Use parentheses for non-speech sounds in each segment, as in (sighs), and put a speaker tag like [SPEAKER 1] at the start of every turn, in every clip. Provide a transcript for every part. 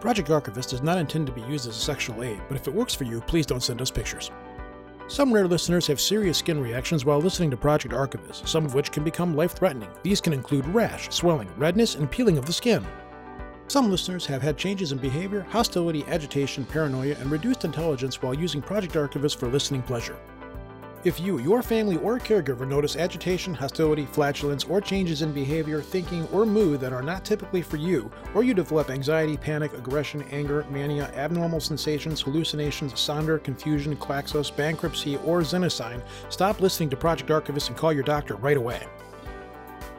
[SPEAKER 1] Project Archivist is not intended to be used as a sexual aid, but if it works for you, please don't send us pictures. Some rare listeners have serious skin reactions while listening to Project Archivist, some of which can become life threatening. These can include rash, swelling, redness, and peeling of the skin. Some listeners have had changes in behavior, hostility, agitation, paranoia, and reduced intelligence while using Project Archivist for listening pleasure. If you, your family, or caregiver notice agitation, hostility, flatulence, or changes in behavior, thinking, or mood that are not typically for you, or you develop anxiety, panic, aggression, anger, mania, abnormal sensations, hallucinations, sonder, confusion, klaxos, bankruptcy, or xenocide, stop listening to Project Archivist and call your doctor right away.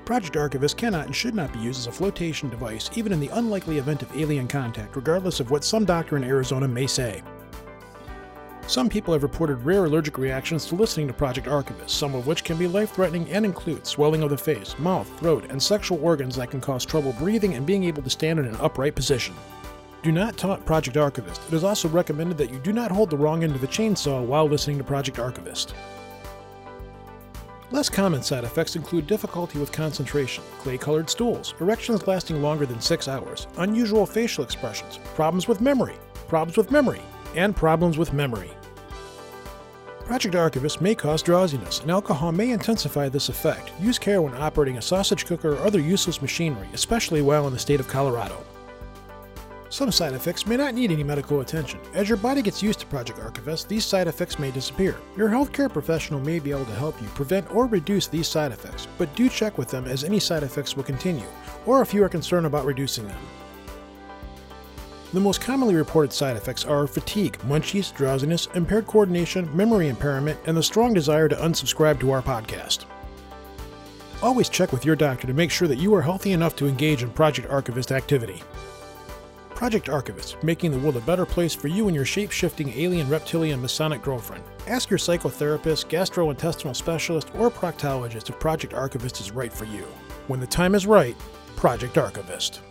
[SPEAKER 1] Project Archivist cannot and should not be used as a flotation device, even in the unlikely event of alien contact, regardless of what some doctor in Arizona may say. Some people have reported rare allergic reactions to listening to Project Archivist, some of which can be life threatening and include swelling of the face, mouth, throat, and sexual organs that can cause trouble breathing and being able to stand in an upright position. Do not taunt Project Archivist. It is also recommended that you do not hold the wrong end of the chainsaw while listening to Project Archivist. Less common side effects include difficulty with concentration, clay colored stools, erections lasting longer than 6 hours, unusual facial expressions, problems with memory, problems with memory, and problems with memory. Project Archivist may cause drowsiness, and alcohol may intensify this effect. Use care when operating a sausage cooker or other useless machinery, especially while in the state of Colorado. Some side effects may not need any medical attention. As your body gets used to Project Archivist, these side effects may disappear. Your healthcare professional may be able to help you prevent or reduce these side effects, but do check with them as any side effects will continue, or if you are concerned about reducing them. The most commonly reported side effects are fatigue, munchies, drowsiness, impaired coordination, memory impairment, and the strong desire to unsubscribe to our podcast. Always check with your doctor to make sure that you are healthy enough to engage in Project Archivist activity. Project Archivist, making the world a better place for you and your shape shifting alien reptilian Masonic girlfriend. Ask your psychotherapist, gastrointestinal specialist, or proctologist if Project Archivist is right for you. When the time is right, Project Archivist.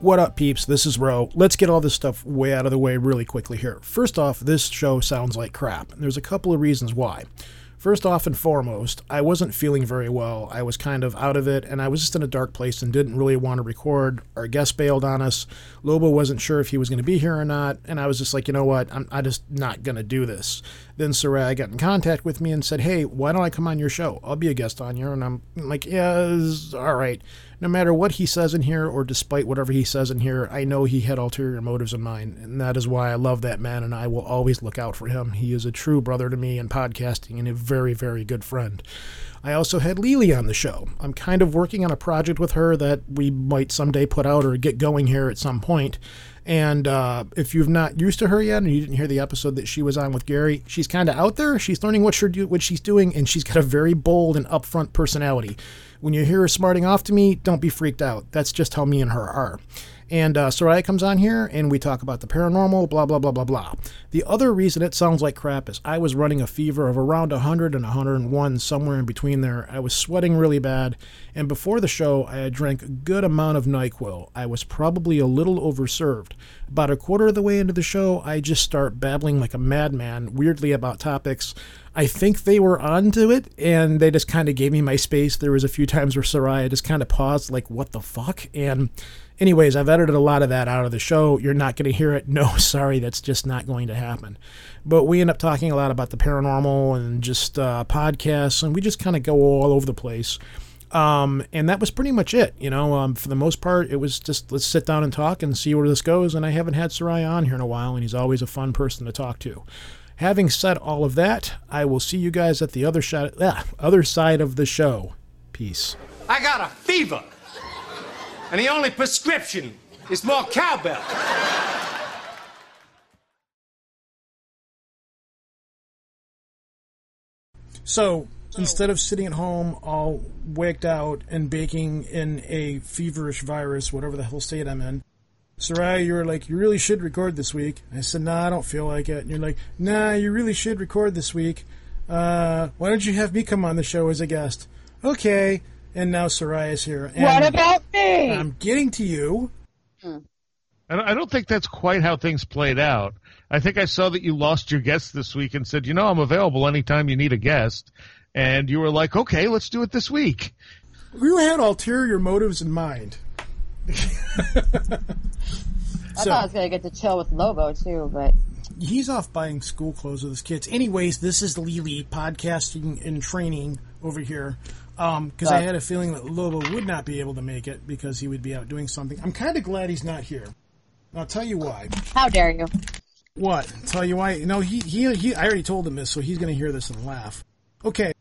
[SPEAKER 1] What up, peeps? This is Ro. Let's get all this stuff way out of the way really quickly here. First off, this show sounds like crap. There's a couple of reasons why. First off and foremost, I wasn't feeling very well. I was kind of out of it, and I was just in a dark place and didn't really want to record. Our guest bailed on us. Lobo wasn't sure if he was going to be here or not, and I was just like, you know what? I'm, I'm just not going to do this. Then Seriah got in contact with me and said, hey, why don't I come on your show? I'll be a guest on here. And I'm like, yeah, all right no matter what he says in here or despite whatever he says in here, I know he had ulterior motives in mind. And that is why I love that man and I will always look out for him. He is a true brother to me in podcasting and a very, very good friend. I also had Lily on the show. I'm kind of working on a project with her that we might someday put out or get going here at some point. And uh, if you've not used to her yet, and you didn't hear the episode that she was on with Gary, she's kind of out there. She's learning what, do- what she's doing, and she's got a very bold and upfront personality. When you hear her smarting off to me, don't be freaked out. That's just how me and her are. And uh, Seriah comes on here and we talk about the paranormal, blah, blah, blah, blah, blah. The other reason it sounds like crap is I was running a fever of around 100 and 101, somewhere in between there. I was sweating really bad. And before the show, I had drank a good amount of NyQuil. I was probably a little overserved. About a quarter of the way into the show, I just start babbling like a madman, weirdly about topics. I think they were onto it and they just kind of gave me my space. There was a few times where Seriah just kind of paused, like, what the fuck? And anyways, I've edited a lot of that out of the show. You're not going to hear it. (laughs) No, sorry, that's just not going to happen. But we end up talking a lot about the paranormal and just uh, podcasts, and we just kind of go all over the place. Um, and that was pretty much it. You know, um, for the most part, it was just let's sit down and talk and see where this goes. And I haven't had Seriah on here in a while, and he's always a fun person to talk to. Having said all of that, I will see you guys at the other, ah, other side of the show. Peace.
[SPEAKER 2] I got a fever, and the only prescription is more cowbell.
[SPEAKER 1] So instead of sitting at home all waked out and baking in a feverish virus, whatever the hell state I'm in, Seriah, you were like, you really should record this week. I said, nah, I don't feel like it. And you're like, nah, you really should record this week. Uh, why don't you have me come on the show as a guest? Okay. And now Seriah's here. And
[SPEAKER 3] what about me?
[SPEAKER 1] I'm getting to you. Hmm.
[SPEAKER 4] I don't think that's quite how things played out. I think I saw that you lost your guest this week and said, you know, I'm available anytime you need a guest. And you were like, okay, let's do it this week.
[SPEAKER 1] You had ulterior motives in mind. (laughs)
[SPEAKER 3] I
[SPEAKER 1] So-
[SPEAKER 3] thought I was gonna get to chill with Lobo too, but
[SPEAKER 1] He's off buying school clothes with his kids. Anyways, this is Lily podcasting and training over here. Because I had a feeling that Lobo would not be able to make it because he would be out doing something. I'm kind of glad he's not here. I'll tell you why.
[SPEAKER 3] how dare you?
[SPEAKER 1] What? Tell you why? No, he he, he I already told him this, so he's going to hear this and laugh. Okay.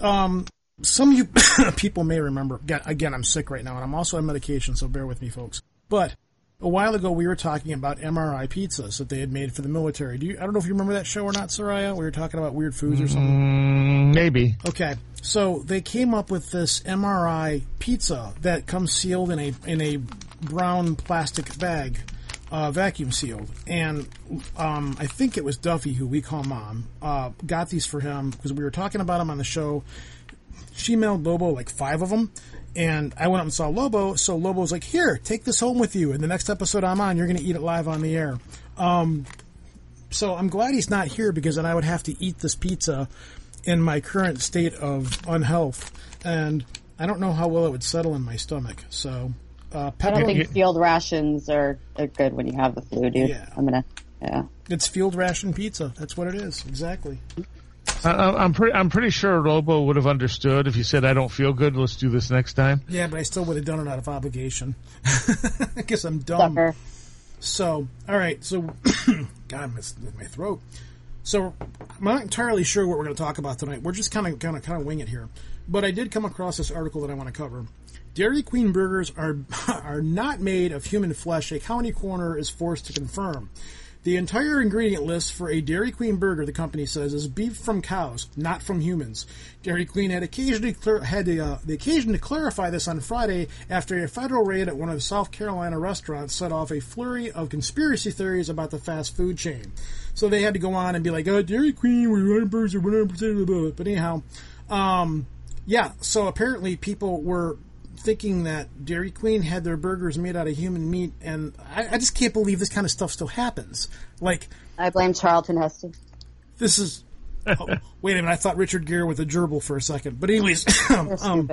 [SPEAKER 1] Um, some of you (coughs) people may remember. Again, I'm sick right now, and I'm also on medication, so bear with me, folks. But a while ago, we were talking about MRE pizzas that they had made for the military. Do you? I don't know if you remember that show or not, Seriah. We were talking about weird foods or something.
[SPEAKER 4] Mm, maybe.
[SPEAKER 1] Okay, so they came up with this MRE pizza that comes sealed in a in a brown plastic bag, uh, vacuum sealed, and um, I think it was Duffy who we call mom uh, got these for him because we were talking about them on the show. She mailed Lobo like five of them. And I went up and saw Lobo, so Lobo's like, "Here, take this home with you. And the next episode I'm on, you're going to eat it live on the air." Um, so I'm glad he's not here because then I would have to eat this pizza in my current state of unhealth, and I don't know how well it would settle in my stomach. So, uh,
[SPEAKER 3] I don't think field rations are, are good when you have the flu, dude.
[SPEAKER 1] Yeah.
[SPEAKER 3] I'm gonna, yeah.
[SPEAKER 1] it's field ration pizza. That's what it is, exactly.
[SPEAKER 4] I, I- I'm pretty. I'm pretty sure Lobo would have understood if you said, "I don't feel good. Let's do this next time."
[SPEAKER 1] Yeah, but I still would have done it out of obligation. (laughs) I guess I'm dumb.
[SPEAKER 3] Sucker.
[SPEAKER 1] So, all right. So, (clears throat) God, my, my throat. So, I'm not entirely sure what we're going to talk about tonight. We're just kind of, kind of, kind of wing it here. But I did come across this article that I want to cover. Dairy Queen burgers are (laughs) are not made of human flesh. A county coroner is forced to confirm. The entire ingredient list for a Dairy Queen burger, the company says, is beef from cows, not from humans. Dairy Queen had occasionally had the, uh, the occasion to clarify this on Friday after a federal raid at one of South Carolina restaurants set off a flurry of conspiracy theories about the fast food chain. So they had to go on and be like, "Oh, Dairy Queen, we're 100 percent, 100 percent." But anyhow, um, yeah. So apparently, people were thinking that Dairy Queen had their burgers made out of human meat, and I, I just can't believe this kind of stuff still happens. Like,
[SPEAKER 3] I blame Charlton Heston.
[SPEAKER 1] this is. oh, (laughs) wait a minute, I thought Richard Gere with a gerbil for a second. But anyways,
[SPEAKER 3] You're (coughs)
[SPEAKER 1] um.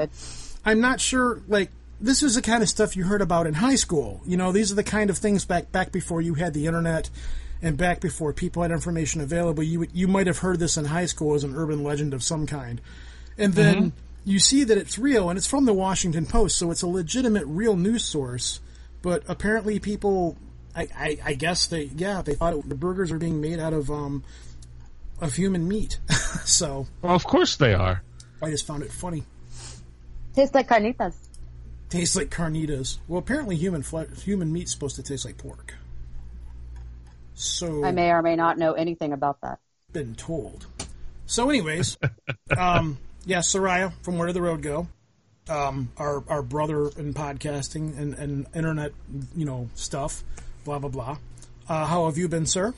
[SPEAKER 1] I'm not sure. Like, this is the kind of stuff you heard about in high school. You know, these are the kind of things back back before you had the internet, and back before people had information available. You you might have heard this in high school as an urban legend of some kind, and then you see that it's real, and it's from the Washington Post, so it's a legitimate, real news source. But apparently, people, I, I, I guess they, yeah, they thought it, the burgers are being made out of um, of human meat. (laughs) so
[SPEAKER 4] Well, of course they are.
[SPEAKER 1] I just found it funny.
[SPEAKER 3] Tastes like carnitas.
[SPEAKER 1] tastes like carnitas. Well, apparently human flesh, human meat's supposed to taste like pork. So
[SPEAKER 3] I may or may not know anything about that.
[SPEAKER 1] been told. So, anyways, (laughs) um, yeah, Seriah from Where Did the Road Go? Um, our our brother in podcasting and, and internet, you know, stuff. Blah blah blah. Uh, how have you been, sir?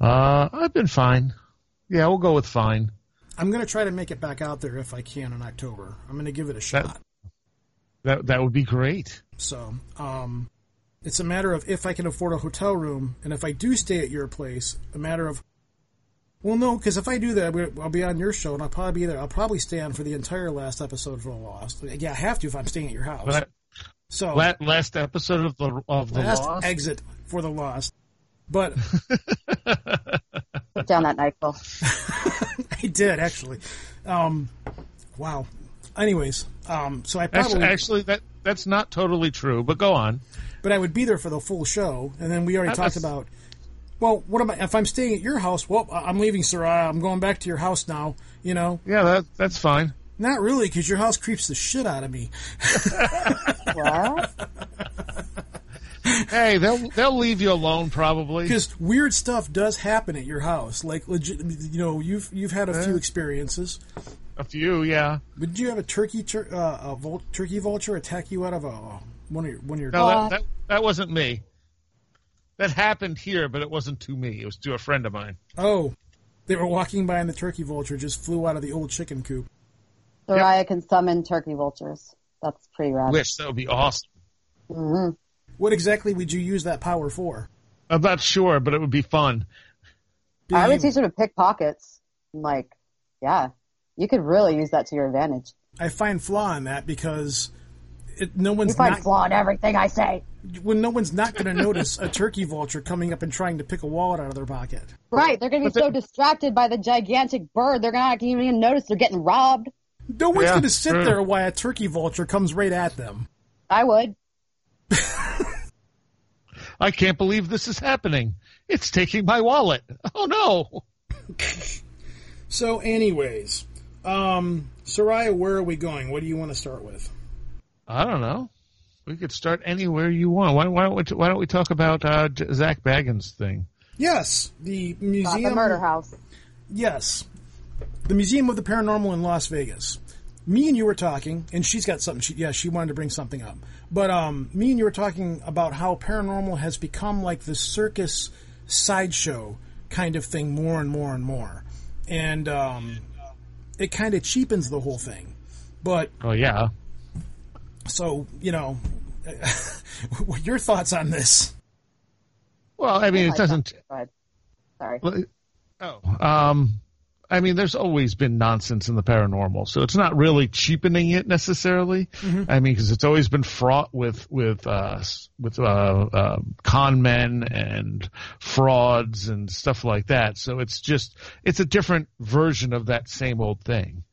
[SPEAKER 4] Uh, I've been fine. Yeah, we'll go with fine.
[SPEAKER 1] I'm going to try to make it back out there if I can in October. I'm going to give it a shot.
[SPEAKER 4] That that would be great.
[SPEAKER 1] So, um, it's a matter of if I can afford a hotel room, and if I do stay at your place, a matter of. Well, no, because if I do that, I'll be- on your show, and I'll probably be there. I'll probably stay on for the entire last episode for the Lost. Yeah, I have to if I'm staying at your house.
[SPEAKER 4] La-
[SPEAKER 1] so
[SPEAKER 4] la- last episode of the of the
[SPEAKER 1] last
[SPEAKER 4] Lost.
[SPEAKER 1] exit for the Lost. But
[SPEAKER 3] Put down that nightfall. (laughs)
[SPEAKER 1] I did actually. Um, wow. Anyways, um, so I probably,
[SPEAKER 4] Actually, actually, that that's not totally true. But go on.
[SPEAKER 1] but I would be there for the full show, and then we already
[SPEAKER 4] That
[SPEAKER 1] talked about. Well, what am I? If I'm staying at your house, well, I- I'm leaving Seriah. I'm going back to your house now. You know,
[SPEAKER 4] Yeah, that that's fine.
[SPEAKER 1] not really, because your house creeps the shit out of me. (laughs)
[SPEAKER 3] What?
[SPEAKER 4] Hey, they'll they'll leave you alone probably.
[SPEAKER 1] Because weird stuff does happen at your house. Like legit, you know, you've you've had a few experiences.
[SPEAKER 4] A few, yeah.
[SPEAKER 1] But did you have a turkey tur- uh, a vul- turkey vulture attack you out of a one of your one of your?
[SPEAKER 4] No, that, that that wasn't me. That happened here, but it wasn't to me. It was to a friend of mine.
[SPEAKER 1] Oh, they were walking by and the turkey vulture just flew out of the old chicken coop.
[SPEAKER 3] Seriah can summon turkey vultures. That's pretty rad.
[SPEAKER 4] Wish that would be awesome.
[SPEAKER 3] hmm
[SPEAKER 1] What exactly would you use that power for?
[SPEAKER 4] I'm not sure, but it would be fun.
[SPEAKER 3] I would
[SPEAKER 1] Being-
[SPEAKER 3] teach them to pick pockets. Like, yeah, you could really use that to your advantage.
[SPEAKER 1] I find flaw in that because it, no
[SPEAKER 3] You
[SPEAKER 1] one's
[SPEAKER 3] find
[SPEAKER 1] not
[SPEAKER 3] flaw in everything I say.
[SPEAKER 1] When no one's not going to notice a turkey vulture coming up and trying to pick a wallet out of their pocket.
[SPEAKER 3] Right. They're going to be so distracted by the gigantic bird, they're not going to even notice they're getting robbed.
[SPEAKER 1] No one's
[SPEAKER 4] Yeah,
[SPEAKER 1] going to sit
[SPEAKER 4] true.
[SPEAKER 1] there while a turkey vulture comes right at them.
[SPEAKER 3] I would.
[SPEAKER 4] I can't believe this is happening. It's taking my wallet. Oh no. (laughs)
[SPEAKER 1] So, anyways, um, Seriah, where are we going? What do you want to start with?
[SPEAKER 4] I don't know. We could start anywhere you want. Why, why don't we? Why don't we talk about uh, Zak Bagans thing?
[SPEAKER 1] Yes, the
[SPEAKER 3] Not
[SPEAKER 1] museum.
[SPEAKER 3] the murder house.
[SPEAKER 1] Yes, the Museum of the Paranormal in Las Vegas. Me and you were talking, and she's got something. She, yeah, she wanted to bring something up. But um, me and you were talking about how paranormal has become like the circus sideshow kind of thing more and more and more, and um, it kind of cheapens the whole thing. But
[SPEAKER 4] Oh yeah.
[SPEAKER 1] So you know, what (laughs) your thoughts on this?
[SPEAKER 4] Well, I mean, it doesn't.
[SPEAKER 3] Sorry.
[SPEAKER 4] Oh, um, I mean, there's always been nonsense in the paranormal, so it's not really cheapening it necessarily. I mean, because it's always been fraught with with uh, with uh, uh, con men and frauds and stuff like that. So it's just it's a different version of that same old thing.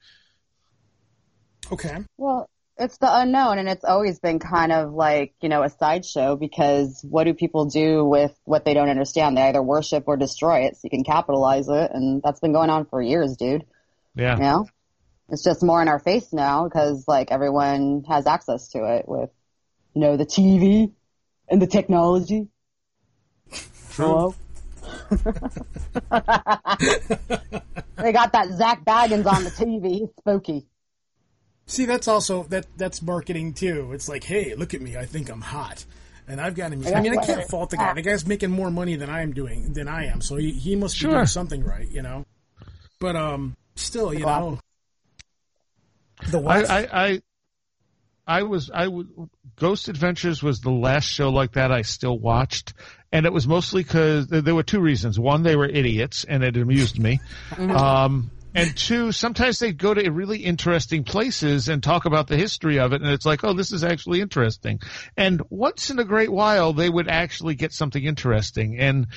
[SPEAKER 1] Okay.
[SPEAKER 3] Well, it's the unknown, and it's always been kind of like, you know, a sideshow because what do people do with what they don't understand? They either worship or destroy it so you can capitalize it, and that's been going on for years, dude.
[SPEAKER 4] Yeah.
[SPEAKER 3] You know? It's just more in our face now because, like, everyone has access to it with, you know, the TV and the technology. Hello? (laughs) (laughs) they got that Zak Bagans on the TV. It's spooky.
[SPEAKER 1] See, that's also that that's marketing too. It's like, hey, look at me, I think I'm hot, and I've got him. I mean, I can't fault the guy. The guy's making more money than I'm doing than I am, so he, he must be
[SPEAKER 4] Sure.
[SPEAKER 1] doing something right, you know. But um, still, you know, the
[SPEAKER 4] I,
[SPEAKER 1] what?
[SPEAKER 4] I, I, I was, I would, Ghost Adventures was the last show like that I still watched. And it was mostly because there were two reasons. One, they were idiots and it amused me. (laughs) Um, and two, sometimes they'd go to really interesting places and talk about the history of it. And it's like, oh, this is actually interesting. And once in a great while, they would actually get something interesting. And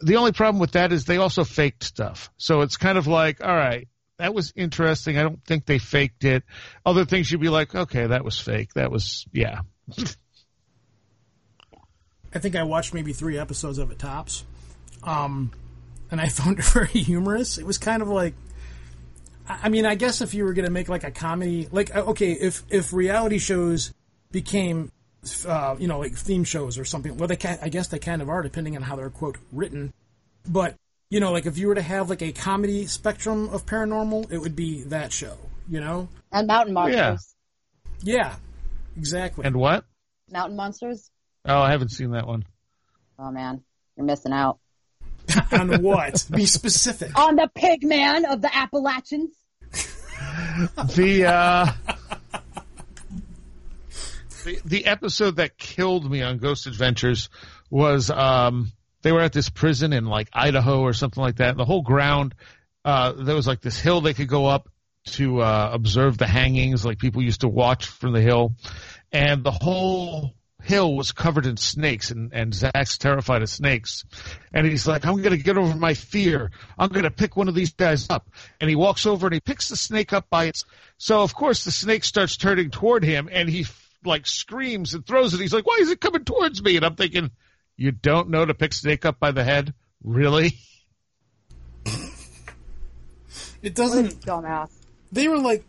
[SPEAKER 4] the only problem with that is they also faked stuff. So it's kind of like, all right, that was interesting. I don't think they faked it. Other things you'd be like, okay, that was fake. That was, yeah. (laughs)
[SPEAKER 1] I think I watched maybe three episodes of it tops, um, and I found it (laughs) very humorous. It was kind of like, I I mean, I guess if you were going to make like a comedy, like uh, okay, if if reality shows became, uh, you know, like theme shows or something, well, they can, I guess they kind of are, depending on how they're quote written. But you know, like if you were to have like a comedy spectrum of paranormal, it would be that show. You know?
[SPEAKER 3] And mountain monsters.
[SPEAKER 1] Yeah, exactly.
[SPEAKER 4] And what?
[SPEAKER 3] Mountain monsters?
[SPEAKER 4] Oh, I haven't seen that one.
[SPEAKER 3] Oh man, you're missing out. (laughs)
[SPEAKER 1] on what? Be specific.
[SPEAKER 3] On the pig man of the Appalachians.
[SPEAKER 4] The, uh, (laughs) the, episode that killed me on Ghost Adventures was, um, they were at this prison in like Idaho or something like that. The whole ground, uh, there was like this hill they could go up to, uh, observe the hangings. Like people used to watch from the hill and the whole hill was covered in snakes and, and Zak's terrified of snakes. And he's like, I'm going to get over my fear. I'm going to pick one of these guys up. And he walks over and he picks the snake up by its, so of course the snake starts turning toward him and he like screams and throws it. He's like, why is it coming towards me? And I'm thinking, you don't know to pick snake up by the head? Really? (laughs)
[SPEAKER 1] It doesn't.
[SPEAKER 3] Dumbass.
[SPEAKER 1] they were like,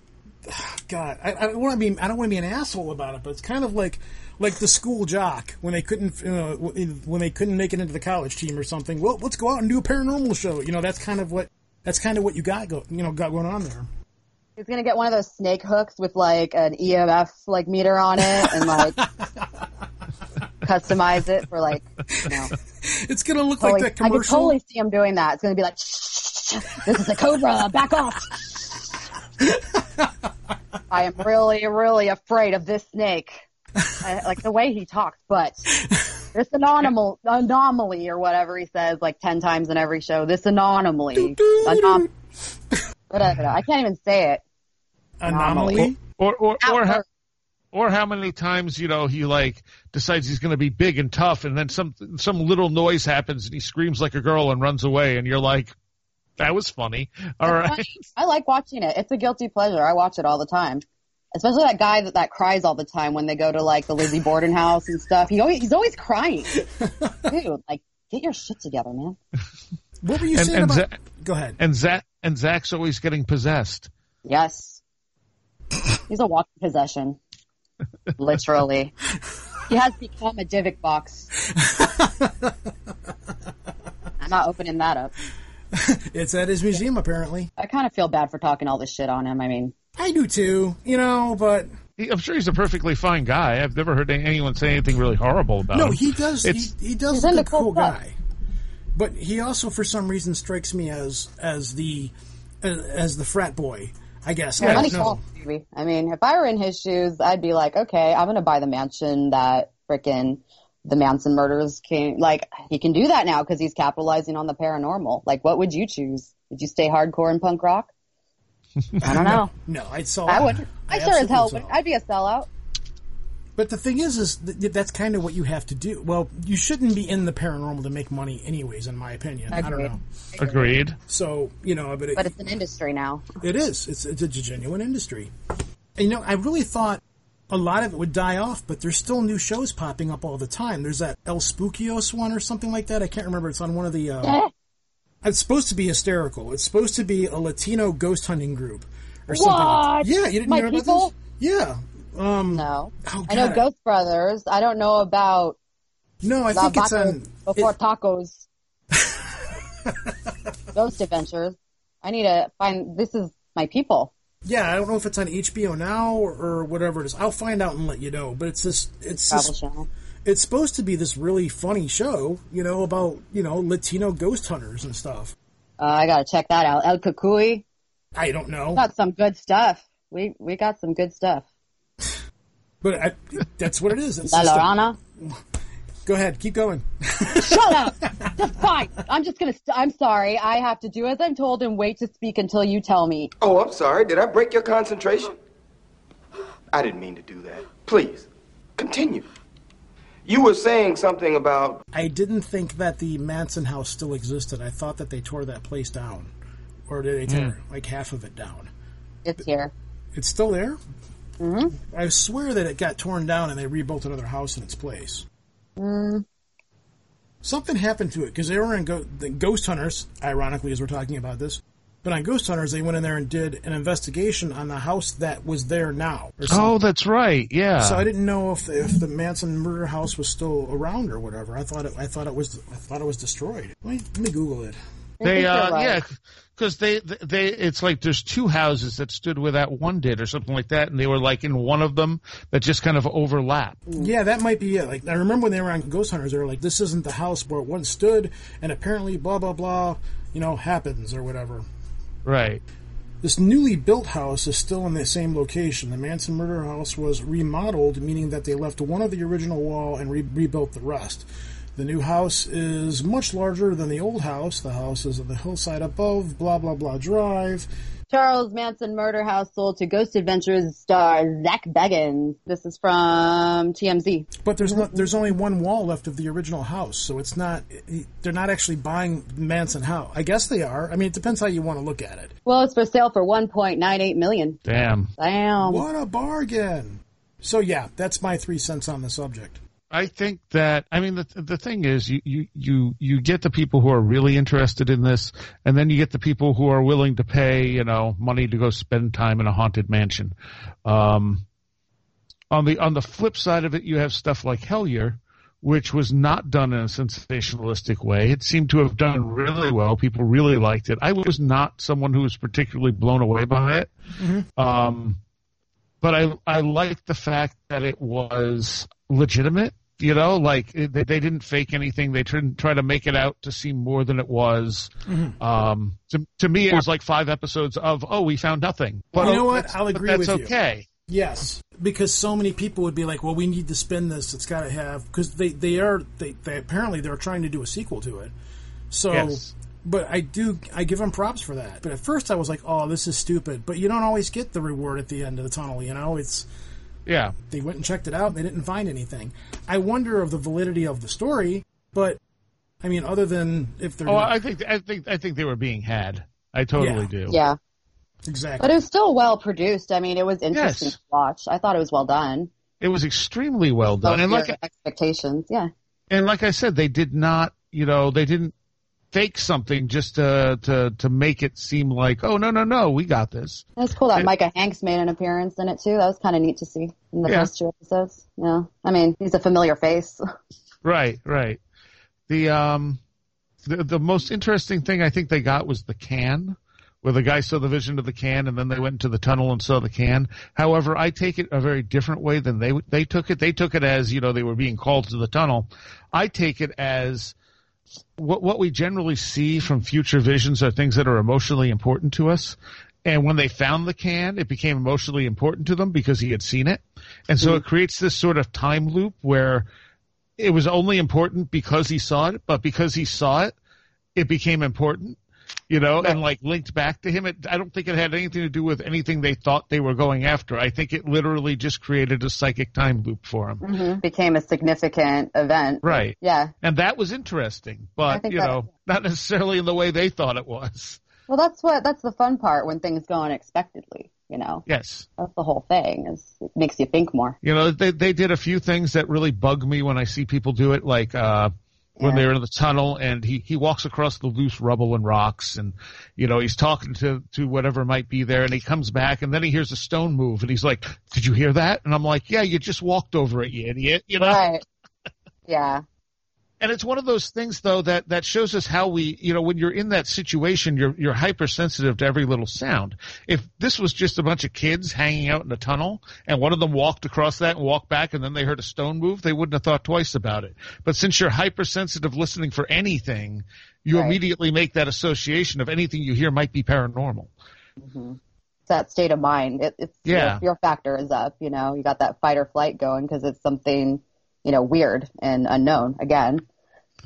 [SPEAKER 1] (sighs) God, I, I don't want to be, I don't want to be an asshole about it, but it's kind of like, like the school jock when they couldn't, you know, when they couldn't make it into the college team or something. Well, let's go out and do a paranormal show. You know, that's kind of what, that's kind of what you got go, you know, got going on there.
[SPEAKER 3] He's gonna get one of those snake hooks with like an EMF like meter on it and like (laughs) customize it for like you know.
[SPEAKER 1] It's gonna look
[SPEAKER 3] Totally,
[SPEAKER 1] like that
[SPEAKER 3] I can totally see him doing that. It's gonna be like, this is a cobra, back off. (laughs) I am really, really afraid of this snake. I, like the way he talks, but this anomaly, anomaly or whatever he says, like ten times in every show. This anomaly, anom- whatever. I can't even say it.
[SPEAKER 1] anomaly.
[SPEAKER 4] Or, or, or,
[SPEAKER 3] Outburst.
[SPEAKER 4] have, Or how many times you know he like decides he's going to be big and tough, and then some some little noise happens and he screams like a girl and runs away, and you're like, that was funny. All right.
[SPEAKER 3] I like watching it. It's a guilty pleasure. I watch it all the time. Especially that guy that, that cries all the time when they go to like the Lizzie Borden house and stuff. He always, he's always crying. (laughs) Dude, like, get your shit together, man.
[SPEAKER 1] What were you
[SPEAKER 4] And,
[SPEAKER 1] saying
[SPEAKER 4] and,
[SPEAKER 1] about?
[SPEAKER 4] Zak,
[SPEAKER 1] Go ahead.
[SPEAKER 4] and Zak and Zak's always getting possessed.
[SPEAKER 3] Yes. He's a walking possession. Literally. He has become a Dybbuk box. (laughs) I'm not opening that up.
[SPEAKER 1] It's at his museum, apparently.
[SPEAKER 3] I kind of feel bad for talking all this shit on him. I mean,
[SPEAKER 1] I do too, you know, but
[SPEAKER 4] I'm sure he's a perfectly fine guy. I've never heard anyone say anything really horrible about
[SPEAKER 1] no,
[SPEAKER 4] him.
[SPEAKER 1] No, he does. He,
[SPEAKER 4] It's-
[SPEAKER 1] he does
[SPEAKER 3] He's
[SPEAKER 1] look a cool
[SPEAKER 3] cool stuff.
[SPEAKER 1] guy, but he also, for some reason, strikes me as as the as, as the frat boy. I guess. I
[SPEAKER 3] money
[SPEAKER 1] don't know.
[SPEAKER 3] talks. I mean, if I were in his shoes, I'd be like, okay, I'm gonna buy the mansion that frickin' the Manson murders came. Like, he can do that now because he's capitalizing on the paranormal. Like, what would you choose? Would you stay hardcore and punk rock? (laughs) I don't know.
[SPEAKER 1] No, I'd sell.
[SPEAKER 3] I
[SPEAKER 1] out.
[SPEAKER 3] would. I, sure as hell would.
[SPEAKER 1] out.
[SPEAKER 3] I'd be a sellout.
[SPEAKER 1] But the thing is, is th- that's kind of what you have to do. Well, you shouldn't be in the paranormal to make money, anyways, in my opinion. I don't know.
[SPEAKER 4] Agreed.
[SPEAKER 1] So you know, but, it,
[SPEAKER 3] But it's an industry now.
[SPEAKER 1] It is. It's, it's a genuine industry. And, you know, I really thought a lot of it would die off, but there's still new shows popping up all the time. There's that El Spookios one or something like that. I can't remember. It's on one of the. Uh, it's supposed to be hysterical. It's supposed to be a Latino ghost hunting group or something. Like
[SPEAKER 3] What?
[SPEAKER 1] Yeah, you didn't
[SPEAKER 3] My
[SPEAKER 1] hear about
[SPEAKER 3] people?
[SPEAKER 1] this? Yeah. Um,
[SPEAKER 3] No.
[SPEAKER 1] Oh,
[SPEAKER 3] I know Ghost Brothers. I don't know about
[SPEAKER 1] no, I
[SPEAKER 3] La
[SPEAKER 1] think it's on.
[SPEAKER 3] before
[SPEAKER 1] it-
[SPEAKER 3] tacos. (laughs) Ghost Adventures. I need to find. This is my people.
[SPEAKER 1] yeah, I don't know if it's on HBO now or, or whatever it is. I'll find out and let you know. But it's this. It's
[SPEAKER 3] Travel
[SPEAKER 1] this
[SPEAKER 3] channel.
[SPEAKER 1] It's supposed to be this really funny show, you know, about, you know, Latino ghost hunters and stuff.
[SPEAKER 3] Uh, I gotta check that out. El Cucuy.
[SPEAKER 1] I don't know.
[SPEAKER 3] Got some good stuff. We we got some good stuff.
[SPEAKER 1] But I, that's what it is. It's
[SPEAKER 3] La
[SPEAKER 1] just a-
[SPEAKER 3] Llorona.
[SPEAKER 1] go ahead, keep going.
[SPEAKER 3] Shut up. (laughs) Just fine. I'm just gonna. St- I'm sorry. I have to do as I'm told and wait to speak until you tell me.
[SPEAKER 5] Oh, I'm sorry. Did I break your concentration? I didn't mean to do that. Please, continue. You were saying something about.
[SPEAKER 1] I didn't think that the Manson house still existed. I thought that they tore that place down. Or did they tear like half of it down?
[SPEAKER 3] It's here.
[SPEAKER 1] It's still there? Mm-hmm. I swear that it got torn down and they rebuilt another house in its place. Something happened to it because they were in go- the Ghost Hunters, ironically, as we're talking about this. But on Ghost Hunters, they went in there and did an investigation on the house that was there now. Or.
[SPEAKER 4] Oh, that's right. Yeah.
[SPEAKER 1] So I didn't know if if the Manson murder house was still around or whatever. I thought it, I thought it was I thought it was destroyed. Let me, let me Google it.
[SPEAKER 4] They, uh,
[SPEAKER 3] right.
[SPEAKER 4] yeah, because they, they, it's like there's two houses that stood where that one did, or something like that, and they were like in one of them that just kind of overlap.
[SPEAKER 1] Yeah, that might be it. Like I remember when they were on Ghost Hunters, they were like, "This isn't the house where it once stood," and apparently, blah blah blah, you know, happens or whatever.
[SPEAKER 4] Right.
[SPEAKER 1] This newly built house is still in the same location. The Manson murder house was remodeled, meaning that they left one of the original wall and re- rebuilt the rest. The new house is much larger than the old house. The house is on the hillside above, blah blah blah drive.
[SPEAKER 3] Charles Manson murder house sold to Ghost Adventures star Zak Bagans. This is from TMZ.
[SPEAKER 1] But there's not, there's only one wall left of the original house, so it's not. They're not actually buying Manson house. I guess they are. I mean, it depends how you want to look at it.
[SPEAKER 3] Well, it's for sale for 1.98 million.
[SPEAKER 4] Damn.
[SPEAKER 3] Damn.
[SPEAKER 1] What a bargain! So yeah, that's my three cents on the subject.
[SPEAKER 4] I think that I mean the the thing is you, you you you get the people who are really interested in this, and then you get the people who are willing to pay you know money to go spend time in a haunted mansion. Um, on the on the flip side of it, you have stuff like Hellier, which was not done in a sensationalistic way. It seemed to have done really well. People really liked it. I was not someone who was particularly blown away by it. Um, but I I liked the fact that it was legitimate. You know, like they, they didn't fake anything. They didn't try to make it out to seem more than it was. Um, to, to me, it was like five episodes of oh, we found nothing. But
[SPEAKER 1] You know what? I'll agree
[SPEAKER 4] that's
[SPEAKER 1] with you.
[SPEAKER 4] That's okay.
[SPEAKER 1] Yes, because so many people would be like, "Well, we need to spin this. It's got to have." Because they they are they, they apparently they're trying to do a sequel to it. So,
[SPEAKER 4] Yes.
[SPEAKER 1] but I do I give them props for that. But at first I was like, "Oh, this is stupid." But you don't always get the reward at the end of the tunnel. You know, it's
[SPEAKER 4] Yeah.
[SPEAKER 1] They went and checked it out. and They didn't find anything. I wonder of the validity of the story, but I mean, other than if they're
[SPEAKER 4] Oh,
[SPEAKER 1] gonna-
[SPEAKER 4] I think I think I think they were being had. I totally
[SPEAKER 1] Yeah.
[SPEAKER 4] do.
[SPEAKER 3] Yeah.
[SPEAKER 1] exactly.
[SPEAKER 3] But it was still well produced. I mean, it was interesting
[SPEAKER 4] Yes.
[SPEAKER 3] to watch. I thought it was well done.
[SPEAKER 4] It was extremely well done, and like
[SPEAKER 3] expectations. Yeah.
[SPEAKER 4] and like I said, they did not, you know, they didn't fake something just to to to make it seem like, oh no no no, we got this.
[SPEAKER 3] Was cool that
[SPEAKER 4] It-
[SPEAKER 3] Micah Hanks made an appearance in it too. That was kind of neat to see in the
[SPEAKER 4] Yeah.
[SPEAKER 3] first two episodes. Yeah. I mean, he's a familiar face.
[SPEAKER 4] Right, right. The um, the the most interesting thing I think they got was the can, where the guy saw the vision of the can, and then they went into the tunnel and saw the can. However, I take it a very different way than they they took it. They took it as you know they were being called to the tunnel. I take it as what what we generally see from future visions are things that are emotionally important to us. And when they found the can, it became emotionally important to them because he had seen it. And so it mm. creates this sort of time loop where it was only important because he saw it, but because he saw it, it became important, you know, and like linked back to him. It, I don't think it had anything to do with anything they thought they were going after. I think it literally just created a psychic time loop for him.
[SPEAKER 3] hmm Became a significant event.
[SPEAKER 4] Right.
[SPEAKER 3] Yeah.
[SPEAKER 4] And that was interesting, but you
[SPEAKER 3] that-
[SPEAKER 4] know, (laughs) not necessarily in the way they thought it was.
[SPEAKER 3] Well, that's what that's the fun part when things go unexpectedly. You know,
[SPEAKER 4] Yes.
[SPEAKER 3] that's the whole thing. Is it makes you think more.
[SPEAKER 4] You know, they they did a few things that really bug me when I see people do it, like uh when they're in the tunnel and he he walks across the loose rubble and rocks and you know he's talking to to whatever might be there and he comes back and then he hears a stone move and he's like did you hear that and i'm like yeah you just walked over it you idiot you know
[SPEAKER 3] Right. Yeah.
[SPEAKER 4] And it's one of those things though that that shows us how we you know when you're in that situation you're you're hypersensitive to every little sound if this was just a bunch of kids hanging out in a tunnel and one of them walked across that and walked back and then they heard a stone move they wouldn't have thought twice about it but since you're hypersensitive listening for anything you
[SPEAKER 3] Right.
[SPEAKER 4] immediately make that association of anything you hear might be paranormal
[SPEAKER 3] It's that state of mind. It, it's
[SPEAKER 4] Yeah.
[SPEAKER 3] your, your factor is up. You know, you got that fight or flight going because it's something you know weird and unknown again.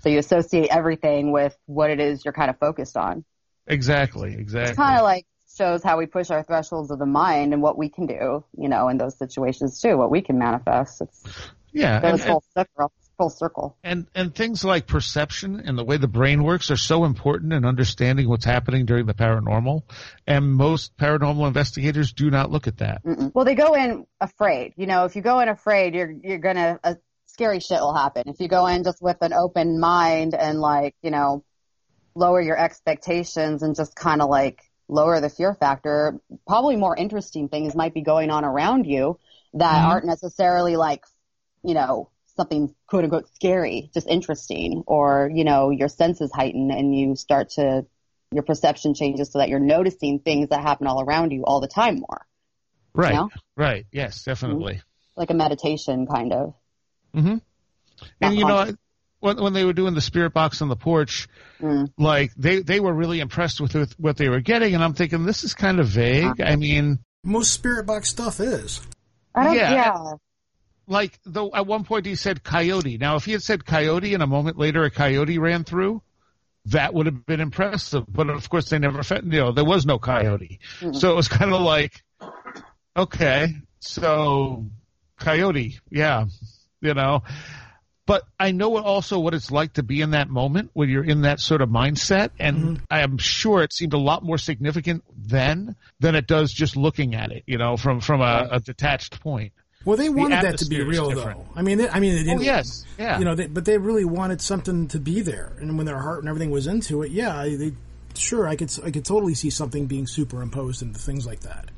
[SPEAKER 3] So you associate everything with what it is you're kind of focused on.
[SPEAKER 4] exactly exactly
[SPEAKER 3] It's kind of like shows how we push our thresholds of the mind and what we can do. You know, in those situations too, what we can manifest. It's
[SPEAKER 4] yeah and-
[SPEAKER 3] full circle. Full circle.
[SPEAKER 4] and and things like perception and the way the brain works are so important in understanding what's happening during the paranormal and most paranormal investigators do not look at that
[SPEAKER 3] Mm-mm. Well, they go in afraid. You know, if you go in afraid, you're you're gonna uh, scary shit will happen. If you go in just with an open mind and like you know, lower your expectations and just kind of like lower the fear factor, probably more interesting things might be going on around you that
[SPEAKER 4] Mhm.
[SPEAKER 3] aren't necessarily like, you know, something quote unquote scary, just interesting, or you know, your senses heighten and you start to your perception changes so that you're noticing things that happen all around you all the time more
[SPEAKER 4] right
[SPEAKER 3] know?
[SPEAKER 4] right yes definitely
[SPEAKER 3] like a meditation kind of.
[SPEAKER 4] Hmm and you know when when they were doing the spirit box on the porch
[SPEAKER 3] Mm.
[SPEAKER 4] like they they were really impressed with, with what they were getting and i'm thinking this is kind of vague. I mean
[SPEAKER 1] Most spirit box stuff is.
[SPEAKER 3] I don't,
[SPEAKER 4] Yeah.
[SPEAKER 3] yeah.
[SPEAKER 4] like though at one point he said coyote. Now if he had said coyote and a moment later a coyote ran through that would have been impressive. But of course they never fed you know there was no coyote. So it was kind of like okay so coyote yeah you know but I know also what it's like to be in that moment when you're in that sort of mindset, and mm-hmm. I am sure it seemed a lot more significant then than it does just looking at it, you know, from from a, a detached point.
[SPEAKER 1] Well, they wanted that to be real, though. I mean, they, I mean, they oh, didn't.
[SPEAKER 4] Oh yes, yeah,
[SPEAKER 1] You know, they, but they really wanted something to be there, and when their heart and everything was into it, yeah, they sure I could I could totally see something being superimposed into things like that.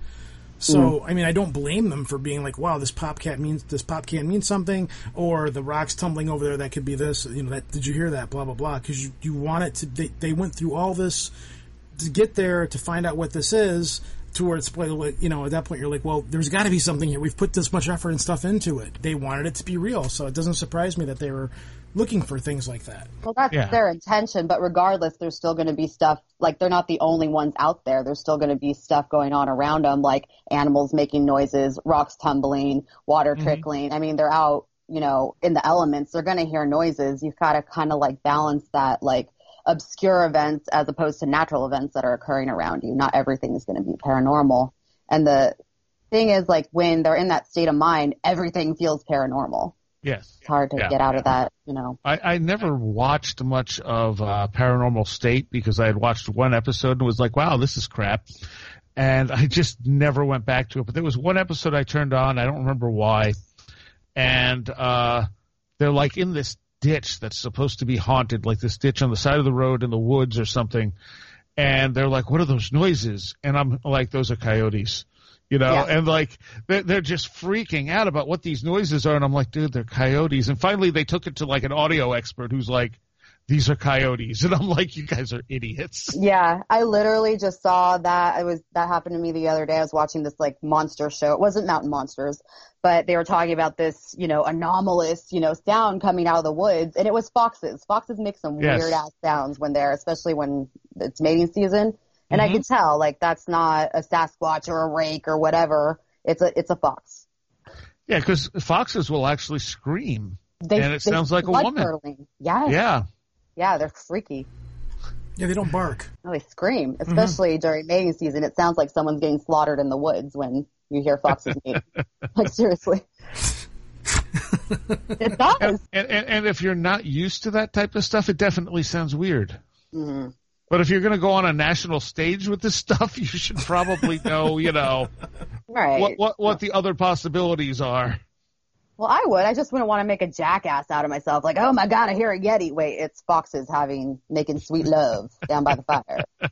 [SPEAKER 1] So mm. I mean, I don't blame them for being like, "Wow, this pop cat means this pop can mean something," or the rocks tumbling over there that could be this. You know, that did you hear that? Blah blah blah. Because you you want it to. They, they went through all this to get there to find out what this is. Towards the you know, at that point you're like, well, there's got to be something here. We've put this much effort and stuff into it. They wanted it to be real, so it doesn't surprise me that they were looking for things like that.
[SPEAKER 3] Well, that's
[SPEAKER 4] Yeah.
[SPEAKER 3] their intention, but regardless, there's still going to be stuff, like they're not the only ones out there. There's still going to be stuff going on around them, like animals making noises, rocks tumbling, water mm-hmm. trickling. I mean, they're out, you know, in the elements. They're going to hear noises. You've got to kind of like balance that, like, obscure events as opposed to natural events that are occurring around you. Not everything is going to be paranormal. And the thing is, like when they're in that state of mind, everything feels paranormal.
[SPEAKER 4] Yes.
[SPEAKER 3] It's hard to
[SPEAKER 4] Yeah.
[SPEAKER 3] get out of that, you know.
[SPEAKER 4] I, I never watched much of uh, Paranormal State because I had watched one episode and was like, wow, this is crap. And I just never went back to it. But there was one episode I turned on, I don't remember why. And uh, they're like in this ditch that's supposed to be haunted, like this ditch on the side of the road in the woods or something. And they're like, what are those noises? And I'm like, those are coyotes. You know,
[SPEAKER 3] Yeah.
[SPEAKER 4] and like they're, they're just freaking out about what these noises are, and I'm like, dude, they're coyotes. And finally, they took it to like an audio expert who's like, these are coyotes, (laughs) and I'm like, you guys are idiots.
[SPEAKER 3] Yeah, I literally just saw that. I was that happened to me the other day. I was watching this like monster show. It wasn't Mountain Monsters, but they were talking about this, you know, anomalous, you know, sound coming out of the woods, and it was foxes. Foxes make some
[SPEAKER 4] Yes.
[SPEAKER 3] weird ass sounds when they're, especially when it's mating season. And I
[SPEAKER 4] Mhm.
[SPEAKER 3] could tell, like, that's not a Sasquatch or a rake or whatever. It's a it's a fox.
[SPEAKER 4] Yeah, because foxes will actually scream.
[SPEAKER 3] They,
[SPEAKER 4] And it
[SPEAKER 3] they
[SPEAKER 4] sounds like a woman.
[SPEAKER 3] curdling. Yes.
[SPEAKER 4] Yeah,
[SPEAKER 3] Yeah, they're freaky.
[SPEAKER 1] Yeah, they don't bark.
[SPEAKER 3] No, they scream,
[SPEAKER 4] Mm-hmm.
[SPEAKER 3] especially during mating season. It sounds like someone's getting slaughtered in the woods when you hear foxes (laughs) mating. like seriously, it does.
[SPEAKER 4] and, and and if you're not used to that type of stuff, it definitely sounds weird.
[SPEAKER 3] hmm
[SPEAKER 4] But if you're going to go on a national stage with this (laughs) stuff, you should probably know, you know,
[SPEAKER 3] Right.
[SPEAKER 4] what what what the other possibilities are.
[SPEAKER 3] Well, I would. I just wouldn't want to make a jackass out of myself. Like, oh my god, I hear a yeti. Wait, it's foxes having making sweet love down by the fire. (laughs)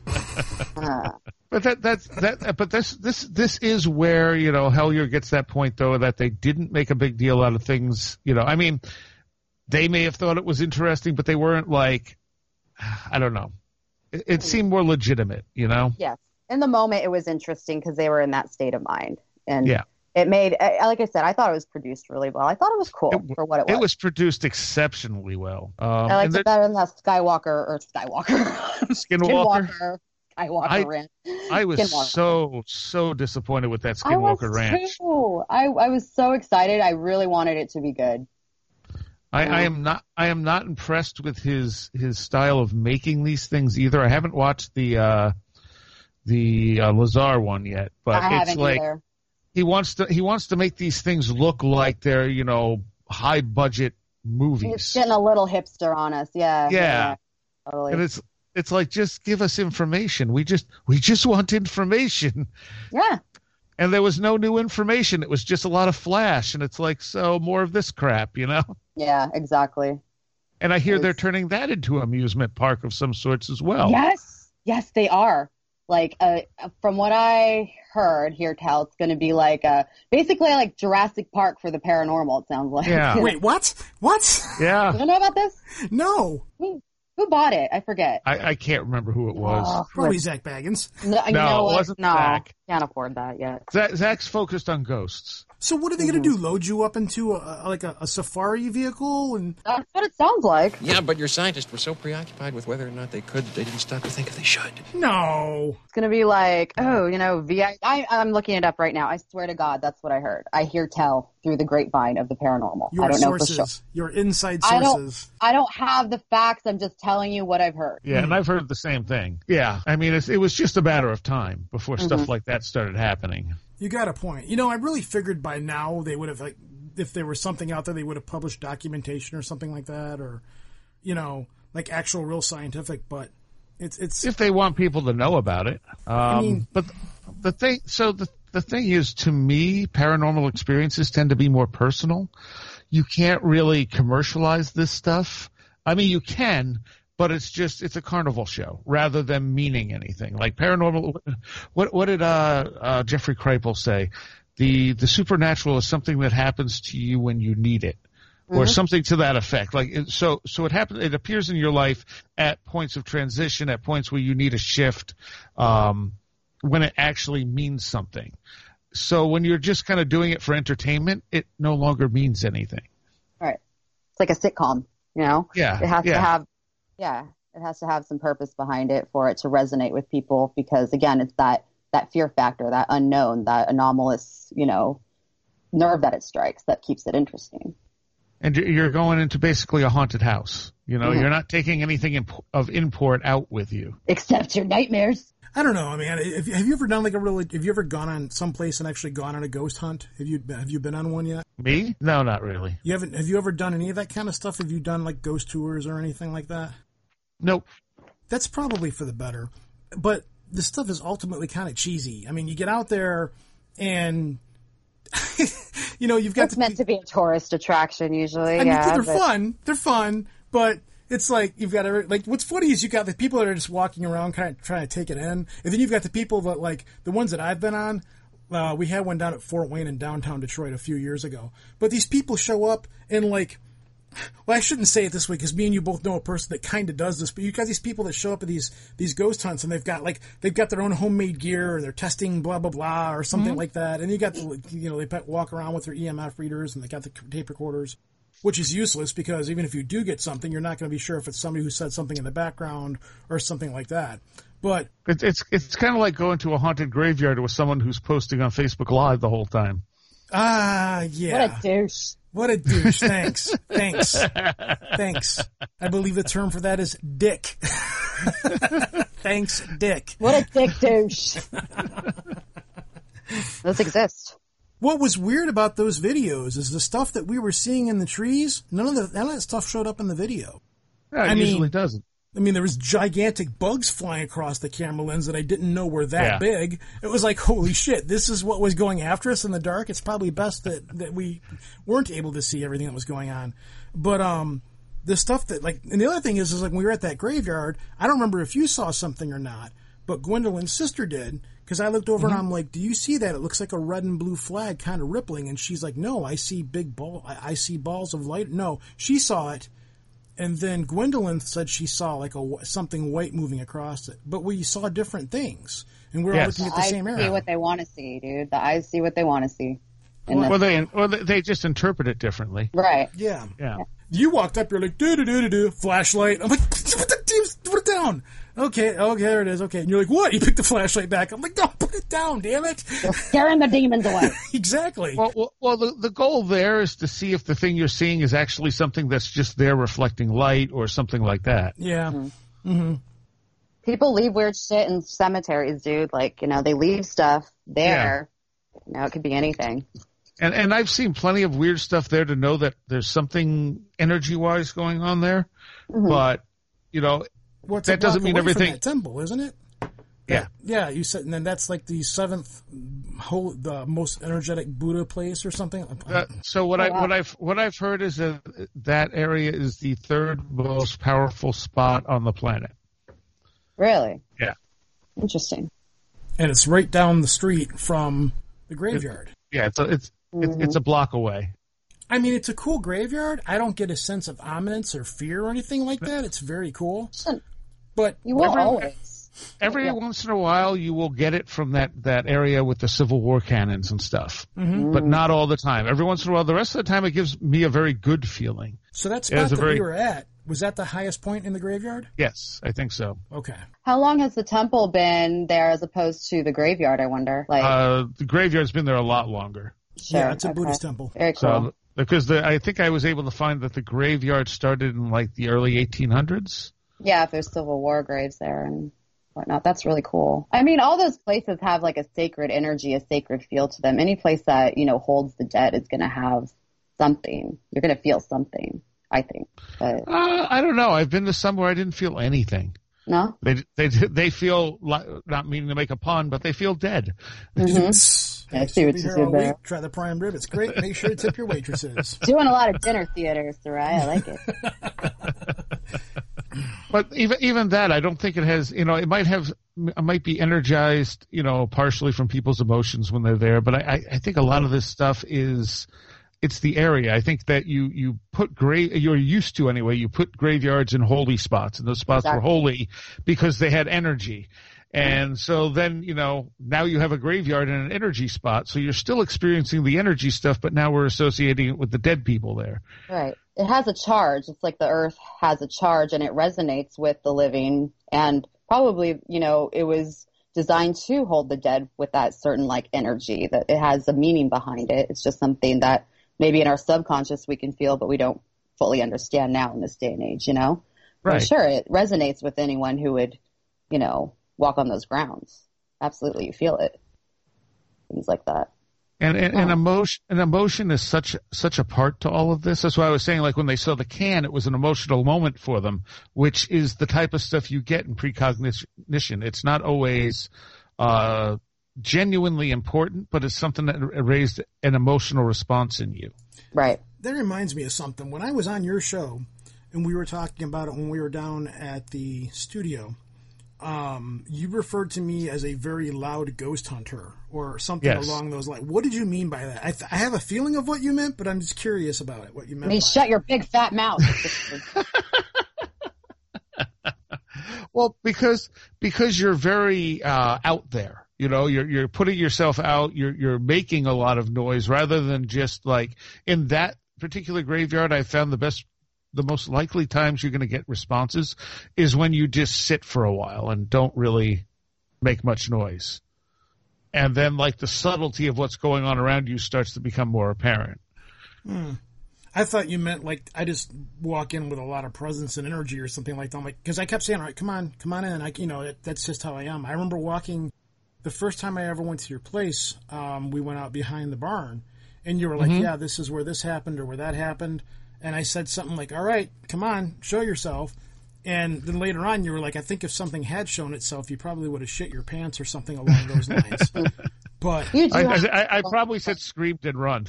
[SPEAKER 3] Uh,
[SPEAKER 4] But that that's that. But this this this is where you know Hellier gets that point though that they didn't make a big deal out of things. You know, I mean, they may have thought it was interesting, but they weren't like, I don't know. It, it seemed more legitimate. You know.
[SPEAKER 3] yes. In the moment, it was interesting because they were in that state of mind, and
[SPEAKER 4] Yeah.
[SPEAKER 3] it made. Like I said, I thought it was produced really well. I thought it was cool
[SPEAKER 4] It-
[SPEAKER 3] for what it was.
[SPEAKER 4] It was produced exceptionally well. Um,
[SPEAKER 3] I liked it better than that Skywalker or Skywalker.
[SPEAKER 4] Skinwalker.
[SPEAKER 3] Skinwalker. Skywalker
[SPEAKER 4] I-
[SPEAKER 3] Ranch.
[SPEAKER 4] I was
[SPEAKER 3] Skinwalker.
[SPEAKER 4] so so disappointed with that
[SPEAKER 3] I was
[SPEAKER 4] Skinwalker Ranch.
[SPEAKER 3] too. I, I was so excited. I really wanted it to be good.
[SPEAKER 4] I, I am not. I am not impressed with his his style of making these things either. I haven't watched the uh, the uh, Lazar one yet, but
[SPEAKER 3] I
[SPEAKER 4] it's like
[SPEAKER 3] either.
[SPEAKER 4] he wants to he wants to make these things look like they're you know high budget movies.
[SPEAKER 3] It's
[SPEAKER 4] movies,
[SPEAKER 3] getting a little hipster on us. Yeah.
[SPEAKER 4] Yeah.
[SPEAKER 3] totally.
[SPEAKER 4] and it's it's like just give us information. We just we just want information,
[SPEAKER 3] yeah.
[SPEAKER 4] and there was no new information. It was just a lot of flash, and it's like so more of this crap, you know.
[SPEAKER 3] Yeah, exactly.
[SPEAKER 4] And I hear they're turning that into an amusement park of some sorts as well.
[SPEAKER 3] Yes. Yes, they are. Like, uh, from what I heard here, tell it's going to be like, uh, basically like Jurassic Park for the paranormal. It sounds like.
[SPEAKER 4] Yeah.
[SPEAKER 1] Wait, what? What?
[SPEAKER 4] Yeah.
[SPEAKER 3] you don't know about this?
[SPEAKER 1] No.
[SPEAKER 3] Who bought it? I forget.
[SPEAKER 4] I, I can't remember who it was.
[SPEAKER 3] Oh,
[SPEAKER 1] Probably Zak Bagans.
[SPEAKER 3] no, you
[SPEAKER 4] No,
[SPEAKER 3] know
[SPEAKER 4] it wasn't
[SPEAKER 3] no,
[SPEAKER 4] Zak.
[SPEAKER 3] can't afford that yet.
[SPEAKER 4] Zak, Zak's focused on ghosts.
[SPEAKER 1] So what are they going to mm-hmm. do? Load you up into a, a- like a, a safari vehicle and
[SPEAKER 3] That's what it sounds like.
[SPEAKER 6] Yeah, but your scientists were so preoccupied with whether or not they could, they didn't stop to think if they should.
[SPEAKER 1] no.
[SPEAKER 3] It's gonna be like, oh, you know, VI. I, I'm looking it up right now. I swear to God, that's what I heard. I hear tell through the grapevine of the paranormal.
[SPEAKER 1] Your
[SPEAKER 3] I don't know for
[SPEAKER 1] sources,
[SPEAKER 3] sure.
[SPEAKER 1] your inside sources.
[SPEAKER 3] I don't- I don't have the facts. I'm just telling you what I've heard.
[SPEAKER 4] Yeah, and I've heard the same thing. Yeah, I mean, it's, it was just a matter of time before stuff mm-hmm. like that started happening.
[SPEAKER 1] You got a point. You know, I really figured by now they would have like if there was something out there they would have published documentation or something like that or you know, like actual real scientific, but it's it's
[SPEAKER 4] If they want people to know about it. Um,
[SPEAKER 1] mean-
[SPEAKER 4] but the thing, so the, the thing is, to me, paranormal experiences tend to be more personal. You can't really commercialize this stuff. I mean, you can, but it's just it's a carnival show rather than meaning anything. Like paranormal, what what did uh, uh, Jeffrey Kripal say? The the supernatural is something that happens to you when you need it, or something to that effect. Like it- so, so it happens. It appears in your life at points of transition, at points where you need a shift, um, when it actually means something. So when you're just kind of doing it for entertainment, it no longer means anything.
[SPEAKER 3] Right. It's like a sitcom. You know.
[SPEAKER 4] Yeah,
[SPEAKER 3] It has
[SPEAKER 4] yeah.
[SPEAKER 3] to have. Yeah. It has to have some purpose behind it for it to resonate with people because again, it's that that fear factor, that unknown, that anomalous, you know, nerve that it strikes that keeps it interesting.
[SPEAKER 4] and you're- you're going into basically a haunted house. You know,
[SPEAKER 3] Mhm.
[SPEAKER 4] you're not taking anything imp- of import out with you.
[SPEAKER 3] Except your nightmares.
[SPEAKER 1] I don't know. I mean, have, have you ever done like a really? Have you ever gone on some place and actually gone on a ghost hunt? Have you have you been on one yet?
[SPEAKER 4] Me? No, not really.
[SPEAKER 1] You haven't. Have you ever done any of that kind of stuff? Have you done like ghost tours or anything like that?
[SPEAKER 4] Nope.
[SPEAKER 1] That's probably for the better. But this stuff is ultimately kind of cheesy. I mean, you get out there and (laughs) you know you've got
[SPEAKER 3] It's
[SPEAKER 1] the,
[SPEAKER 3] meant to be a tourist attraction usually.
[SPEAKER 1] I mean,
[SPEAKER 3] yeah,
[SPEAKER 1] they're
[SPEAKER 3] but-
[SPEAKER 1] fun. They're fun, but it's like you've got to like. What's funny is you've got the people that are just walking around, kind of trying to take it in, and then you've got the people that like the ones that I've been on. Uh, we had one down at Fort Wayne in downtown Detroit a few years ago. But these people show up and like. Well, I shouldn't say it this way because me and you both know a person that kind of does this. But you got these people that show up at these these ghost hunts and they've got like they've got their own homemade gear or they're testing blah blah blah or something like that. And you got the you know they walk around with their EMF readers and they got the tape recorders, which is useless because even if you do get something, you're not going to be sure if it's somebody who said something in the background or something like that. But
[SPEAKER 4] It's it's it's kind of like going to a haunted graveyard with someone who's posting on Facebook Live the whole time.
[SPEAKER 1] ah, yeah.
[SPEAKER 3] What a douche.
[SPEAKER 1] What a douche. Thanks. Thanks. Thanks. I believe the term for that is dick. (laughs) Thanks, dick.
[SPEAKER 3] What a dick douche. Those exist.
[SPEAKER 1] What was weird about those videos is the stuff that we were seeing in the trees, none of the none of that stuff showed up in the video.
[SPEAKER 4] Yeah, it
[SPEAKER 1] I mean-
[SPEAKER 4] usually doesn't.
[SPEAKER 1] I mean, there was gigantic bugs flying across the camera lens that I didn't know were that
[SPEAKER 4] Yeah.
[SPEAKER 1] big. It was like, holy shit, this is what was going after us in the dark. It's probably best that, that we weren't able to see everything that was going on. But, um, the stuff that, like, and the other thing is, is like, when we were at that graveyard, I don't remember if you saw something or not, but Gwendolyn's sister did, because I looked over and I'm like, do you see that? It looks like a red and blue flag kind of rippling. And she's like, no, I see big ball, I, I see balls of light. No, she saw it and then Gwendolyn said she saw like a something white moving across it, but we saw different things, and we we're
[SPEAKER 4] Yes.
[SPEAKER 1] looking at
[SPEAKER 3] The
[SPEAKER 1] the
[SPEAKER 3] eyes
[SPEAKER 1] same
[SPEAKER 3] see
[SPEAKER 1] area.
[SPEAKER 3] what they want to see, dude. The eyes see what they want to see. And
[SPEAKER 4] Well, they or they they just interpret it differently.
[SPEAKER 3] right.
[SPEAKER 1] yeah,
[SPEAKER 4] Yeah.
[SPEAKER 1] you walked up, you're like do do do do do flashlight. I'm like, (laughs) put the damn- put it down. Okay, okay, there it is. Okay, and you're like, what? You picked the flashlight back. I'm like, don't put it down, damn it.
[SPEAKER 3] You're scaring the demons away. (laughs)
[SPEAKER 1] exactly.
[SPEAKER 4] Well, well, well the, the goal there is to see if the thing you're seeing is actually something that's just there reflecting light or something like that.
[SPEAKER 1] yeah, mm-hmm. Mm-hmm.
[SPEAKER 3] People leave weird shit in cemeteries, dude. Like, you know, they leave stuff there. You know, it could be anything.
[SPEAKER 4] And and I've seen plenty of weird stuff there to know that there's something energy wise going on there. Mm-hmm. But you know,
[SPEAKER 1] What's
[SPEAKER 4] that
[SPEAKER 1] a block
[SPEAKER 4] doesn't mean
[SPEAKER 1] away from
[SPEAKER 4] everything-
[SPEAKER 1] that temple, isn't it?
[SPEAKER 4] yeah.
[SPEAKER 1] Yeah, you said, and then that's like the seventh, whole, the most energetic Buddha place or something.
[SPEAKER 4] Uh, so what
[SPEAKER 3] Oh,
[SPEAKER 4] I
[SPEAKER 3] wow.
[SPEAKER 4] what I've what I've heard is that that area is the third most powerful spot on the planet.
[SPEAKER 3] Really?
[SPEAKER 4] Yeah.
[SPEAKER 3] Interesting.
[SPEAKER 1] and it's right down the street from the graveyard.
[SPEAKER 4] Yeah, it's a, it's it's, it's a block away.
[SPEAKER 1] I mean, it's a cool graveyard. I don't get a sense of ominence or fear or anything like that. It's very cool.
[SPEAKER 3] Shouldn't-
[SPEAKER 1] But
[SPEAKER 3] You will
[SPEAKER 4] Every-
[SPEAKER 3] always.
[SPEAKER 4] Every once in a while, you will get it from that, that area with the Civil War cannons and stuff, but not all the time. Every once in a while, the rest of the time, it gives me a very good feeling.
[SPEAKER 1] so that
[SPEAKER 4] Yeah,
[SPEAKER 1] spot
[SPEAKER 4] a
[SPEAKER 1] that
[SPEAKER 4] very-
[SPEAKER 1] we were at was that the highest point in the graveyard?
[SPEAKER 4] Yes, I think so.
[SPEAKER 1] Okay.
[SPEAKER 3] How long has the temple been there as opposed to the graveyard, I wonder? Like,
[SPEAKER 4] Uh, the graveyard's been there a lot longer.
[SPEAKER 3] sure.
[SPEAKER 1] yeah, it's a
[SPEAKER 3] okay.
[SPEAKER 1] Buddhist temple.
[SPEAKER 3] Very cool.
[SPEAKER 4] So because the, I think I was able to find that the graveyard started in like the early 1800s.
[SPEAKER 3] Yeah, if there's Civil War graves there and whatnot, that's really cool. I mean, all those places have like a sacred energy, a sacred feel to them. Any place that, you know, holds the dead is going to have something. You're going to feel something, I think. But
[SPEAKER 4] Uh, I don't know. I've been to some where I didn't feel anything.
[SPEAKER 3] no?
[SPEAKER 4] They they they feel like, not meaning to make a pun, but they feel dead.
[SPEAKER 3] Mm-hmm.
[SPEAKER 1] I
[SPEAKER 3] I see what you
[SPEAKER 1] here
[SPEAKER 3] did there.
[SPEAKER 1] Try the prime rib. It's great. Make sure to tip your waitresses. (laughs)
[SPEAKER 3] Doing a lot of dinner theaters, Seriah. I like it. (laughs)
[SPEAKER 4] But even even that, I don't think it has. You know, it might have, it might be energized. You know, partially from people's emotions when they're there. But I, I, think a lot of this stuff is, it's the area. I think that you you put grave, you're used to anyway. You put graveyards in holy spots, and those spots were holy because they had energy. And so then, you know, now you have a graveyard and an energy spot. So you're still experiencing the energy stuff, but now we're associating it with the dead people there.
[SPEAKER 3] Right. It has a charge. It's like the earth has a charge and it resonates with the living. And probably, you know, it was designed to hold the dead with that certain like energy that it has a meaning behind it. It's just something that maybe in our subconscious we can feel, but we don't fully understand now in this day and age, you know?
[SPEAKER 4] Right.
[SPEAKER 3] sure, it resonates with anyone who would, you know, walk on those grounds. Absolutely, you feel it. Things like that.
[SPEAKER 4] And and, and emotion and emotion is such such a part to all of this. That's why I was saying like when they saw the can, it was an emotional moment for them, which is the type of stuff you get in precognition. It's not always uh, genuinely important, but it's something that raised an emotional response in you.
[SPEAKER 3] Right.
[SPEAKER 1] That reminds me of something. When I was on your show, and we were talking about it when we were down at the studio, um, you referred to me as a very loud ghost hunter or something
[SPEAKER 4] Yes.
[SPEAKER 1] along those lines. What did you mean by that? I, th- I have a feeling of what you meant, but I'm just curious about it. What you meant?
[SPEAKER 3] I mean, shut
[SPEAKER 1] it.
[SPEAKER 3] your big fat mouth. (laughs) (laughs)
[SPEAKER 4] Well, because because you're very uh, out there. You know, you're you're putting yourself out. You're you're making a lot of noise rather than just like in that particular graveyard. I found the best, the most likely times you're going to get responses is when you just sit for a while and don't really make much noise, and then like the subtlety of what's going on around you starts to become more apparent.
[SPEAKER 1] I thought you meant like I just walk in with a lot of presence and energy or something like that. I'm like, because I kept saying, "All right, come on, come on in." I, you know, it, that's just how I am. I remember walking the first time I ever went to your place. Um, we went out behind the barn, and you were like, "Yeah, this is where this happened or where that happened," and I said something like, "All right, come on, show yourself." And then later on, you were like, "I think if something had shown itself, you probably would have shit your pants or something along those lines." (laughs) but
[SPEAKER 4] I,
[SPEAKER 3] have-
[SPEAKER 4] I, I probably said screamed and run.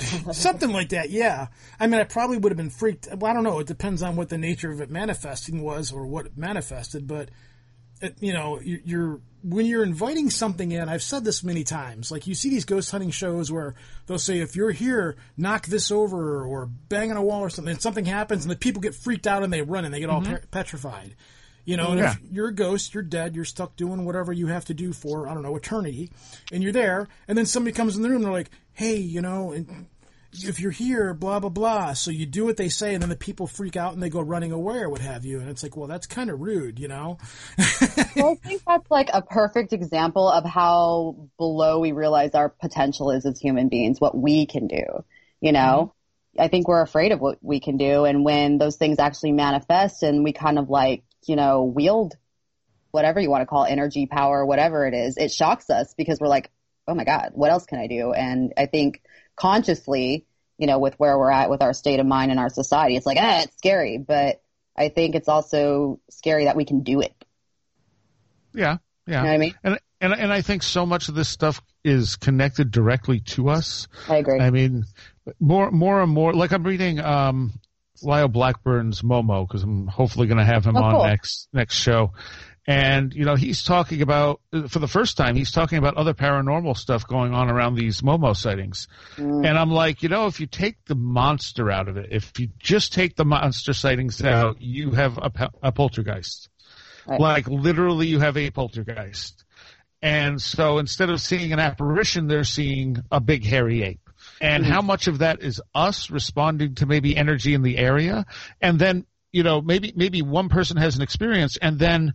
[SPEAKER 4] (laughs)
[SPEAKER 1] Something like that, yeah. I mean, I probably would have been freaked. Well, I don't know. It depends on what the nature of it manifesting was or what it manifested. But, it, you know, you- you're when you're inviting something in. I've said this many times. Like you see these ghost hunting shows where they'll say, "If you're here, knock this over or bang on a wall or something." And something happens, and the people get freaked out and they run and they get all mm-hmm. pe- petrified. You know, and
[SPEAKER 4] Yeah.
[SPEAKER 1] if you're a ghost, you're dead, you're stuck doing whatever you have to do for, I don't know, eternity, and you're there, and then somebody comes in the room and they're like, hey, you know, and if you're here, blah, blah, blah. So you do what they say, and then the people freak out and they go running away or what have you. And it's like, well, that's kind of rude, you know?
[SPEAKER 3] Well, (laughs) I think that's like a perfect example of how below we realize our potential is as human beings, what we can do. You know, mm-hmm. I think we're afraid of what we can do. And when those things actually manifest and we kind of like, you know, wield whatever you want to call it, energy, power, whatever it is, it shocks us because we're like, oh my God, what else can I do? And I think consciously, you know, with where we're at with our state of mind and our society, it's like, ah, it's scary. But I think it's also scary that we can do it.
[SPEAKER 4] Yeah, yeah.
[SPEAKER 3] You know what I mean?
[SPEAKER 4] And and and I think so much of this stuff is connected directly to us.
[SPEAKER 3] I agree.
[SPEAKER 4] I mean, more more and more. Like I'm reading um, Lyle Blackburn's Momo because I'm hopefully going to have him
[SPEAKER 3] Oh,
[SPEAKER 4] on
[SPEAKER 3] cool.
[SPEAKER 4] next next show. And you know he's talking about for the first time he's talking about other paranormal stuff going on around these Momo sightings,
[SPEAKER 3] Mm.
[SPEAKER 4] and I'm like, you know, if you take the monster out of it, if you just take the monster sightings out, you have a, a poltergeist.
[SPEAKER 3] Right.
[SPEAKER 4] Like literally, you have a poltergeist. And so instead of seeing an apparition, they're seeing a big hairy ape. And how much of that is us responding to maybe energy in the area? And then, you know, maybe, maybe one person has an experience and then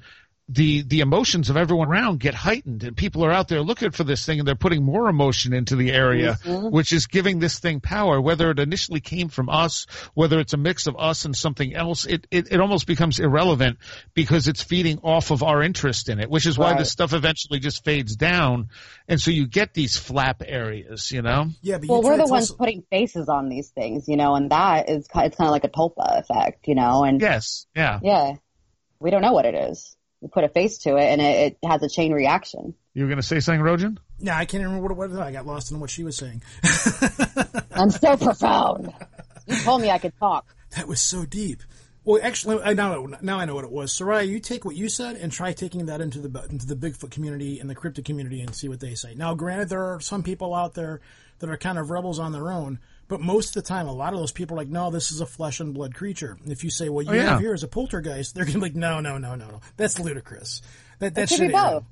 [SPEAKER 4] the, the emotions of everyone around get heightened and people are out there looking for this thing and they're putting more emotion into the area, mm-hmm. which is giving this thing power, whether it initially came from us, whether it's a mix of us and something else, it, it, it almost becomes irrelevant because it's feeding off of our interest in it, which is why
[SPEAKER 3] Right.
[SPEAKER 4] this stuff eventually just fades down. And so you get these flap areas, you know?
[SPEAKER 1] Yeah, but
[SPEAKER 3] well,
[SPEAKER 1] you
[SPEAKER 3] we're the ones
[SPEAKER 1] tell-
[SPEAKER 3] putting faces on these things, you know, and that is it's kind of like a tulpa effect, you know, and
[SPEAKER 4] Yes. Yeah.
[SPEAKER 3] yeah, we don't know what it is. We put a face to it, and it, it has a chain reaction.
[SPEAKER 4] You were going to say something, Rojan?
[SPEAKER 1] Yeah, I can't remember what it was. I got lost in what she was saying. (laughs)
[SPEAKER 3] I'm so profound. You told me I could talk.
[SPEAKER 1] That was so deep. Well, actually, I now now I know what it was. Seriah, you take what you said and try taking that into the into the Bigfoot community and the cryptid community and see what they say. Now, granted, there are some people out there that are kind of rebels on their own, but most of the time, a lot of those people are like, "No, this is a flesh and blood creature." If you say, well, you
[SPEAKER 4] Oh, yeah.
[SPEAKER 1] have here is a poltergeist," they're gonna be like, "No, no, no, no, no. That's ludicrous. That that
[SPEAKER 3] It could be both.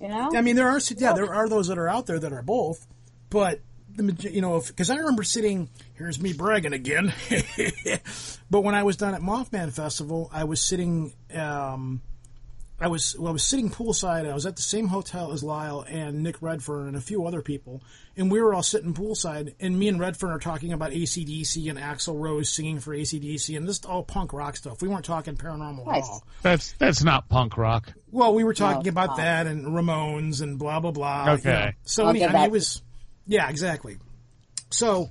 [SPEAKER 3] You know?
[SPEAKER 1] I mean, there are yeah, there are those that are out there that are both, but the you know, because I remember sitting. Here's me bragging again. (laughs) but when I was down at Mothman Festival, I was sitting um, I was well, I was sitting poolside. I was at the same hotel as Lyle and Nick Redfern and a few other people, and we were all sitting poolside. And me and Redfern are talking about ACDC and Axl Rose singing for ACDC and this all punk rock stuff. We weren't talking paranormal
[SPEAKER 3] Nice.
[SPEAKER 1] at all.
[SPEAKER 4] That's that's not punk rock.
[SPEAKER 1] Well, we were talking
[SPEAKER 3] it's
[SPEAKER 1] about
[SPEAKER 3] not.
[SPEAKER 1] that and Ramones and blah blah blah.
[SPEAKER 4] Okay.
[SPEAKER 1] you know. So
[SPEAKER 3] I'll
[SPEAKER 1] any- I mean, it was, yeah, exactly. So,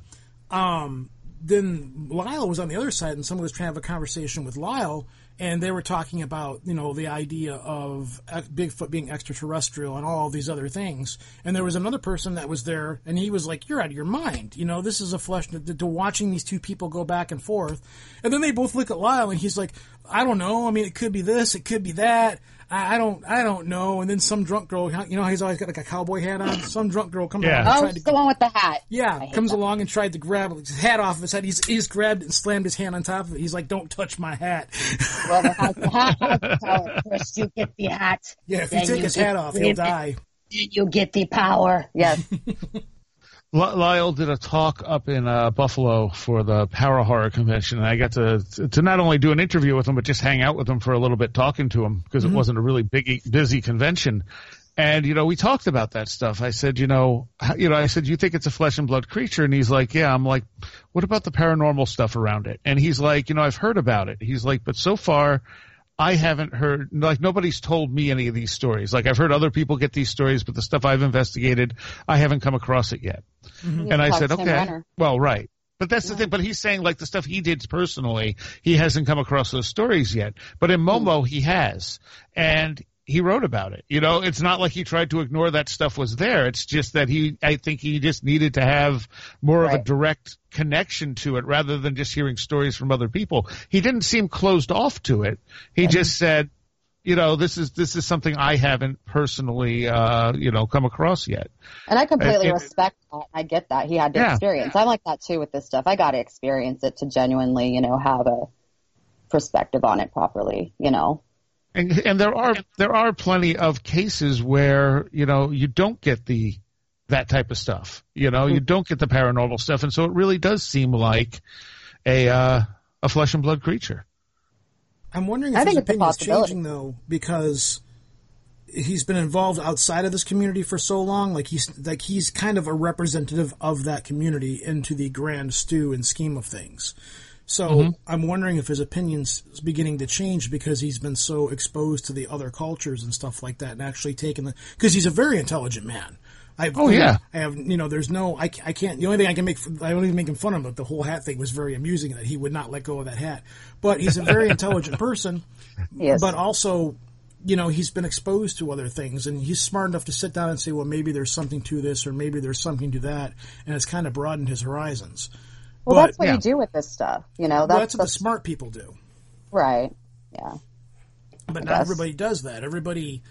[SPEAKER 1] um, then Lyle was on the other side, and someone was trying to have a conversation with Lyle, and they were talking about you know the idea of Bigfoot being extraterrestrial and all these other things. And there was another person that was there, and he was like, "You're out of your mind. You know, this is a flesh to, to watching these two people go back and forth." And then they both look at Lyle, and he's like, "I don't know. I mean, it could be this, it could be that." I I don't, I don't know. And then some drunk girl, you know, he's always got like a cowboy hat on. Some drunk girl comes
[SPEAKER 4] Yeah.
[SPEAKER 1] along
[SPEAKER 3] Oh,
[SPEAKER 1] tried to
[SPEAKER 3] the one with the hat.
[SPEAKER 1] yeah,
[SPEAKER 3] hate
[SPEAKER 1] comes
[SPEAKER 3] that.
[SPEAKER 1] along and tried to grab his hat off his head. He's, he's grabbed it and slammed his hand on top of it. He's like, "Don't touch my hat."
[SPEAKER 3] Well, (laughs) the hat, the hat has the power. First, you get the hat.
[SPEAKER 1] Yeah, if you
[SPEAKER 3] then
[SPEAKER 1] take his
[SPEAKER 3] get
[SPEAKER 1] hat off, he'll die.
[SPEAKER 3] You get the power. Yes. (laughs)
[SPEAKER 4] Lyle did a talk up in uh, Buffalo for the Power Horror Convention, and I got to to not only do an interview with him, but just hang out with him for a little bit, talking to him because it wasn't a really big, busy convention. And you know, we talked about that stuff. I said, you know, you know, I said, you think it's a flesh and blood creature? And he's like, yeah. I'm like, what about the paranormal stuff around it? And he's like, you know, I've heard about it. He's like, but so far. I haven't heard like nobody's told me any of these stories. Like I've heard other people get these stories, but the stuff I've investigated, I haven't come across it yet. Mm-hmm. And I said, okay,
[SPEAKER 3] Renner.
[SPEAKER 4] well, right. But that's the thing. But he's saying like the stuff he did personally, he hasn't come across those stories yet. But in hmm. Momo, he has, and he wrote about it. You know, it's not like he tried to ignore that stuff was there. It's just that he, I think he just needed to have more of a direct connection to it rather than just hearing stories from other people. He didn't seem closed off to it. He just said, you know, this is this is something I haven't personally, uh, you know, come across yet.
[SPEAKER 3] And I completely
[SPEAKER 4] it-
[SPEAKER 3] respect that. I get that. He had to
[SPEAKER 4] Yeah.
[SPEAKER 3] experience. I'm like that too with this stuff. I got to experience it to genuinely, you know, have a perspective on it properly, you know.
[SPEAKER 4] And, and there are there are plenty of cases where you know you don't get the that type of stuff. You know, you don't get the paranormal stuff, and so it really does seem like a uh, a flesh and blood creature.
[SPEAKER 1] I'm wondering if
[SPEAKER 3] I
[SPEAKER 1] his
[SPEAKER 3] think it's a
[SPEAKER 1] opinion is changing though, because he's been involved outside of this community for so long. Like he's like he's kind of a representative of that community into the grand stew and scheme of things. So
[SPEAKER 3] Mm-hmm.
[SPEAKER 1] I'm wondering if his opinions beginning to change because he's been so exposed to the other cultures and stuff like that, and actually taken the because he's a very intelligent man. I,
[SPEAKER 4] Oh, yeah.
[SPEAKER 1] I have you know. There's no I, I can't. The only thing I can make I don't even making fun of him, but the whole hat thing was very amusing that he would not let go of that hat. But he's a very intelligent person (laughs)
[SPEAKER 3] Yes.
[SPEAKER 1] but also you know he's been exposed to other things and he's smart enough to sit down and say well maybe there's something to this or maybe there's something to that and it's kind of broadened his horizons
[SPEAKER 3] well,
[SPEAKER 1] but
[SPEAKER 3] that's what
[SPEAKER 4] yeah.
[SPEAKER 3] you do with this stuff, you know.
[SPEAKER 1] well,
[SPEAKER 3] That's,
[SPEAKER 1] that's what the
[SPEAKER 3] the
[SPEAKER 1] smart people do
[SPEAKER 3] right. Yeah.
[SPEAKER 1] but not
[SPEAKER 3] guess.
[SPEAKER 1] everybody does that everybody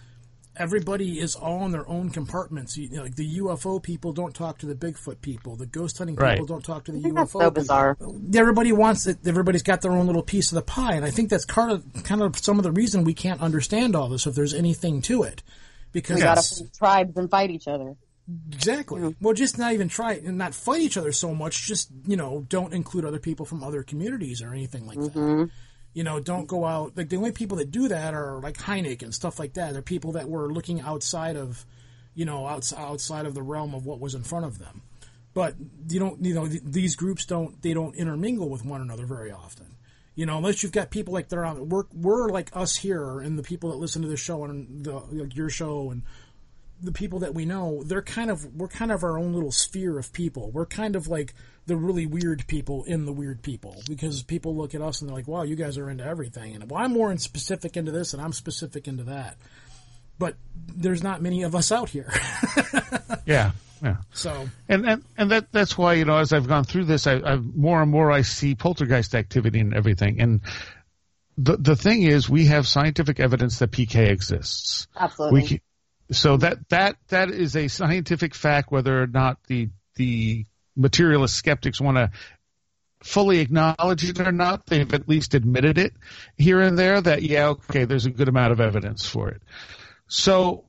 [SPEAKER 1] everybody is all in their own compartments you know, like the ufo people don't talk to the bigfoot people the ghost hunting people
[SPEAKER 4] Right.
[SPEAKER 1] don't talk to the
[SPEAKER 3] think
[SPEAKER 1] ufo
[SPEAKER 3] that's so
[SPEAKER 1] people.
[SPEAKER 3] bizarre.
[SPEAKER 1] everybody wants it everybody's got their own little piece of the pie and i think that's kind of kind of some of the reason we can't understand all this if there's anything to it because
[SPEAKER 3] We got to form tribes and fight each other.
[SPEAKER 1] Exactly. Well, just not even try and not fight each other so much. Just you know, don't include other people from other communities or anything like that. Mm-hmm. You know, don't go out. Like the only people that do that are like Hynek and stuff like that. They're people that were looking outside of, you know, outside outside of the realm of what was in front of them. But you don't, you know, th- these groups don't they don't intermingle with one another very often. You know, unless you've got people like they're on. We're we're like us here, and the people that listen to this show and the like your show and the people that we know, they're kind of we're kind of our own little sphere of people. We're kind of like the really weird people in the weird people because people look at us and they're like, "Wow, you guys are into everything." And well, I'm more in specific into this, and I'm specific into that. But there's not many of us out here, (laughs)
[SPEAKER 4] Yeah, yeah.
[SPEAKER 1] so
[SPEAKER 4] And and and that that's why you know as I've gone through this, I, I more and more I see poltergeist activity and everything. And the the thing is, we have scientific evidence that PK exists.
[SPEAKER 3] Absolutely.
[SPEAKER 4] We can, so that that that is a scientific fact, whether or not the the materialist skeptics want to fully acknowledge it or not. They've at least admitted it here and there that yeah, okay, there's a good amount of evidence for it. So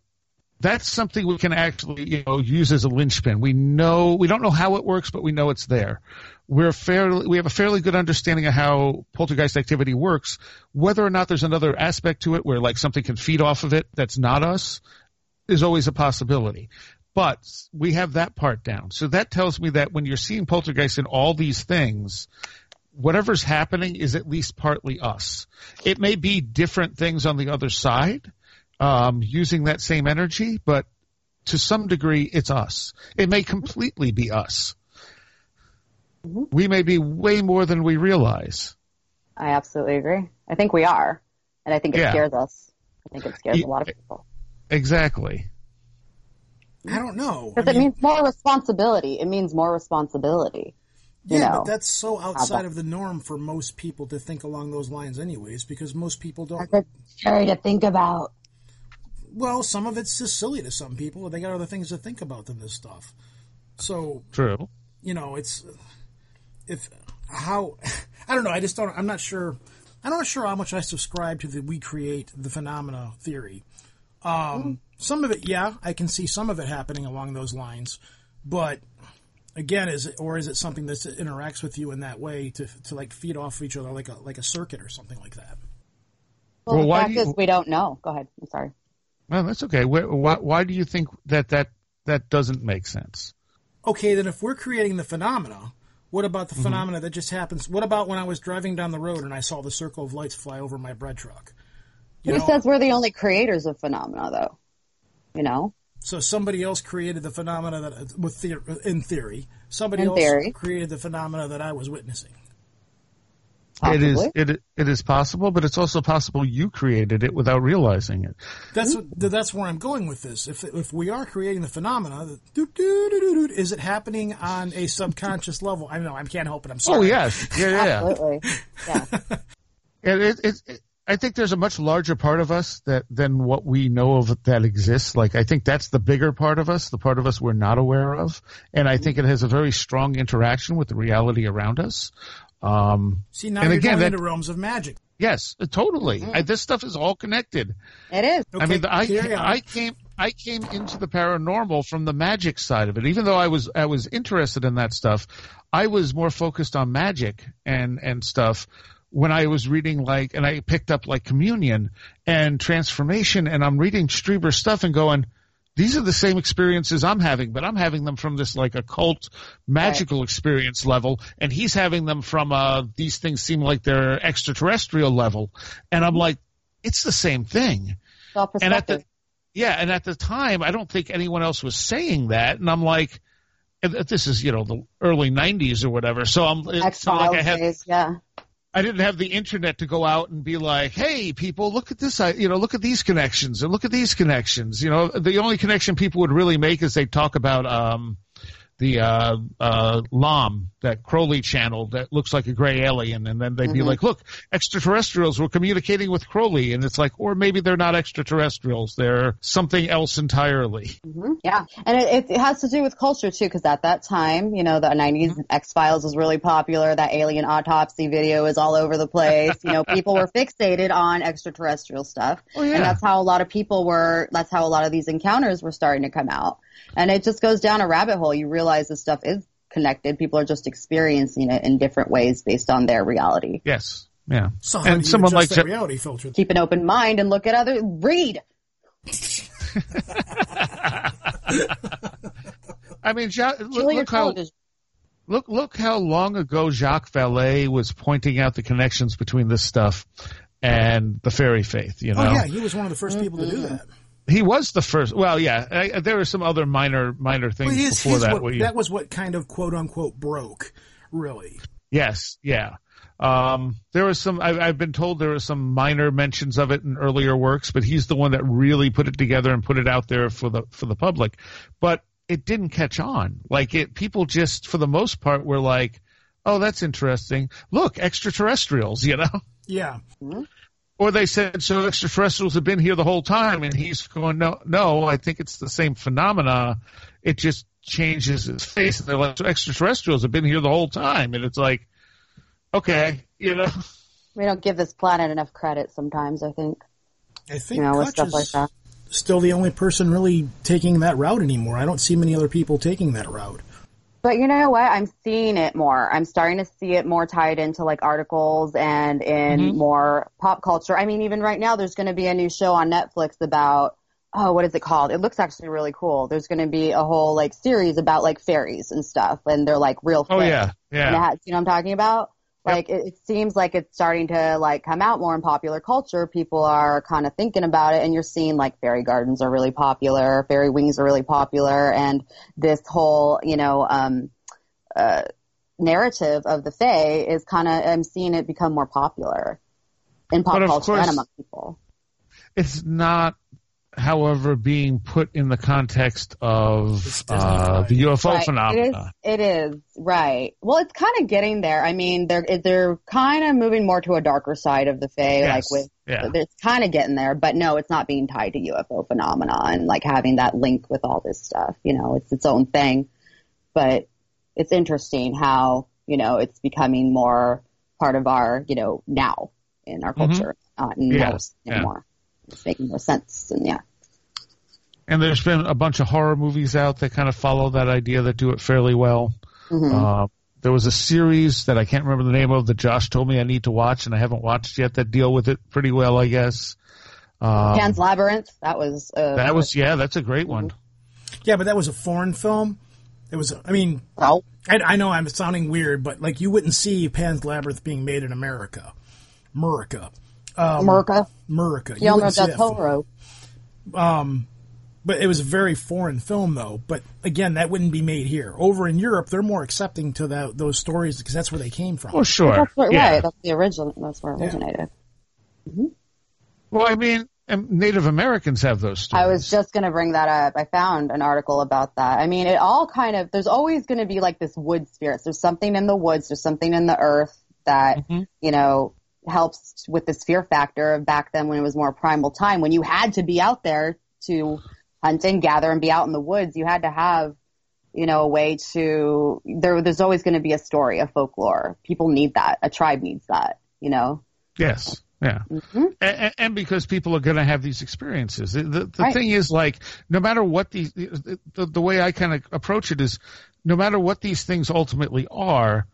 [SPEAKER 4] that's something we can actually you know use as a linchpin. We know we don't know how it works, but we know it's there. We're fairly we have a fairly good understanding of how poltergeist activity works. Whether or not there's another aspect to it where like something can feed off of it that's not us is always a possibility. But we have that part down. So that tells me that when you're seeing poltergeist in all these things, whatever's happening is at least partly us. It may be different things on the other side, um, using that same energy, but to some degree, it's us. It may completely be us. We may be way more than we realize.
[SPEAKER 3] I absolutely agree. I think we are, and I think it
[SPEAKER 4] Yeah.
[SPEAKER 3] scares us. I think it scares a lot of people
[SPEAKER 4] Exactly.
[SPEAKER 1] I don't know. I
[SPEAKER 3] because it means more responsibility. It means more responsibility. you
[SPEAKER 1] yeah,
[SPEAKER 3] know.
[SPEAKER 1] but that's so outside
[SPEAKER 3] about-
[SPEAKER 1] of the norm for most people to think along those lines, anyways. Because most people don't.
[SPEAKER 3] That's scary to think about.
[SPEAKER 1] Well, some of it's just silly to some people, they got other things to think about than this stuff. So
[SPEAKER 4] True.
[SPEAKER 1] you know, it's if how (laughs) I don't know. I just don't. I'm not sure. I'm not sure how much I subscribe to the we create the phenomena theory. Um, some of it, yeah, I can see some of it happening along those lines, but again, is it or is it something that interacts with you in that way to to like feed off of each other like a like a circuit or something like that?
[SPEAKER 3] Well,
[SPEAKER 4] Well,
[SPEAKER 3] the
[SPEAKER 4] why
[SPEAKER 3] fact
[SPEAKER 4] do you-
[SPEAKER 3] is, we don't know. Go ahead. I'm sorry.
[SPEAKER 4] Well, that's okay. Why, why, why do you think that, that that doesn't make sense?
[SPEAKER 1] Okay, then if we're creating the phenomena, what about the phenomena that just happens? What about when I was driving down the road and I saw the circle of lights fly over my bread truck? You
[SPEAKER 3] Who
[SPEAKER 1] know,
[SPEAKER 3] says we're the only creators of phenomena, though? You know,
[SPEAKER 1] so somebody else created the phenomena that, with the, in theory, somebody
[SPEAKER 3] In
[SPEAKER 1] else
[SPEAKER 3] theory.
[SPEAKER 1] created the phenomena that I was witnessing.
[SPEAKER 4] It is it it is possible, but it's also possible you created it without realizing it.
[SPEAKER 1] That's what, that's where I'm going with this. If if we are creating the phenomena, doo, doo, doo, is it happening on a subconscious level? I know I can't help it. I'm oh, sorry.
[SPEAKER 4] Oh yes, yeah, yeah. yeah.
[SPEAKER 3] absolutely. Yeah. (laughs)
[SPEAKER 4] It, it, it, it, I think there's a much larger part of us that than what we know of that exists. Like I think that's the bigger part of us, the part of us we're not aware of, and I think it has a very strong interaction with the reality around us. Um,
[SPEAKER 1] See now
[SPEAKER 4] And
[SPEAKER 1] you're
[SPEAKER 4] again,
[SPEAKER 1] going
[SPEAKER 4] that-
[SPEAKER 1] into realms of magic.
[SPEAKER 4] yes, totally. I, this stuff is all connected.
[SPEAKER 3] It is.
[SPEAKER 1] Okay,
[SPEAKER 4] I mean, I. I came I came into the paranormal from the magic side of it. Even though I was I was interested in that stuff, I was more focused on magic and and stuff when I was reading like and I picked up like communion and transformation and I'm reading Strieber's stuff and going these are the same experiences I'm having, but I'm having them from this like occult magical experience level, and he's having them from uh these things seem like they're extraterrestrial level, and I'm like, it's the same thing.
[SPEAKER 3] It's
[SPEAKER 4] And at the yeah, and at the time, I don't think anyone else was saying that, and I'm like, this is you know the early '90s or whatever. So I'm it's not like I had
[SPEAKER 3] days. Yeah.
[SPEAKER 4] I didn't have the internet to go out and be like, "Hey, people, look at this! You know, look at these connections and look at these connections." You know, the only connection people would really make is they talk about um, the uh, uh, Lam, that Crowley channel that looks like a gray alien, and then they'd be like, "Look, extraterrestrials were communicating with Crowley," and it's like, or maybe they're not extraterrestrials; they're something else entirely.
[SPEAKER 3] Yeah, and it, it has to do with culture too, because at that time, you know, the '90s
[SPEAKER 4] Mm-hmm.
[SPEAKER 3] X Files was really popular. That alien autopsy video was all over the place. you know, (laughs) people were fixated on extraterrestrial stuff,
[SPEAKER 4] Oh, yeah.
[SPEAKER 3] and that's how a lot of people were. That's how a lot of these encounters were starting to come out, and it just goes down a rabbit hole. You realize this stuff is connected. People are just experiencing it in different ways based on their reality.
[SPEAKER 4] Yes, yeah.
[SPEAKER 1] So
[SPEAKER 4] and
[SPEAKER 1] do
[SPEAKER 4] someone like
[SPEAKER 1] that
[SPEAKER 4] Je-
[SPEAKER 1] reality filter?
[SPEAKER 3] Keep an open mind and look at other. Read. (laughs)
[SPEAKER 4] I mean, ja- look, look how
[SPEAKER 3] television.
[SPEAKER 4] Look, look how long ago Jacques Vallée was pointing out the connections between this stuff and the fairy faith. You oh, know,
[SPEAKER 1] Oh yeah, he was one of the first people to do mm-hmm. that.
[SPEAKER 4] He was the first. Well, yeah, I, there were some other minor, minor things
[SPEAKER 1] Well, his,
[SPEAKER 4] before
[SPEAKER 1] his
[SPEAKER 4] that.
[SPEAKER 1] what,
[SPEAKER 4] you-
[SPEAKER 1] that was what kind of quote unquote broke, really.
[SPEAKER 4] yes, yeah. Um, there was some. I, I've been told there were some minor mentions of it in earlier works, but he's the one that really put it together and put it out there for the for the public. But it didn't catch on. Like it, people just, for the most part, were like, "Oh, that's interesting. Look, extraterrestrials," you know.
[SPEAKER 1] Yeah.
[SPEAKER 4] Or they said, so extraterrestrials have been here the whole time, and he's going, no, no, I think it's the same phenomena. It just changes its face. And they're like, so extraterrestrials have been here the whole time, and it's like, okay, you know,
[SPEAKER 3] We don't give this planet enough credit sometimes. I think
[SPEAKER 1] I think
[SPEAKER 3] you know with
[SPEAKER 1] Kutch
[SPEAKER 3] stuff
[SPEAKER 1] is,
[SPEAKER 3] like that.
[SPEAKER 1] still the only person really taking that route anymore. I don't see many other people taking that route.
[SPEAKER 3] But you know what? I'm seeing it more. I'm starting to see it more tied into like articles and in
[SPEAKER 4] Mhm.
[SPEAKER 3] more pop culture. I mean, even right now, there's going to be a new show on Netflix about, oh, what is it called? It looks actually really cool. There's going to be a whole like series about like fairies and stuff, and they're like real.
[SPEAKER 4] Oh
[SPEAKER 3] fairies.
[SPEAKER 4] yeah,
[SPEAKER 3] And it
[SPEAKER 4] yeah.
[SPEAKER 3] has, you know what I'm talking about?
[SPEAKER 4] Yep.
[SPEAKER 3] Like it, it seems like it's starting to like come out more in popular culture. People are kind of thinking about it, and you're seeing like fairy gardens are really popular, fairy wings are really popular, and this whole you know um, uh, narrative of the fae is kind of I'm seeing it become more popular in pop culture and among people.
[SPEAKER 4] It's not, however, being put in the context of uh, the UFO
[SPEAKER 3] Right. It is.
[SPEAKER 4] phenomena.
[SPEAKER 3] It is right. Well, it's kind of getting there. I mean, they're they're kind of moving more to a darker side of the fae, like with
[SPEAKER 4] Yeah.
[SPEAKER 3] it's kind of getting there, but no, it's not being tied to UFO phenomena and like having that link with all this stuff. You know, it's its own thing. But it's interesting how you know it's becoming more part of our you know now in our
[SPEAKER 4] Mhm.
[SPEAKER 3] culture, not in
[SPEAKER 4] Yeah,
[SPEAKER 3] most
[SPEAKER 4] yeah.
[SPEAKER 3] Anymore. It's making more sense, and yeah,
[SPEAKER 4] And there's been a bunch of horror movies out that kind of follow that idea that do it fairly well.
[SPEAKER 3] Mhm.
[SPEAKER 4] Uh, there was a series that I can't remember the name of that Josh told me I need to watch, and I haven't watched yet that deal with it pretty well, I guess. Um,
[SPEAKER 3] Pan's Labyrinth. That was uh,
[SPEAKER 4] that was yeah, that's a great one.
[SPEAKER 1] Yeah, but that was a foreign film. It was. I mean,
[SPEAKER 3] oh
[SPEAKER 1] I, I know I'm sounding weird, but like you wouldn't see Pan's Labyrinth being made in America, America,
[SPEAKER 3] America.
[SPEAKER 1] America. You
[SPEAKER 3] Guillermo
[SPEAKER 1] wouldn't see
[SPEAKER 3] del
[SPEAKER 1] that film.
[SPEAKER 3] Toro.
[SPEAKER 1] But it was a very foreign film, though. But again, that wouldn't be made here. Over in Europe, they're more accepting to that, those stories because that's where they came from.
[SPEAKER 4] Oh sure,
[SPEAKER 3] That's what,
[SPEAKER 4] yeah.
[SPEAKER 3] right. That's the original. That's where it originated.
[SPEAKER 4] Well, I mean, um, Native Americans have those stories.
[SPEAKER 3] I was just going to bring that up. I found an article about that. I mean, it all kind of, there's always going to be like this wood spirits. There's something in the woods, there's something in the earth that,
[SPEAKER 4] Mhm.
[SPEAKER 3] you know, helps with this fear factor of back then when it was more primal time, when you had to be out there to hunt and gather and be out in the woods, you had to have, you know, a way to, there, there's always going to be a story, a folklore. People need that. A tribe needs that, you know?
[SPEAKER 4] Yes. Yeah.
[SPEAKER 3] Mm-hmm.
[SPEAKER 4] And, and because people are going to have these experiences. The, the, the
[SPEAKER 3] Right.
[SPEAKER 4] thing is, like, no matter what these, the, the, the way I kind of approach it is, no matter what these things ultimately are,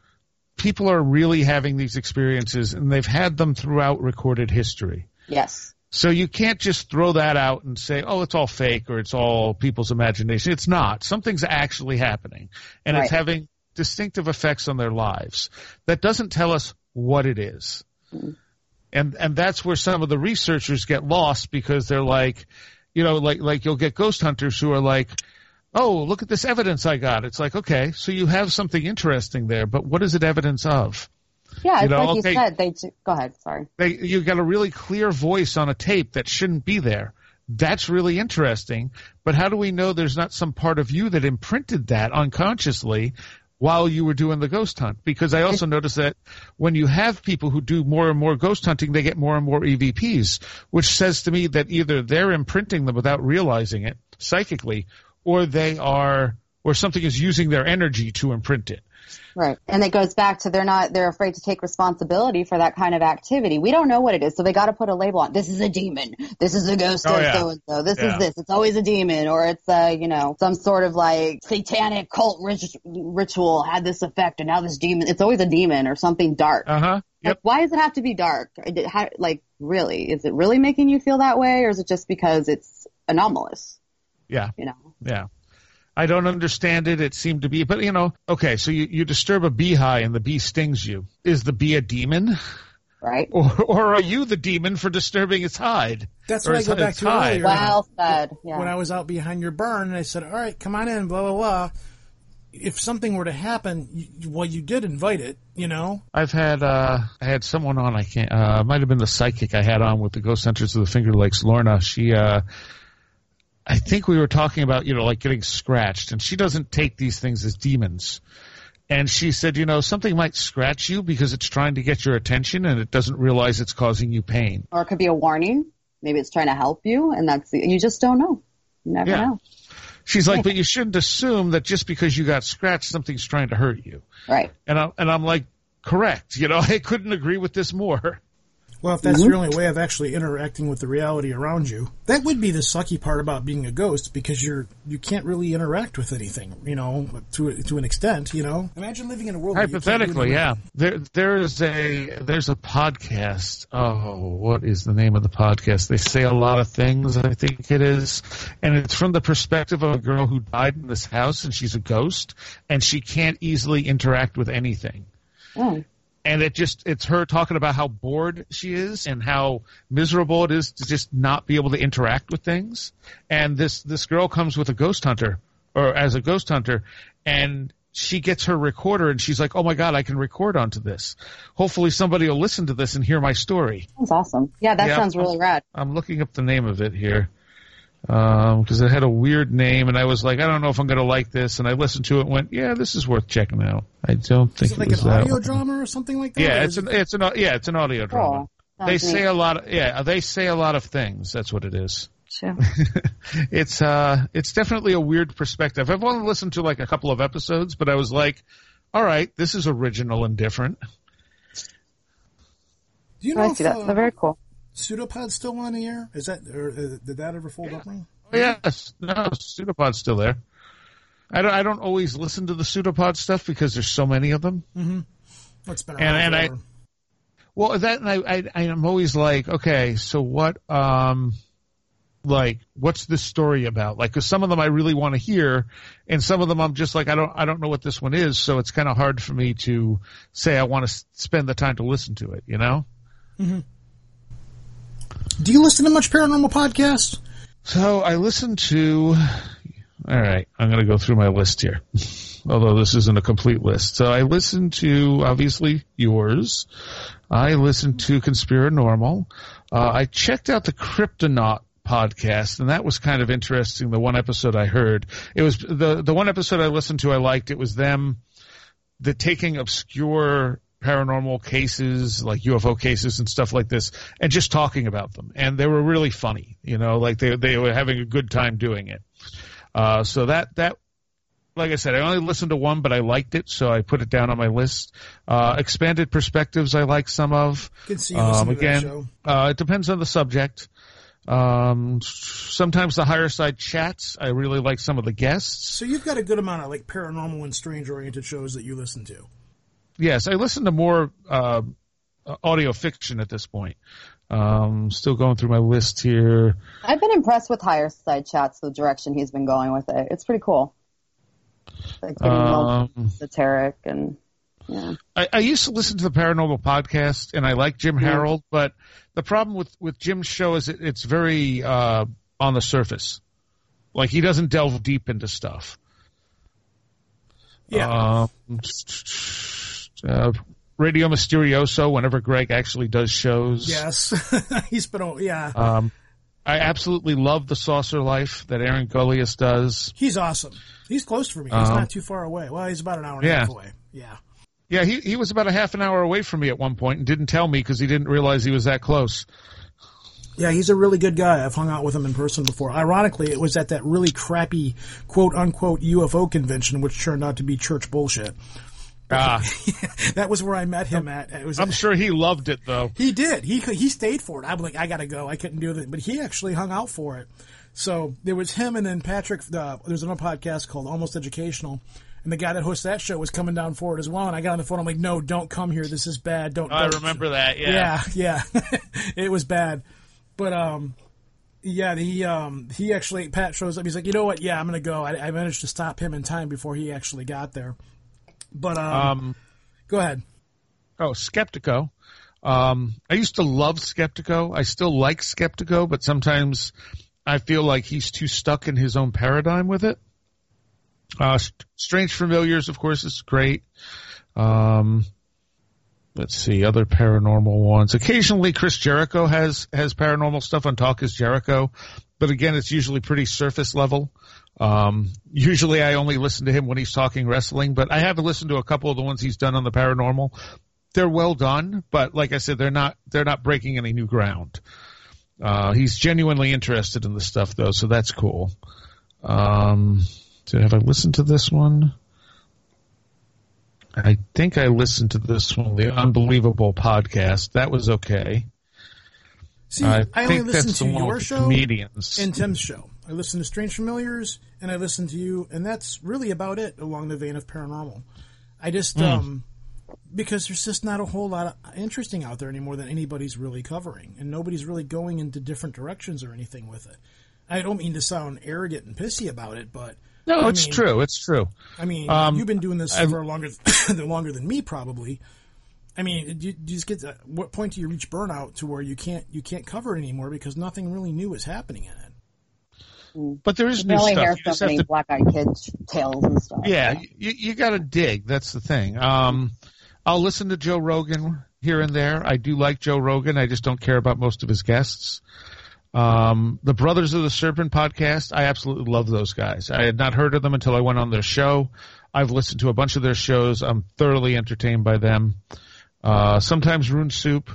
[SPEAKER 4] people are really having these experiences and they've had them throughout recorded history.
[SPEAKER 3] Yes.
[SPEAKER 4] So you can't just throw that out and say, oh, it's all fake or it's all people's imagination. It's not. Something's actually happening and it's having distinctive effects on their lives. That doesn't tell us what it is. Mm. And, and that's where some of the researchers get lost because they're like, you know, like, like you'll get ghost hunters who are like, oh, look at this evidence I got. It's like, okay, so you have something interesting there, but what is it evidence of?
[SPEAKER 3] Yeah,
[SPEAKER 4] You know,
[SPEAKER 3] like
[SPEAKER 4] okay.
[SPEAKER 3] you said. They go ahead. Sorry.
[SPEAKER 4] they you got a really clear voice on a tape that shouldn't be there. That's really interesting. But how do we know there's not some part of you that imprinted that unconsciously while you were doing the ghost hunt? Because I also (laughs) noticed that when you have people who do more and more ghost hunting, they get more and more EVPs, which says to me that either they're imprinting them without realizing it psychically, or they are, or something is using their energy to imprint it.
[SPEAKER 3] Right. And it goes back to they're not, they're afraid to take responsibility for that kind of activity. We don't know what it is. So they got to put a label on. This is a demon. This is a ghost
[SPEAKER 4] Oh,
[SPEAKER 3] of
[SPEAKER 4] yeah.
[SPEAKER 3] so and so. This
[SPEAKER 4] Yeah.
[SPEAKER 3] is this. It's always a demon or it's uh, you know, some sort of like satanic cult rit- ritual had this effect and now this demon, it's always a demon or something dark.
[SPEAKER 4] Uh huh.
[SPEAKER 3] Like,
[SPEAKER 4] Yep.
[SPEAKER 3] why does it have to be dark? How, like, really? Is it really making you feel that way or is it just because it's anomalous?
[SPEAKER 4] Yeah.
[SPEAKER 3] You know?
[SPEAKER 4] Yeah. I don't understand it. It seemed to be, but you know, okay, so you, you disturb a beehive and the bee stings you. Is the bee a demon?
[SPEAKER 3] Right? (laughs)
[SPEAKER 4] Or, or are you the demon for disturbing its hide?
[SPEAKER 1] That's
[SPEAKER 4] Or
[SPEAKER 1] what I go back to
[SPEAKER 4] hide?
[SPEAKER 1] earlier.
[SPEAKER 3] Well said. Yeah.
[SPEAKER 1] when I was out behind your barn and I said, "All right, come on in," blah blah blah. If something were to happen, you, well, you did invite it, you know.
[SPEAKER 4] I've had, uh, I had someone on, I can't, uh, might have been the psychic I had on with the Ghost Hunters of the Finger Lakes, Lorna. She, uh, I think we were talking about, you know, like getting scratched, and she doesn't take these things as demons. And she said, you know, something might scratch you because it's trying to get your attention and it doesn't realize it's causing you pain.
[SPEAKER 3] or it could be a warning. Maybe it's trying to help you, and that's you just don't know. You never
[SPEAKER 4] Yeah.
[SPEAKER 3] know.
[SPEAKER 4] She's like, but you shouldn't assume that just because you got scratched, something's trying to hurt you.
[SPEAKER 3] Right.
[SPEAKER 4] And I'm, and I'm like, correct. You know, (laughs) I couldn't agree with this more.
[SPEAKER 1] Well, if that's your only way of actually interacting with the reality around you, that would be the sucky part about being a ghost because you're you can't really interact with anything, you know, to to an extent, you know. Imagine living in a world where you can't do
[SPEAKER 4] Hypothetically,
[SPEAKER 1] anything.
[SPEAKER 4] yeah. There, there's a there's a podcast. Oh, what is the name of the podcast? They say a lot of things. I think it is, and it's from the perspective of a girl who died in this house, and she's a ghost, and she can't easily interact with anything.
[SPEAKER 3] Mm.
[SPEAKER 4] And it just it's her talking about how bored she is and how miserable it is to just not be able to interact with things. And this this girl comes with a ghost hunter or as a ghost hunter and she gets her recorder and she's like, "Oh my god, I can record onto this. Hopefully somebody will listen to this and hear my story."
[SPEAKER 3] That's awesome. Yeah, that
[SPEAKER 4] Yeah.
[SPEAKER 3] sounds really rad.
[SPEAKER 4] I'm looking up the name of it here because it had a weird name, and I was like, I don't know if I'm going to like this. And I listened to it, and went, Yeah, this is worth checking out. I don't think
[SPEAKER 1] Is it like
[SPEAKER 4] was
[SPEAKER 1] an
[SPEAKER 4] that
[SPEAKER 1] audio
[SPEAKER 4] one.
[SPEAKER 1] drama or something like that?
[SPEAKER 4] Yeah, it's an it's an yeah it's an audio drama.
[SPEAKER 3] Cool.
[SPEAKER 4] They
[SPEAKER 3] Sounds
[SPEAKER 4] say a lot. Of, yeah, they say a lot of things. That's what it is.
[SPEAKER 3] Sure. (laughs)
[SPEAKER 4] it's uh, it's definitely a weird perspective. I've only listened to like a couple of episodes, but I was like, all right, this is original and different.
[SPEAKER 1] Do you know
[SPEAKER 3] I
[SPEAKER 1] if
[SPEAKER 3] see that.
[SPEAKER 1] uh,
[SPEAKER 3] They're very cool.
[SPEAKER 1] Pseudopod's still on the air? Is that or uh, did that ever fold up wrong?
[SPEAKER 4] Oh, yes, no, pseudopod's still there. I don't. I don't always listen to the pseudopod stuff because there's so many of them.
[SPEAKER 1] It's been
[SPEAKER 4] And- and I- Well, that and I, I, I am always like, okay, so what, um, like, what's this story about? Like, cause some of them I really want to hear, and some of them I'm just like, I don't, I don't know what this one is, so it's kind of hard for me to say I want to spend the time to listen to it, you know?
[SPEAKER 1] Do you listen to much paranormal podcasts?
[SPEAKER 4] So I listen to. All right, I'm going to go through my list here, (laughs) although this isn't a complete list. So I listen to obviously yours. I listen to Conspiranormal. Uh, I checked out the Cryptonaut podcast, and that was kind of interesting. The one episode I heard, it was the the one episode I listened to. I liked. It was them the taking obscure paranormal cases like UFO cases and stuff like this and just talking about them. And they were really funny you know like they they were having a good time doing it. Uh so that that like I said I only listened to one but I liked it so I put it down on my list. Uh expanded perspectives I like some of.
[SPEAKER 1] Can see you
[SPEAKER 4] um, again
[SPEAKER 1] show.
[SPEAKER 4] uh it depends on the subject. Um sometimes the higher side chats I really like some of the guests.
[SPEAKER 1] So you've got a good amount of like paranormal and strange oriented shows that you listen to.
[SPEAKER 4] Yes, I listen to more uh, audio fiction at this point. Um, still going through my list here.
[SPEAKER 3] I've been impressed with Higher Side Chats, the direction he's been going with it. It's pretty cool. Like getting more
[SPEAKER 4] Um,
[SPEAKER 3] esoteric and yeah.
[SPEAKER 4] I, I used to listen to the paranormal podcast, and I like Jim Harold, but the problem with with Jim's show is it, it's very uh, on the surface. Like he doesn't delve deep into stuff.
[SPEAKER 1] Yeah.
[SPEAKER 4] Um, uh, Radio Mysterioso. Whenever Greg actually does shows,
[SPEAKER 1] yes. (laughs) He's been, a- yeah.
[SPEAKER 4] Um, I absolutely love the Saucer Life that Aaron Gulyas does.
[SPEAKER 1] He's awesome. He's close for me. He's
[SPEAKER 4] Um,
[SPEAKER 1] not too far away. Well, he's about an hour and a
[SPEAKER 4] yeah.
[SPEAKER 1] half away. Yeah.
[SPEAKER 4] Yeah, he he was about a half an hour away from me at one point and didn't tell me because he didn't realize he was that close.
[SPEAKER 1] Yeah, he's a really good guy. I've hung out with him in person before. Ironically, it was at that really crappy quote unquote UFO convention, which turned out to be church bullshit.
[SPEAKER 4] Ah, (laughs)
[SPEAKER 1] That was where I met him at. It was
[SPEAKER 4] I'm sure he loved it though.
[SPEAKER 1] He did. He he stayed for it. I'm like, I gotta go. I couldn't do it, but he actually hung out for it. So there was him and then Patrick. Uh, there's another podcast called Almost Educational, and the guy that hosts that show was coming down for it as well. And I got on the phone. I'm like, No, don't come here. This is bad. Don't.
[SPEAKER 4] I
[SPEAKER 1] don't."
[SPEAKER 4] remember that. Yeah.
[SPEAKER 1] Yeah, yeah. (laughs) it was bad, but um, yeah. He um he actually Pat shows up. He's like, you know what? Yeah, I'm gonna go. I, I managed to stop him in time before he actually got there. But um,
[SPEAKER 4] Um.
[SPEAKER 1] go ahead.
[SPEAKER 4] Oh, Skeptico. Um, I used to love Skeptico. I still like Skeptico, but sometimes I feel like he's too stuck in his own paradigm with it. Uh, Strange Familiars, of course, is great. Um, let's see, other paranormal ones. Occasionally, Chris Jericho has has paranormal stuff on Talk is Jericho, but again, it's usually pretty surface level. Um, usually, I only listen to him when he's talking wrestling, but I have listened to a couple of the ones he's done on the paranormal. They're well done, but like I said, they're not they're not breaking any new ground. Uh, he's genuinely interested in the stuff though, so that's cool. Um, so have I listened to this one? I think I listened to this one, the Unbelievable podcast. That was okay.
[SPEAKER 1] See,
[SPEAKER 4] I,
[SPEAKER 1] I, only listen to your show
[SPEAKER 4] comedians.
[SPEAKER 1] and Tim's show. I listen to Strange Familiars and I listen to you, and that's really about it along the vein of paranormal. I just
[SPEAKER 4] Hmm.
[SPEAKER 1] um because there's just not a whole lot of interesting out there anymore that anybody's really covering, and nobody's really going into different directions or anything with it. I don't mean to sound arrogant and pissy about it, but
[SPEAKER 4] no,
[SPEAKER 1] I
[SPEAKER 4] it's
[SPEAKER 1] mean-
[SPEAKER 4] true. It's true.
[SPEAKER 1] I mean,
[SPEAKER 4] Um,
[SPEAKER 1] you've been doing this
[SPEAKER 4] I-
[SPEAKER 1] for longer (coughs) longer than me, probably. I mean, do you, do you just get to what point do you reach burnout to where you can't you can't cover it anymore because nothing really new is happening in it?
[SPEAKER 4] But there is
[SPEAKER 3] You
[SPEAKER 4] new
[SPEAKER 3] only
[SPEAKER 4] stuff.
[SPEAKER 3] hear
[SPEAKER 4] You just have to
[SPEAKER 3] black eyed kids tales and stuff.
[SPEAKER 4] Yeah, you, you got to dig. That's the thing. Um, I'll listen to Joe Rogan here and there. I do like Joe Rogan. I just don't care about most of his guests. Um, the Brothers of the Serpent podcast, I absolutely love those guys. I had not heard of them until I went on their show. I've listened to a bunch of their shows. I'm thoroughly entertained by them. Uh, sometimes Rune Soup.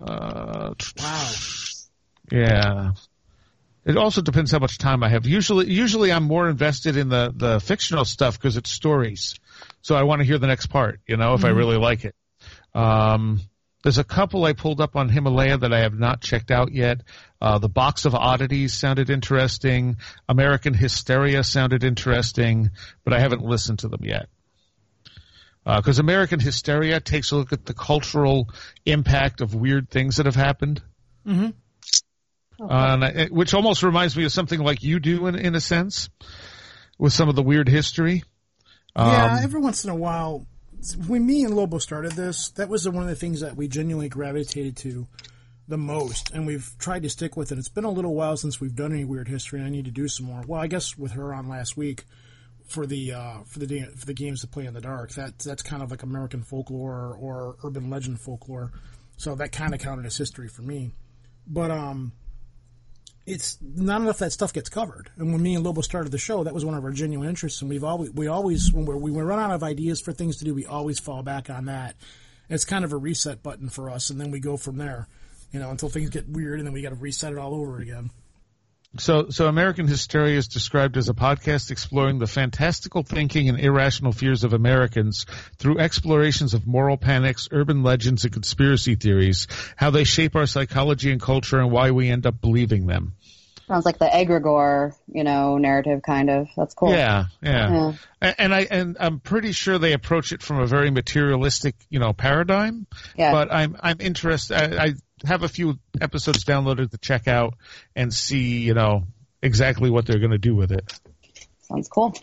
[SPEAKER 4] Uh,
[SPEAKER 1] Wow.
[SPEAKER 4] yeah. It also depends how much time I have. Usually, usually I'm more invested in the, the fictional stuff because it's stories. So I want to hear the next part, you know, if I really like it. Um, there's a couple I pulled up on Himalaya that I have not checked out yet. Uh, the Box of Oddities sounded interesting. American Hysteria sounded interesting, but I haven't listened to them yet. Because American Hysteria takes a look at the cultural impact of weird things that have happened. Uh, and I, which almost reminds me of something like you do in, in a sense, with some of the weird history.
[SPEAKER 1] yeah,
[SPEAKER 4] Um,
[SPEAKER 1] every once in a while, when me and Lobo started this, that was one of the things that we genuinely gravitated to the most, and we've tried to stick with it. It's been a little while since we've done any weird history, and I need to do some more. Well, I guess with her on last week for the uh, for the for the games to play in the dark, that that's kind of like American folklore or urban legend folklore, so that kind of counted as history for me. But um, it's not enough that stuff gets covered. And when me and Lobo started the show, that was one of our genuine interests. And we've always, we always, when we're, we run out of ideas for things to do, we always fall back on that. It's kind of a reset button for us. And then we go from there, you know, until things get weird and then we got to reset it all over again.
[SPEAKER 4] So, so American Hysteria is described as a podcast exploring the fantastical thinking and irrational fears of Americans through explorations of moral panics, urban legends, and conspiracy theories, how they shape our psychology and culture, and why we end up believing them.
[SPEAKER 3] Sounds like the egregore, you know, narrative kind of. That's cool.
[SPEAKER 4] Yeah, yeah.
[SPEAKER 3] Yeah.
[SPEAKER 4] And I and I'm pretty sure they approach it from a very materialistic, you know, paradigm.
[SPEAKER 3] Yeah.
[SPEAKER 4] But I'm I'm interested. I, I have a few episodes downloaded to check out and see, you know, exactly what they're going to do with it.
[SPEAKER 3] Sounds cool.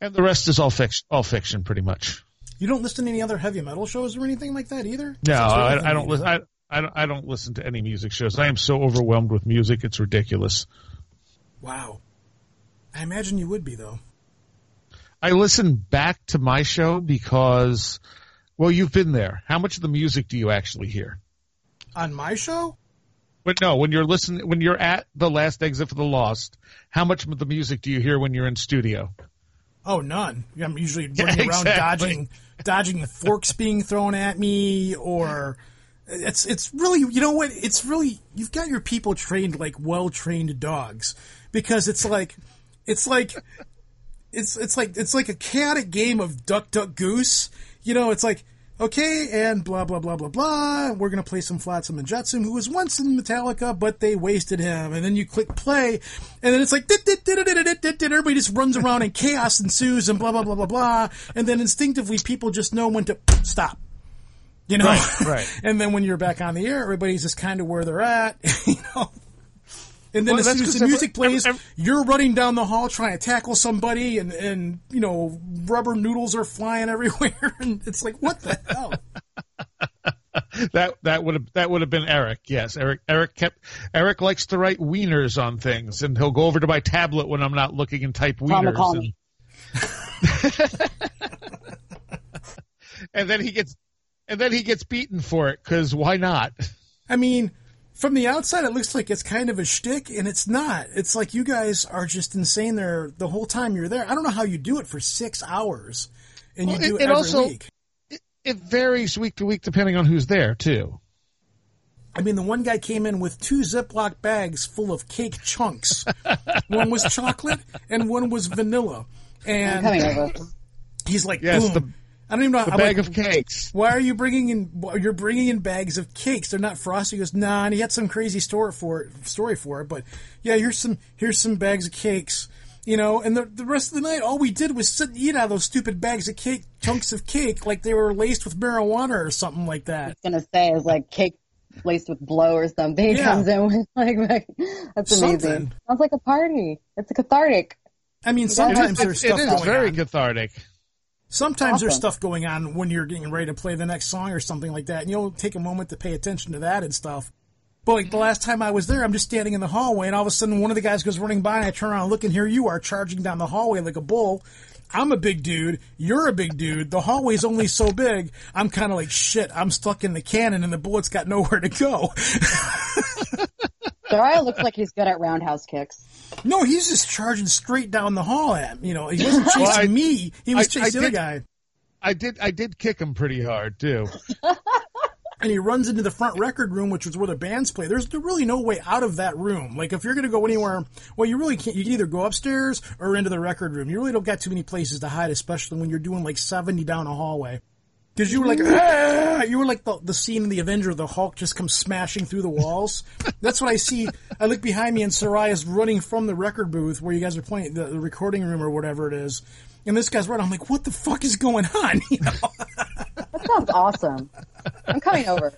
[SPEAKER 4] And the rest is all fiction, all fiction, pretty much.
[SPEAKER 1] You don't listen to any other heavy metal shows or anything like that either?
[SPEAKER 4] No, I, I don't listen. I, I don't. I don't listen to any music shows. I am so overwhelmed with music; it's ridiculous.
[SPEAKER 1] Wow. I imagine you would be though.
[SPEAKER 4] I listen back to my show because, well, you've been there. How much of the music do you actually hear?
[SPEAKER 1] On my show?
[SPEAKER 4] But no, when you're listening, when you're at the last exit for the Lost, how much of the music do you hear when you're in studio?
[SPEAKER 1] Oh, none. I'm usually (laughs)
[SPEAKER 4] Yeah,
[SPEAKER 1] running around dodging, dodging the forks being thrown at me, or it's it's really you know what? It's really you've got your people trained like well trained dogs because it's like it's like it's it's like it's like a chaotic game of duck duck goose. You know, it's like okay, and blah blah blah blah blah. We're gonna play some Flotsam and Jetsam, who was once in Metallica, but they wasted him. And then you click play, and then it's like everybody just runs around and chaos ensues and blah blah blah blah blah. And then instinctively, people just know when to stop. You know,
[SPEAKER 4] Right, right. (laughs)
[SPEAKER 1] and then when you're back on the air, everybody's just kind of where they're at. (laughs) You know. And then
[SPEAKER 4] Well,
[SPEAKER 1] as soon as the
[SPEAKER 4] every-
[SPEAKER 1] music plays,
[SPEAKER 4] every-
[SPEAKER 1] you're running down the hall trying to tackle somebody, and and you know rubber noodles are flying (laughs) everywhere, and it's like what the hell? (laughs)
[SPEAKER 4] That that would have that would have been Eric. Yes, Eric. Eric kept Eric likes to write wieners on things, and he'll go over to my tablet when I'm not looking and type
[SPEAKER 3] Tom
[SPEAKER 4] wieners.
[SPEAKER 3] McCall.
[SPEAKER 4] And, (laughs) and then he gets and then he gets beaten for it because why not?
[SPEAKER 1] I mean, from the outside, it looks like it's kind of a shtick, and it's not. It's like you guys are just insane there the whole time you're there. I don't know how you do it for six hours, and
[SPEAKER 4] Well,
[SPEAKER 1] you do
[SPEAKER 4] it-
[SPEAKER 1] it,
[SPEAKER 4] it
[SPEAKER 1] every
[SPEAKER 4] also-
[SPEAKER 1] week.
[SPEAKER 4] It varies week to week depending on who's there too.
[SPEAKER 1] I mean, the one guy came in with two Ziploc bags full of cake chunks. (laughs) one was chocolate, and one was vanilla. And he's like,
[SPEAKER 4] Yes,
[SPEAKER 1] boom.
[SPEAKER 4] The-
[SPEAKER 1] I don't even know.
[SPEAKER 4] A
[SPEAKER 1] I'm
[SPEAKER 4] bag
[SPEAKER 1] like,
[SPEAKER 4] of cakes.
[SPEAKER 1] Why are you bringing in? You're bringing in bags of cakes. They're not frosty. He goes, nah. And he had some crazy story for it. Story for it, but yeah, here's some here's some bags of cakes. You know, and the the rest of the night, all we did was sit and eat out of those stupid bags of cake, chunks of cake, like they were laced with marijuana or something like
[SPEAKER 3] I
[SPEAKER 1] that.
[SPEAKER 3] was gonna say is like cake laced with blow or something. He
[SPEAKER 1] Yeah.
[SPEAKER 3] comes in with like, like that's amazing.
[SPEAKER 1] Something.
[SPEAKER 3] Sounds like a party. It's a cathartic.
[SPEAKER 1] I mean, sometimes
[SPEAKER 4] is,
[SPEAKER 1] there's
[SPEAKER 4] it
[SPEAKER 1] stuff
[SPEAKER 4] is
[SPEAKER 1] going
[SPEAKER 4] very
[SPEAKER 1] on.
[SPEAKER 4] cathartic.
[SPEAKER 1] Sometimes there's stuff going on when you're getting ready to play the next song or something like that, and you'll take a moment to pay attention to that and stuff. But like the mm-hmm. last time I was there, I'm just standing in the hallway, and all of a sudden one of the guys goes running by, and I turn around and look, and here you are charging down the hallway like a bull. I'm a big dude. You're a big dude. The hallway's only so big. I'm kind of like shit. I'm stuck in the cannon, and the bullet's got nowhere to go. (laughs)
[SPEAKER 3] Seriah looks like he's good at roundhouse kicks.
[SPEAKER 1] no, he's just charging straight down the hall at me. You know, he wasn't chasing
[SPEAKER 4] Well, I-
[SPEAKER 1] me. He was
[SPEAKER 4] I- I
[SPEAKER 1] chasing the other guy.
[SPEAKER 4] I did I did kick him pretty hard too. (laughs)
[SPEAKER 1] and he runs into the front record room, which is where the bands play. There's really no way out of that room. Like if you're going to go anywhere, well, you really can't. You can either go upstairs or into the record room. You really don't got too many places to hide, especially when you're doing like 70 down a hallway. Because you were like, ah! you were like the, the scene in the Avenger, the Hulk just comes smashing through the walls. That's what I see. I look behind me, and Seriah's running from the record booth where you guys are playing the, the recording room or whatever it is. And this guy's running. I'm like, what the fuck is going on? (laughs) You know?
[SPEAKER 3] That sounds awesome. I'm coming over.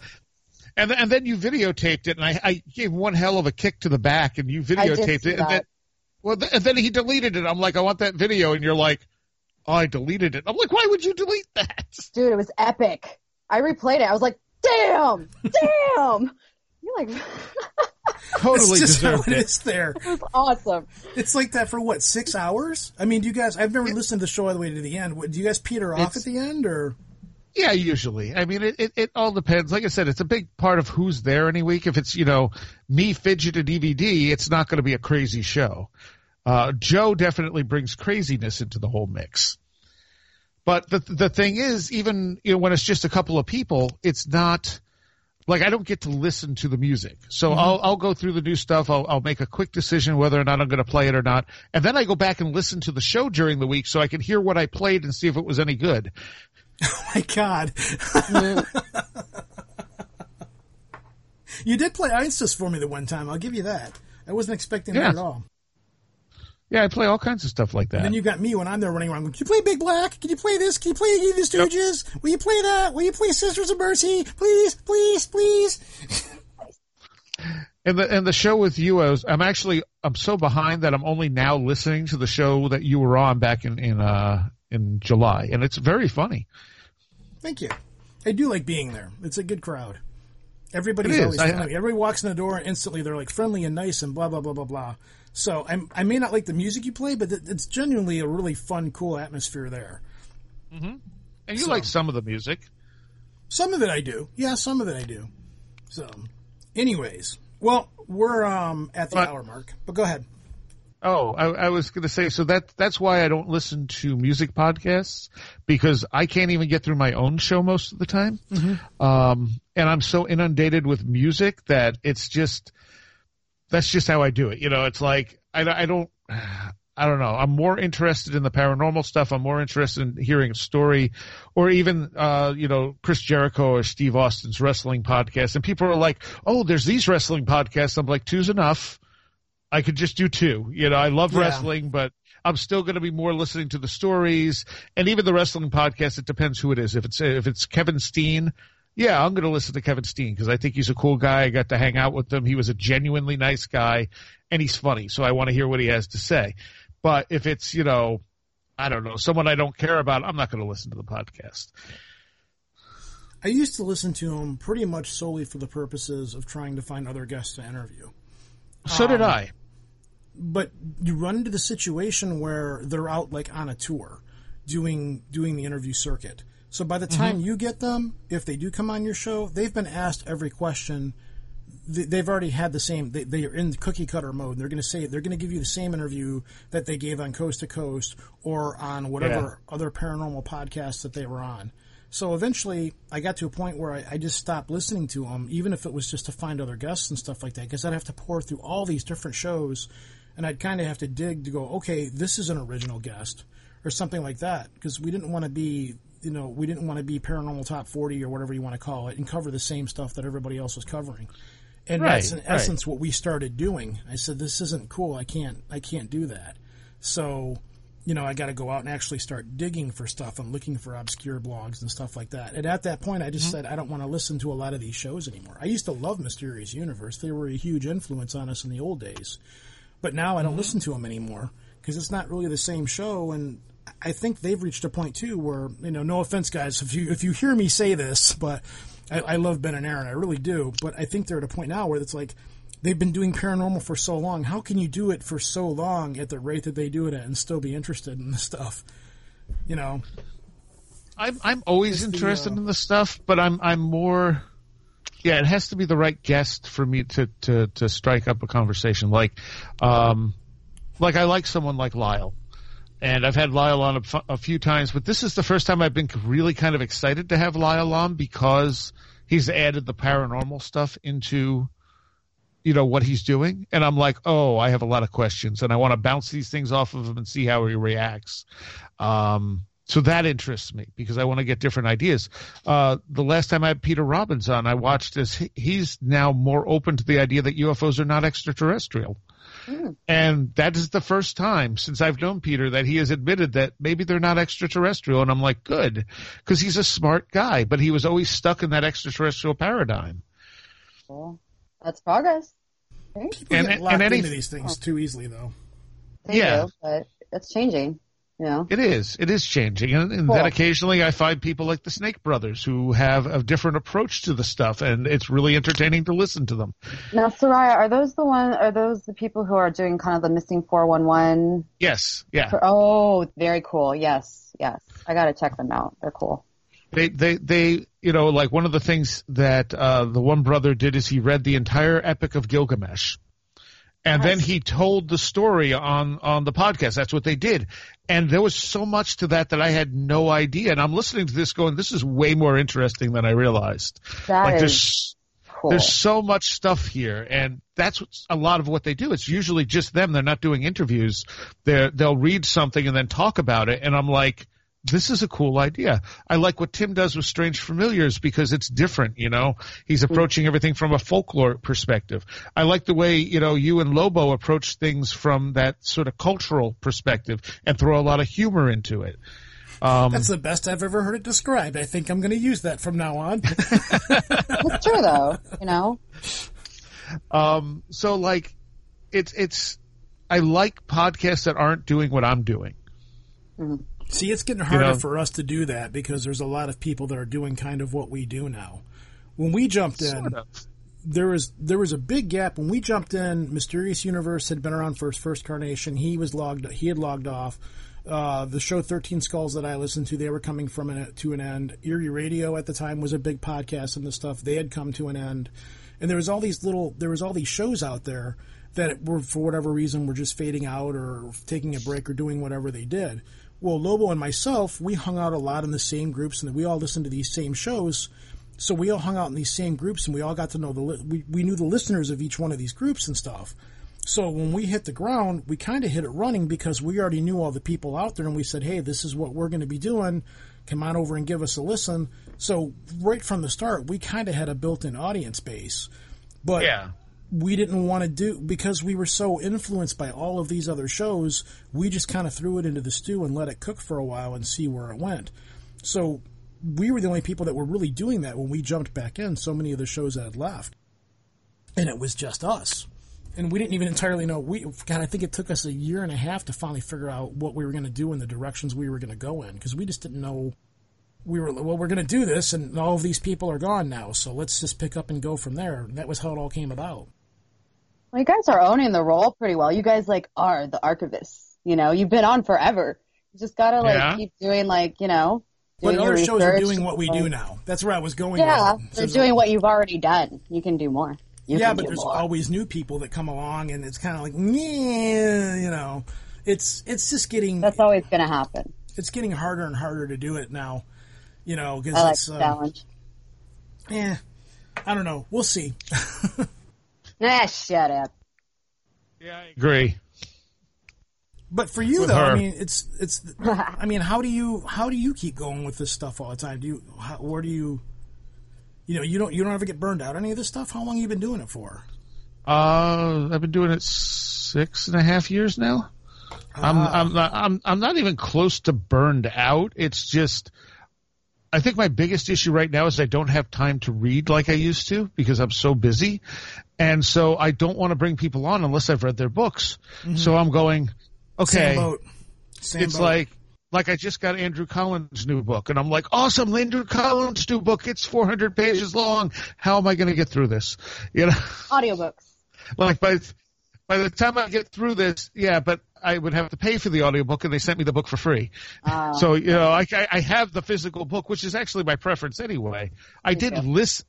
[SPEAKER 4] And then, and then you videotaped it, and I, I gave one hell of a kick to the back, and you
[SPEAKER 3] I did
[SPEAKER 4] videotaped
[SPEAKER 3] see
[SPEAKER 4] it. And then, well, th- and then he deleted it. I'm like, I want that video, and you're like, I deleted it. I'm like, why would you delete that? (laughs)
[SPEAKER 3] Dude, it was epic. I replayed it. I was like, damn, damn. You're like, (laughs)
[SPEAKER 4] Totally
[SPEAKER 1] It's just how
[SPEAKER 4] deserved
[SPEAKER 1] it
[SPEAKER 4] it.
[SPEAKER 1] is there. (laughs)
[SPEAKER 3] it was awesome.
[SPEAKER 1] It's like that for what six hours? I mean, do you guys? I've never listened to the show all the way to the end. What, do you guys peter off at the end, or
[SPEAKER 4] Yeah, usually. I mean, it, it, it all depends. Like I said, it's a big part of who's there any week. If it's, you know, me, Fidget, and DVD, it's not going to be a crazy show. Uh, Joe definitely brings craziness into the whole mix. But the, the thing is, even, you know, when it's just a couple of people, it's not, like I don't get to listen to the music. So I'll, I'll go through the new stuff. I'll, I'll make a quick decision whether or not I'm going to play it or not. And then I go back and listen to the show during the week so I can hear what I played and see if it was any good. (laughs)
[SPEAKER 1] Oh my God, (laughs) you did play Isis for me the one time. I'll give you that. I wasn't expecting
[SPEAKER 4] Yeah.
[SPEAKER 1] that at all.
[SPEAKER 4] Yeah, I play all kinds of stuff like that.
[SPEAKER 1] And then you got me when I'm there running around. going, Can you play Big Black? Can you play this? Can you play the Stooges? Will you play that? Will you play Sisters of Mercy? Please, please, please.
[SPEAKER 4] And the and the show with you, I was, I'm actually I'm so behind that I'm only now listening to the show that you were on back in in uh in July, and it's very funny.
[SPEAKER 1] Thank you. I do like being there. It's a good crowd. Everybody's always
[SPEAKER 4] I-
[SPEAKER 1] friendly. Everybody walks in the door and instantly they're like friendly and nice and blah blah blah blah blah. So I'm, I may not like the music you play, but it- it's genuinely a really fun, cool atmosphere there.
[SPEAKER 4] And you
[SPEAKER 1] So-
[SPEAKER 4] like some of the music.
[SPEAKER 1] Some of it I do. Yeah, some of it I do. So, anyways, well, we're um at the
[SPEAKER 4] But-
[SPEAKER 1] hour mark, but go ahead.
[SPEAKER 4] Oh, I, I was going to say so that that's why I don't listen to music podcasts because I can't even get through my own show most of the time. Um, and I'm so inundated with music that it's just that's just how I do it. You know, it's like I, I don't. I don't know. I'm more interested in the paranormal stuff. I'm more interested in hearing a story, or even, uh, you know, Chris Jericho or Steve Austin's wrestling podcast. And people are like, "Oh, there's these wrestling podcasts." I'm like, two's enough. I could just do two. You know, I love
[SPEAKER 1] Yeah.
[SPEAKER 4] wrestling, but I'm still going to be more listening to the stories and even the wrestling podcast. It depends who it is. If it's if it's Kevin Steen, yeah, I'm going to listen to Kevin Steen because I think he's a cool guy. I got to hang out with him. He was a genuinely nice guy, and he's funny. So I want to hear what he has to say. But if it's you know, I don't know, someone I don't care about, I'm not going to listen to the podcast.
[SPEAKER 1] I used to listen to him pretty much solely for the purposes of trying to find other guests to interview.
[SPEAKER 4] So did um, I.
[SPEAKER 1] but you run into the situation where they're out like on a tour doing doing the interview circuit. So by the mm-hmm. time you get them if they do come on your show they've been asked every question. They've already had the same they, they are in cookie cutter mode. They're going to say they're going to give you the same interview that they gave on coast to coast or on whatever other paranormal podcast that they were on. So eventually i got to a point where I, I just stopped listening to them even if it was just to find other guests and stuff like that because i'd have to pour through all these different shows and I'd kind of have to dig to go, okay, this is an original guest or something like that because we didn't want to be you know, we didn't want to be paranormal top 40 or whatever you want to call it and cover the same stuff that everybody else was covering. And
[SPEAKER 4] Right,
[SPEAKER 1] that's in
[SPEAKER 4] right.
[SPEAKER 1] essence what we started doing. I said, this isn't cool. I can't, I can't do that. So, you know, I got to go out and actually start digging for stuff and looking for obscure blogs and stuff like that. And at that point, I just
[SPEAKER 4] Mm-hmm.
[SPEAKER 1] said, I don't want to listen to a lot of these shows anymore. I used to love Mysterious Universe. They were a huge influence on us in the old days. But now
[SPEAKER 4] Mm-hmm.
[SPEAKER 1] I don't listen to them anymore because it's not really the same show. And I think they've reached a point too where, you know, no offense, guys, if you if you hear me say this, but I, I love Ben and Aaron, I really do. But I think they're at a point now where it's like they've been doing paranormal for so long. How can you do it for so long at the rate that they do it at and still be interested in the stuff? You know,
[SPEAKER 4] I'm I'm always
[SPEAKER 1] It's the,
[SPEAKER 4] interested
[SPEAKER 1] uh,
[SPEAKER 4] in the stuff, but I'm I'm more. Yeah, it has to be the right guest for me to to to strike up a conversation. Like, um, like I like someone like Lyle, and I've had Lyle on a few times, but this is the first time I've been really kind of excited to have Lyle on because he's added the paranormal stuff into you know what he's doing. And i'm like oh i have a lot of questions and i want to bounce these things off of him and see how he reacts. Um, so that interests me because i want to get different ideas uh, the last time i had peter robbins on i watched this he's now more open to the idea that ufos are not extraterrestrial and that is the first time since I've known Peter that he has admitted that maybe they're not extraterrestrial. And I'm like, good, because he's a smart guy, but he was always stuck in that extraterrestrial paradigm.
[SPEAKER 3] Cool. That's progress.
[SPEAKER 1] people
[SPEAKER 4] And-
[SPEAKER 1] get
[SPEAKER 4] and
[SPEAKER 1] locked
[SPEAKER 4] any-
[SPEAKER 1] into these things too easily, though.
[SPEAKER 3] They
[SPEAKER 4] Yeah.
[SPEAKER 3] do, but it's changing. Know.
[SPEAKER 4] It is. It is changing. And, and
[SPEAKER 3] Cool.
[SPEAKER 4] then occasionally I find people like the Snake Brothers who have a different approach to the stuff, and it's really entertaining to listen to them.
[SPEAKER 3] Now, Seriah, are those the one? Are those the people who are doing kind of the missing four one one?
[SPEAKER 4] Yes. Yeah.
[SPEAKER 3] Oh, very cool. Yes, yes. I gotta check them out. They're cool.
[SPEAKER 4] they they they you know like one of the things that uh the one brother did is he read the entire epic of gilgamesh and then he told the story on on the podcast. That's what they did. And there was so much to that that i had no idea. And i'm listening to this going this is way more interesting than i realized.
[SPEAKER 3] That
[SPEAKER 4] like
[SPEAKER 3] is
[SPEAKER 4] there's
[SPEAKER 3] cool.
[SPEAKER 4] there's so much stuff here. And that's what's, a lot of what they do. It's usually just them. They're not doing interviews. They they'll read something and then talk about it. And i'm like this is a cool idea. I like what Tim does with Strange Familiars because it's different, you know. He's approaching everything from a folklore perspective. I like the way, you know, you and Lobo approach things from that sort of cultural perspective and throw a lot of humor into it. Um,
[SPEAKER 1] That's the best I've ever heard it described. I think I'm going to use that from now on. (laughs)
[SPEAKER 3] It's true though. You know.
[SPEAKER 4] Um, so like, it's it's. I like podcasts that aren't doing what I'm doing.
[SPEAKER 1] See, it's getting harder
[SPEAKER 4] know-
[SPEAKER 1] for us to do that because there's a lot of people that are doing kind of what we do now. When we jumped in,
[SPEAKER 4] of.
[SPEAKER 1] there was there was a big gap when we jumped in. Mysterious Universe had been around for his first carnation. He was logged. He had logged off. Uh, the show Thirteen Skulls that I listened to, they were coming from an, to an end. Erie Radio at the time was a big podcast and the stuff. They had come to an end, and there was all these little there was all these shows out there that were for whatever reason were just fading out or taking a break or doing whatever they did. Well, Lobo and myself, we hung out a lot in the same groups and we all listened to these same shows. So we all hung out in these same groups and we all got to know the li- we we knew the listeners of each one of these groups and stuff. So when we hit the ground, we kind of hit it running because we already knew all the people out there and we said, "Hey, this is what we're going to be doing. Come on over and give us a listen." So right from the start, we kind of had a built-in audience base. But
[SPEAKER 4] Yeah.
[SPEAKER 1] We didn't want to do because we were so influenced by all of these other shows. We just kind of threw it into the stew and let it cook for a while and see where it went. So we were the only people that were really doing that when we jumped back in. So many of the shows had left, and it was just us. And we didn't even entirely know. We God, I think it took us a year and a half to finally figure out what we were going to do and the directions we were going to go in because we just didn't know. We were well. We're going to do this, and all of these people are gone now. So let's just pick up and go from there. That was how it all came about.
[SPEAKER 3] Well, you guys are owning the role pretty well. You guys like are the archivists. You know, you've been on forever. You just gotta like
[SPEAKER 4] Yeah.
[SPEAKER 3] keep doing like you know.
[SPEAKER 1] But
[SPEAKER 3] doing your
[SPEAKER 1] other shows are doing what we do now. That's where I was going.
[SPEAKER 3] Yeah,
[SPEAKER 1] with
[SPEAKER 3] they're
[SPEAKER 1] So
[SPEAKER 3] doing what you've already done. You can do more. You
[SPEAKER 1] yeah, but there's
[SPEAKER 3] more.
[SPEAKER 1] always new people that come along, and it's kind of like, yeah, you know, it's it's just getting
[SPEAKER 3] That's always gonna happen.
[SPEAKER 1] it's getting harder and harder to do it now. You know, because
[SPEAKER 3] I like
[SPEAKER 1] it's
[SPEAKER 3] the
[SPEAKER 1] uh,
[SPEAKER 3] challenge.
[SPEAKER 1] eh, I don't know. We'll see. (laughs)
[SPEAKER 3] Nah, (laughs) shut up.
[SPEAKER 4] Yeah, I agree.
[SPEAKER 1] But for you
[SPEAKER 4] With
[SPEAKER 1] though,
[SPEAKER 4] her.
[SPEAKER 1] I mean, it's it's. (laughs) I mean, how do you how do you keep going with this stuff all the time? Do you how, where do you, you know, you don't you don't ever get burned out any of this stuff? How long have you been doing it for?
[SPEAKER 4] Uh, I've been doing it six and a half years now. I'm I'm not I'm I'm not even close to burned out. It's just I think my biggest issue right now is I don't have time to read like I used to because I'm so busy. And so I don't want to bring people on unless I've read their books. Mm-hmm. So I'm going, okay,
[SPEAKER 1] Same boat. Same
[SPEAKER 4] it's
[SPEAKER 1] boat.
[SPEAKER 4] like like I just got Andrew Collins' new book, and I'm like, awesome, Andrew Collins' new book. It's 400 pages long. How am I going to get through this? You know,
[SPEAKER 3] Audiobooks.
[SPEAKER 4] like by by the time I get through this, yeah, but I would have to pay for the audiobook, and they sent me the book for free.
[SPEAKER 3] Uh,
[SPEAKER 4] So you know, I, I I have the physical book, which is actually my preference anyway. I did
[SPEAKER 3] too.
[SPEAKER 4] listen.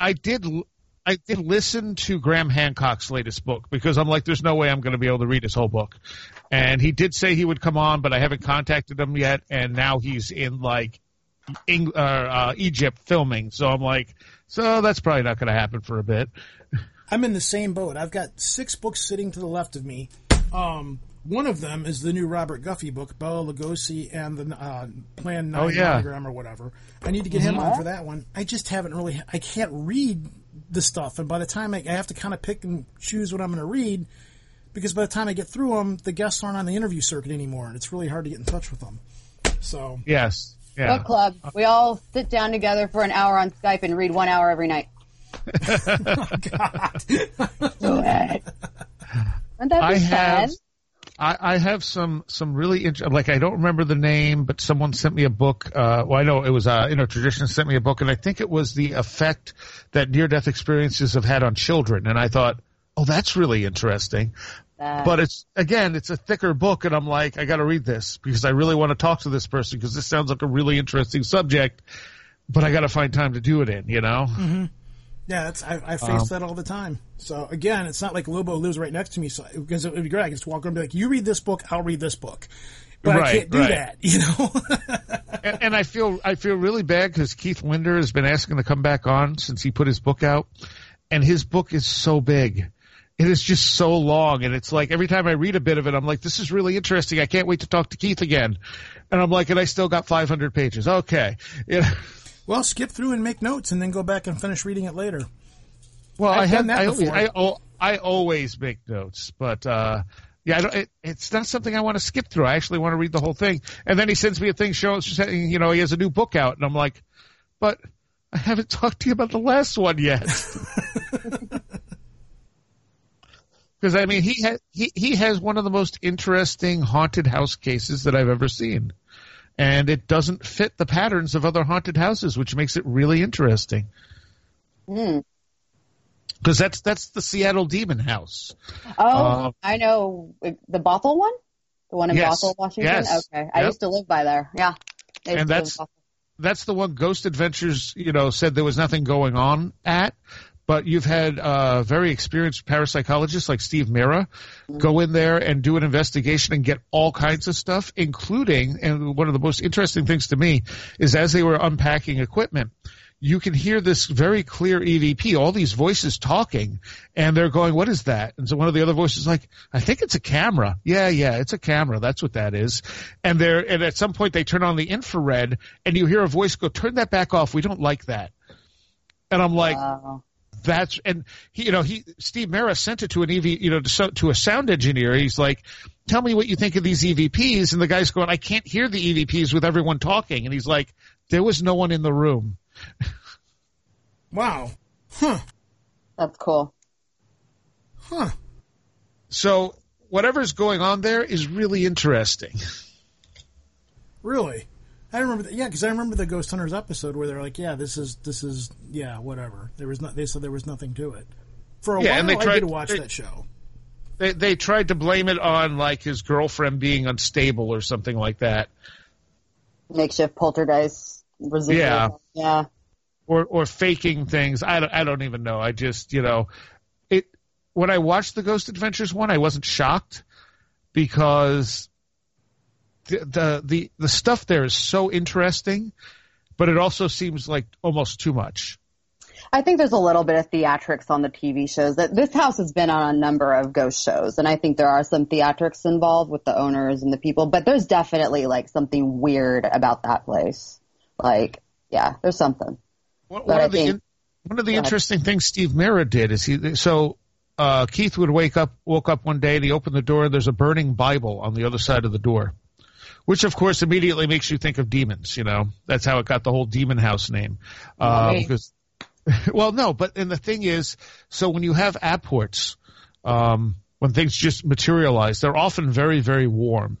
[SPEAKER 4] I did. l- I did listen to Graham Hancock's latest book because I'm like, there's no way I'm going to be able to read his whole book. And he did say he would come on, but I haven't contacted him yet. And now he's in like Eng- uh, uh, Egypt filming, so I'm like, so that's probably not going to happen for a bit.
[SPEAKER 1] I'm in the same boat. I've got six books sitting to the left of me. Um, one of them is the new Robert Guffey book, Bela Lugosi and the uh, Plan Nine
[SPEAKER 4] Oh, yeah.
[SPEAKER 1] Monogram or whatever. I need to get him on for that one. I just haven't really. I can't read the stuff, and by the time I, I have to kind of pick and choose what I'm going to read, because by the time I get through them, the guests aren't on the interview circuit anymore, and it's really hard to get in touch with them. So
[SPEAKER 4] Yes, yeah.
[SPEAKER 3] Book club. We all sit down together for an hour on Skype and read one hour every night. (laughs) (laughs)
[SPEAKER 1] oh, God,
[SPEAKER 3] Do it. (laughs) Wouldn't that be
[SPEAKER 4] I have.
[SPEAKER 3] Fun?
[SPEAKER 4] I, I have some some really int- like I don't remember the name, but someone sent me a book. Uh, well, I know it was uh, Inner Tradition sent me a book, and I think it was the effect that near death experiences have had on children. And I thought, oh, that's really interesting.
[SPEAKER 3] Uh,
[SPEAKER 4] But it's again, it's a thicker book, and I'm like, I got to read this because I really want to talk to this person because this sounds like a really interesting subject. But I got to find time to do it in, you know.
[SPEAKER 1] Yeah, that's, I, I face
[SPEAKER 4] Um,
[SPEAKER 1] that all the time. So again, it's not like Lobo lives right next to me, so because it would be great. I can just walk over and be like, "You read this book, I'll read this book," but I can't do
[SPEAKER 4] right.
[SPEAKER 1] that, (laughs) you know.
[SPEAKER 4] and, and I feel I feel really bad because Keith Linder has been asking to come back on since he put his book out, and his book is so big. It is just so long, and it's like every time I read a bit of it, I'm like, "This is really interesting. I can't wait to talk to Keith again." And I'm like, "And I still got 500 pages. Okay, (laughs) you know,
[SPEAKER 1] well, skip through and make notes, and then go back and finish reading it later.
[SPEAKER 4] well,
[SPEAKER 1] I've
[SPEAKER 4] I have
[SPEAKER 1] that
[SPEAKER 4] I, always,
[SPEAKER 1] before.
[SPEAKER 4] I, I always make notes, but uh, yeah, I don't, it, it's not something I want to skip through. I actually want to read the whole thing. And then he sends me a thing showing, you know, he has a new book out, and I'm like, but I haven't (laughs) talked to you about the last one yet. (laughs) Because I mean, he has he he has one of the most interesting haunted house cases that I've ever seen, and it doesn't fit the patterns of other haunted houses, which makes it really interesting.
[SPEAKER 3] Hmm.
[SPEAKER 4] Because that's that's the Seattle Demon House.
[SPEAKER 3] Oh,
[SPEAKER 4] Uh,
[SPEAKER 3] I know the Bothell one, the one in
[SPEAKER 4] Yes.
[SPEAKER 3] Bothell, Washington.
[SPEAKER 4] Yes.
[SPEAKER 3] Okay, I
[SPEAKER 4] Yep.
[SPEAKER 3] used to live by there. Yeah,
[SPEAKER 4] And that's- That's the one Ghost Adventures, you know, said there was nothing going on at. But you've had uh, very experienced parapsychologists like Steve Mera go in there and do an investigation and get all kinds of stuff, including, and one of the most interesting things to me is as they were unpacking equipment, you can hear this very clear EVP, all these voices talking, and they're going, "What is that?" And so one of the other voices is like, "I think it's a camera." Yeah, yeah, it's a camera. That's what that is. And they're and at some point they turn on the infrared, and you hear a voice go, "Turn that back off. We don't like that." And I'm like,
[SPEAKER 3] Wow.
[SPEAKER 4] That's and he, you know he Steve Mera sent it to an EV you know to, so- to a sound engineer. He's like, "Tell me what you think of these EVPs." And the guy's going, "I can't hear the EVPs with everyone talking." And he's like, "There was no one in the room." (laughs)
[SPEAKER 1] Wow, huh?
[SPEAKER 3] That's cool.
[SPEAKER 1] huh?
[SPEAKER 4] So whatever's going on there is really interesting.
[SPEAKER 1] Really? I remember, that, yeah, because I remember the Ghost Hunters episode where they're like, "Yeah, this is this is yeah, whatever." There was not. They said there was nothing to it. For a
[SPEAKER 4] Yeah,
[SPEAKER 1] while,
[SPEAKER 4] and they
[SPEAKER 1] I
[SPEAKER 4] tried-
[SPEAKER 1] did watch
[SPEAKER 4] they-
[SPEAKER 1] that show.
[SPEAKER 4] They they tried to blame it on like his girlfriend being unstable or something like that,
[SPEAKER 3] Makeshift poltergeist. Residual.
[SPEAKER 4] Yeah.
[SPEAKER 3] Yeah.
[SPEAKER 4] or or faking things. I don't, I don't even know. I just you know it. When I watched the Ghost Adventures one, I wasn't shocked because the the the, stuff there is so interesting, but it also seems like almost too much.
[SPEAKER 3] I think there's a little bit of theatrics on the TV shows. That this house has been on a number of ghost shows, and I think there are some theatrics involved with the owners and the people. But there's definitely like something weird about that place. Like, yeah, there's something.
[SPEAKER 4] One, one of the
[SPEAKER 3] think-
[SPEAKER 4] in- one of the interesting things Steve Mera did is he so uh, Keith would wake up woke up one day and he opened the door and there's a burning Bible on the other side of the door, which of course immediately makes you think of demons. You know that's how it got the whole Demon House name. Uh,
[SPEAKER 3] Right.
[SPEAKER 4] because (laughs) well, no, but and the thing is, so when you have apports, um, when things just materialize, they're often very very warm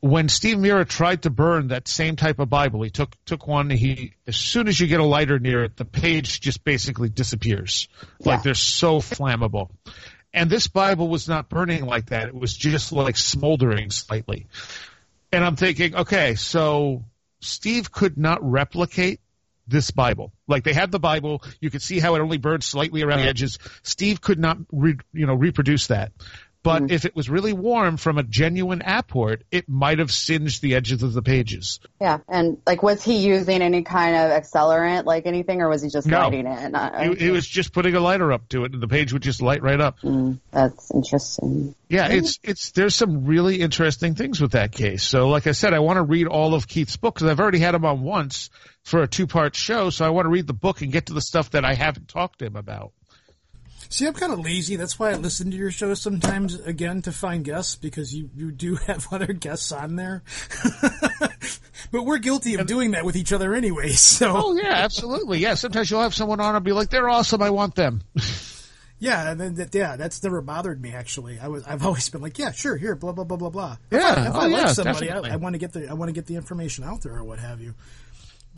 [SPEAKER 4] when Steve Mera tried to burn that same type of Bible, he took took one. He as soon as you get a lighter near it, the page just basically disappears. Like they're so flammable. And this Bible was not burning like that. It was just like smoldering slightly. And I'm thinking, okay, so Steve could not replicate this Bible. Like they had the Bible, you could see how it only burned slightly around the edges. Steve could not, re, you know, reproduce that. But mm-hmm. if it was really warm from a genuine apport, it might have singed the edges of the pages.
[SPEAKER 3] Yeah, and like, was he using any kind of accelerant, like anything, or was he just
[SPEAKER 4] No.
[SPEAKER 3] lighting it? Not,
[SPEAKER 4] He, he was just putting a lighter up to it, and the page would just light right up.
[SPEAKER 3] Hmm, that's interesting.
[SPEAKER 4] Yeah, it's it's there's some really interesting things with that case. So, like I said, I want to read all of Keith's book because I've already had him on once for a two part show. So I want to read the book and get to the stuff that I haven't talked to him about.
[SPEAKER 1] See, I'm kind of lazy. That's why I listen to your show sometimes again to find guests because you, you do (laughs) have other guests on there. (laughs) but we're guilty of doing that with each other anyway. (laughs) So
[SPEAKER 4] Oh yeah, absolutely. Yeah, sometimes you'll have someone on and be like, "They're awesome. I want them."
[SPEAKER 1] yeah, and then that, yeah, that's never bothered me actually. I was I've always been like, yeah, sure, here, blah blah blah blah blah. If
[SPEAKER 4] Yeah,
[SPEAKER 1] I, if
[SPEAKER 4] oh,
[SPEAKER 1] I like
[SPEAKER 4] yeah,
[SPEAKER 1] somebody,
[SPEAKER 4] definitely.
[SPEAKER 1] I, I want to get the I want to get the information out there or what have you.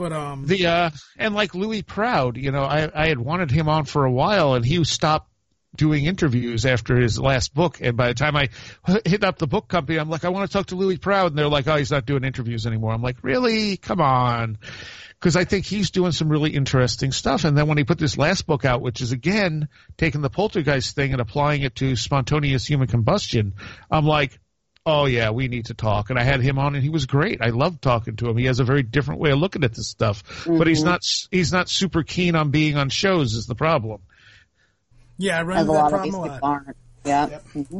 [SPEAKER 1] But um,
[SPEAKER 4] The uh, and like Louis Proud, you know, I I had wanted him on for a while, and he stopped doing interviews after his last book. And by the time I hit up the book company, I'm like, I want to talk to Louis Proud, and they're like, Oh, he's not doing interviews anymore. I'm like, Really? Come on. Because I think he's doing some really interesting stuff. And then when he put this last book out, which is again taking the poltergeist thing and applying it to spontaneous human combustion, I'm like, oh yeah, we need to talk. And I had him on, and he was great. I loved talking to him. He has a very different way of looking at this stuff, but he's mm-hmm. not he's not super keen on being on shows. Is the problem?
[SPEAKER 1] yeah, I run into that
[SPEAKER 3] lot of these
[SPEAKER 1] problem a
[SPEAKER 3] people
[SPEAKER 1] lot.
[SPEAKER 3] aren't. Yeah.
[SPEAKER 1] Yep. Mm-hmm.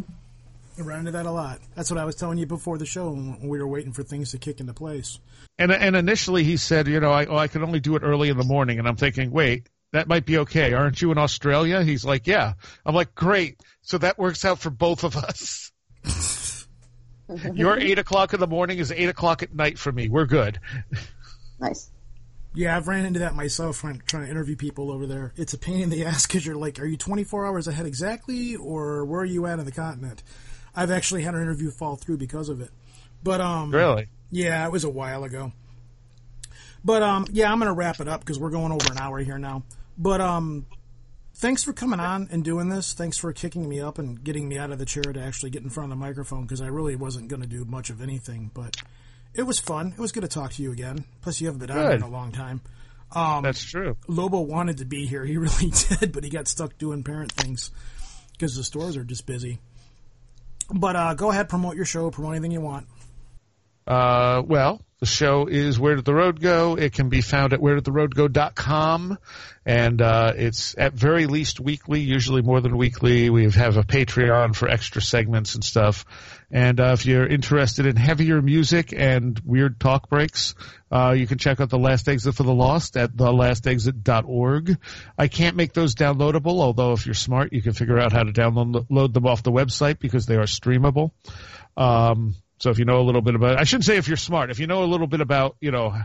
[SPEAKER 1] I run into that a lot. That's what I was telling you before the show when we were waiting for things to kick into place.
[SPEAKER 4] And and initially he said, you know, I oh, I can only do it early in the morning, and I'm thinking, wait. That might be okay. Aren't you in Australia? He's like, yeah. I'm like, great. So that works out for both of us. (laughs) Your eight o'clock in the morning is eight o'clock at night for me. We're good.
[SPEAKER 3] Nice.
[SPEAKER 1] Yeah, I've ran into that myself trying, trying to interview people over there. It's a pain in the (laughs) ass because you're like, are you 24 hours ahead exactly, or where are you at on the continent? I've actually had an interview fall through because of it. But um,
[SPEAKER 4] Really?
[SPEAKER 1] yeah, it was a while ago. But um, yeah, I'm gonna wrap it up because we're going over an hour here now. But um, thanks for coming on and doing this. Thanks for kicking me up and getting me out of the chair to actually get in front of the microphone because I really wasn't gonna do much of anything. But it was fun. It was good to talk to you again. Plus, you haven't been on in a long time.
[SPEAKER 4] That's true.
[SPEAKER 1] Lobo wanted to be here. He (laughs) really did, but he got stuck doing parent things because the stores are just busy. But uh, go ahead, promote your show, promote anything you want.
[SPEAKER 4] Uh, well, the show is Where Did the Road Go? It can be found at wheredidtheroadgo.com. And, uh, it's at very least weekly, usually more than weekly. We have a Patreon for extra segments and stuff. And, uh, if you're interested in heavier music and weird talk breaks, uh, you can check out The Last Exit for the Lost at thelastexit.org. I can't make those downloadable, although if you're smart, you can figure out how to download load them off the website because they are streamable. Um, so if you know a little bit about, I shouldn't say if you're smart, if you know a little bit about, you know,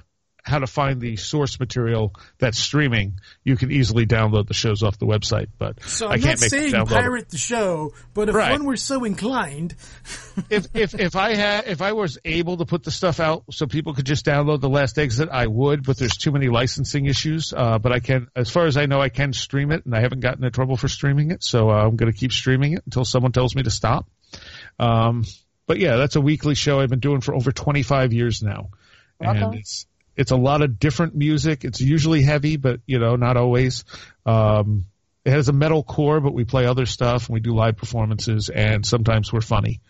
[SPEAKER 4] how to find the source material that's streaming, you can easily download the shows off the website. But
[SPEAKER 1] So
[SPEAKER 4] I
[SPEAKER 1] I'm
[SPEAKER 4] can't
[SPEAKER 1] not saying pirate the show, but if
[SPEAKER 4] Right.
[SPEAKER 1] one were so inclined, (laughs)
[SPEAKER 4] if if if I had if I was able to put the stuff out so people could just download the last exit, I would. But there's too many licensing issues. Uh, but I can, as far as I know, I can stream it, and I haven't gotten in trouble for streaming it. So uh, I'm going to keep streaming it until someone tells me to stop. Um, but yeah, that's a weekly show I've been doing for over 25 years now, and
[SPEAKER 3] Welcome.
[SPEAKER 4] it's it's a lot of different music. It's usually heavy, but you know, not always. Um, it has a metal core, but we play other stuff and we do live performances, and sometimes we're funny.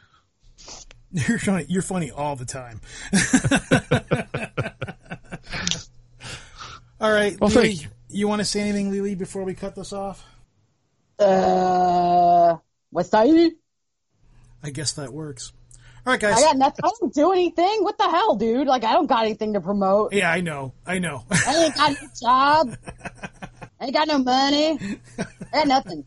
[SPEAKER 4] (laughs)
[SPEAKER 1] you're funny, you're funny all the time. (laughs) All right,
[SPEAKER 4] Well,
[SPEAKER 1] Louis,
[SPEAKER 4] thank
[SPEAKER 1] You want to say anything, Lily, before we cut this off?
[SPEAKER 3] Uh, what's that?
[SPEAKER 1] I guess that works. All right, guys.
[SPEAKER 3] I got nothing. I don't do anything. What the hell, dude? Like, I don't got anything to promote.
[SPEAKER 1] Yeah, I know. I know.
[SPEAKER 3] I ain't got no (laughs) job. I ain't got no money. I got nothing.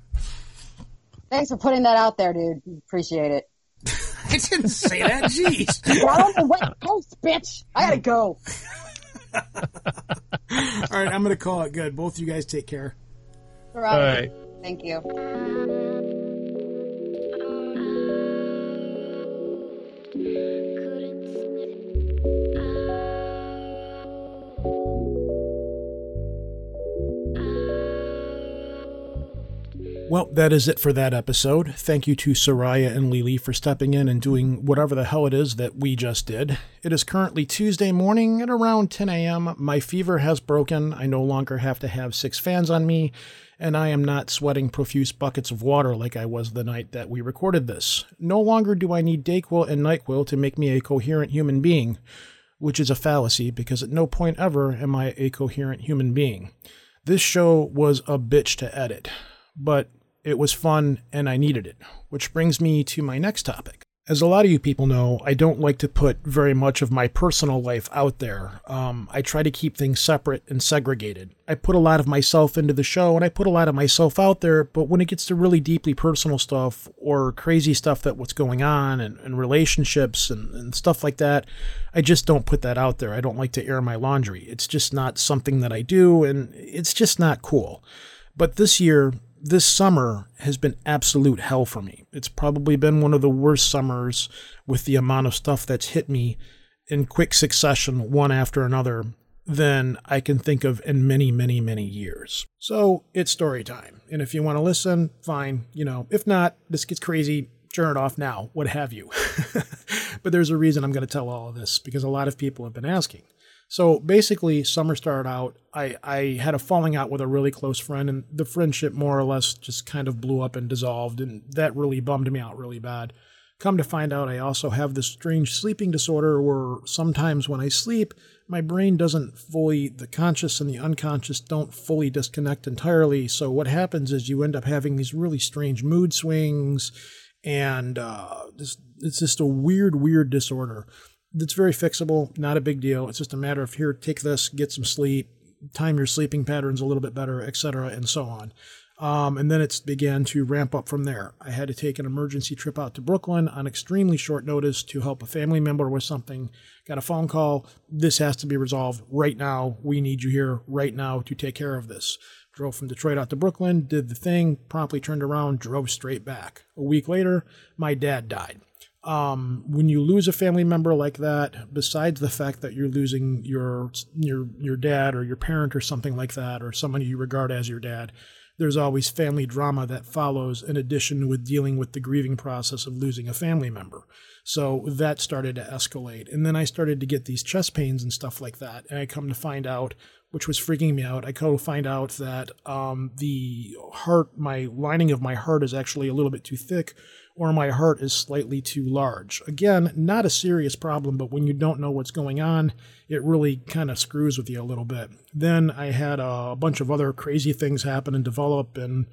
[SPEAKER 3] Thanks for putting that out there, dude. Appreciate it. (laughs)
[SPEAKER 1] I didn't say that. Jeez.
[SPEAKER 3] I don't know what post, bitch. I gotta go.
[SPEAKER 1] All right, I'm going to call it good. Both you guys take care.
[SPEAKER 3] All
[SPEAKER 4] All right.
[SPEAKER 3] Thank you.
[SPEAKER 1] Well, that is it for that episode. Thank you to Seriah and Lily for stepping in and doing whatever the hell it is that we just did. It is currently Tuesday morning at around 10 a.m. My fever has broken. I no longer have to have six fans on me, and I am not sweating profuse buckets of water like I was the night that we recorded this. No longer do I need Dayquil and NyQuil to make me a coherent human being, which is a fallacy because at no point ever am I a coherent human being. This show was a bitch to edit, but it was fun and I needed it. Which brings me to my next topic. As a lot of you people know, I don't like to put very much of my personal life out there. Um, I try to keep things separate and segregated. I put a lot of myself into the show and I put a lot of myself out there, but when it gets to really deeply personal stuff or crazy stuff that what's going on and, and relationships and, and stuff like that, I just don't put that out there. I don't like to air my laundry. It's just not something that I do and it's just not cool. But this year, this summer has been absolute hell for me. It's probably been one of the worst summers with the amount of stuff that's hit me in quick succession, one after another, than I can think of in many, many, many years. So it's story time. And if you want to listen, fine. You know, if not, this gets crazy, turn it off now, what have you. (laughs) but there's a reason I'm going to tell all of this because a lot of people have been asking. So basically, summer started out. I, I had a falling out with a really close friend, and the friendship more or less just kind of blew up and dissolved, and that really bummed me out really bad. Come to find out, I also have this strange sleeping disorder where sometimes when I sleep, my brain doesn't fully, the conscious and the unconscious don't fully disconnect entirely. So what happens is you end up having these really strange mood swings, and uh, it's just a weird, weird disorder it's very fixable, not a big deal. It's just a matter of here, take this, get some sleep, time your sleeping patterns a little bit better, etc., and so on. Um, and then it began to ramp up from there. I had to take an emergency trip out to Brooklyn on extremely short notice to help a family member with something. Got a phone call. This has to be resolved right now. We need you here right now to take care of this. Drove from Detroit out to Brooklyn, did the thing, promptly turned around, drove straight back. A week later, my dad died um, when you lose a family member like that, besides the fact that you're losing your your your dad or your parent or something like that, or someone you regard as your dad, there's always family drama that follows in addition with dealing with the grieving process of losing a family member. So that started to escalate. And then I started to get these chest pains and stuff like that. And I come to find out, which was freaking me out, I to find out that um, the heart, my lining of my heart is actually a little bit too thick or my heart is slightly too large. Again, not a serious problem, but when you don't know what's going on, it really kind of screws with you a little bit. Then I had a bunch of other crazy things happen and develop and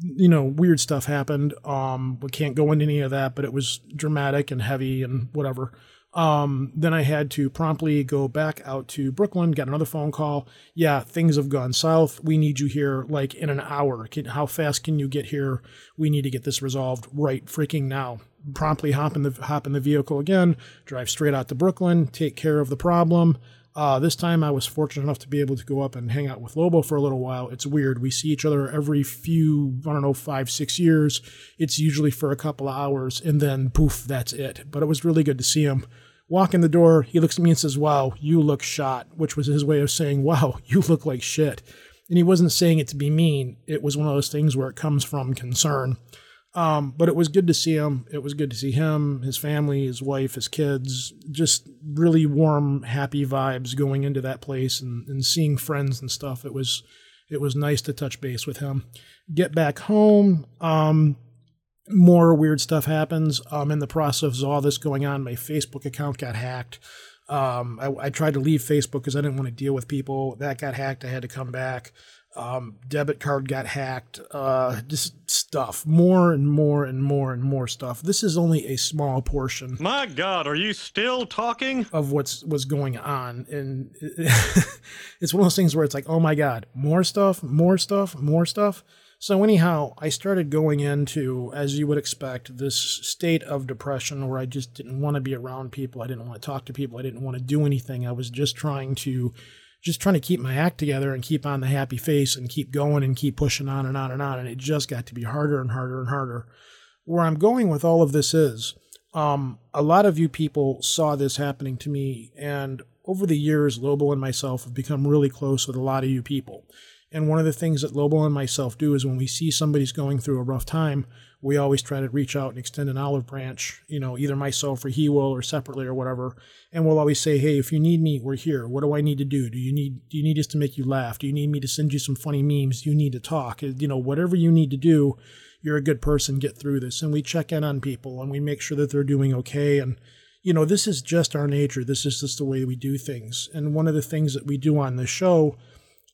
[SPEAKER 1] you know, weird stuff happened. Um, we can't go into any of that, but it was dramatic and heavy and whatever. Um, then I had to promptly go back out to Brooklyn, get another phone call. Yeah, things have gone south. We need you here like in an hour. Can, how fast can you get here? We need to get this resolved right freaking now. Promptly hop in the hop in the vehicle again, drive straight out to Brooklyn, take care of the problem. Uh, this time I was fortunate enough to be able to go up and hang out with Lobo for a little while. It's weird. We see each other every few, I don't know, five, six years. It's usually for a couple of hours and then poof, that's it. But it was really good to see him. Walk in the door, he looks at me and says, Wow, you look shot, which was his way of saying, Wow, (laughs) you look like shit. And he wasn't saying it to be mean. It was one of those things where it comes from concern. Um, but it was good to see him. It was good to see him, his family, his wife, his kids. Just really warm, happy vibes going into that place and, and seeing friends and stuff. It was it was nice to touch base with him. Get back home. Um, more weird stuff happens. Um, in the process of all this going on, my Facebook account got hacked. Um, I, I tried to leave Facebook because I didn't want to deal with people. That got hacked. I had to come back. Um, debit card got hacked. Uh, just stuff. More and more and more and more stuff. This is only a small portion.
[SPEAKER 7] My God, are you still talking?
[SPEAKER 1] Of what's was going on, and (laughs) it's one of those things where it's like, oh my God, more stuff, more stuff, more stuff. So anyhow, I started going into, as you would expect, this state of depression where I just didn't want to be around people. I didn't want to talk to people. I didn't want to do anything. I was just trying to just trying to keep my act together and keep on the happy face and keep going and keep pushing on and on and on. And it just got to be harder and harder and harder. Where I'm going with all of this is um, a lot of you people saw this happening to me. And over the years, Lobo and myself have become really close with a lot of you people. And one of the things that Lobo and myself do is when we see somebody's going through a rough time, we always try to reach out and extend an olive branch, you know, either myself or he will or separately or whatever. And we'll always say, Hey, if you need me, we're here. What do I need to do? Do you need, do you need us to make you laugh? Do you need me to send you some funny memes? Do you need to talk? You know, whatever you need to do, you're a good person, get through this. And we check in on people and we make sure that they're doing okay. And, you know, this is just our nature. This is just the way we do things. And one of the things that we do on the show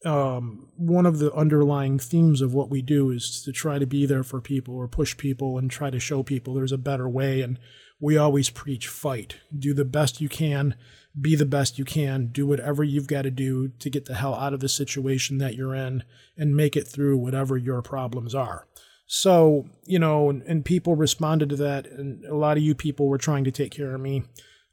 [SPEAKER 1] um, one of the underlying themes of what we do is to try to be there for people or push people and try to show people there's a better way. And we always preach fight. Do the best you can, be the best you can, do whatever you've got to do to get the hell out of the situation that you're in and make it through whatever your problems are. So, you know, and, and people responded to that, and a lot of you people were trying to take care of me.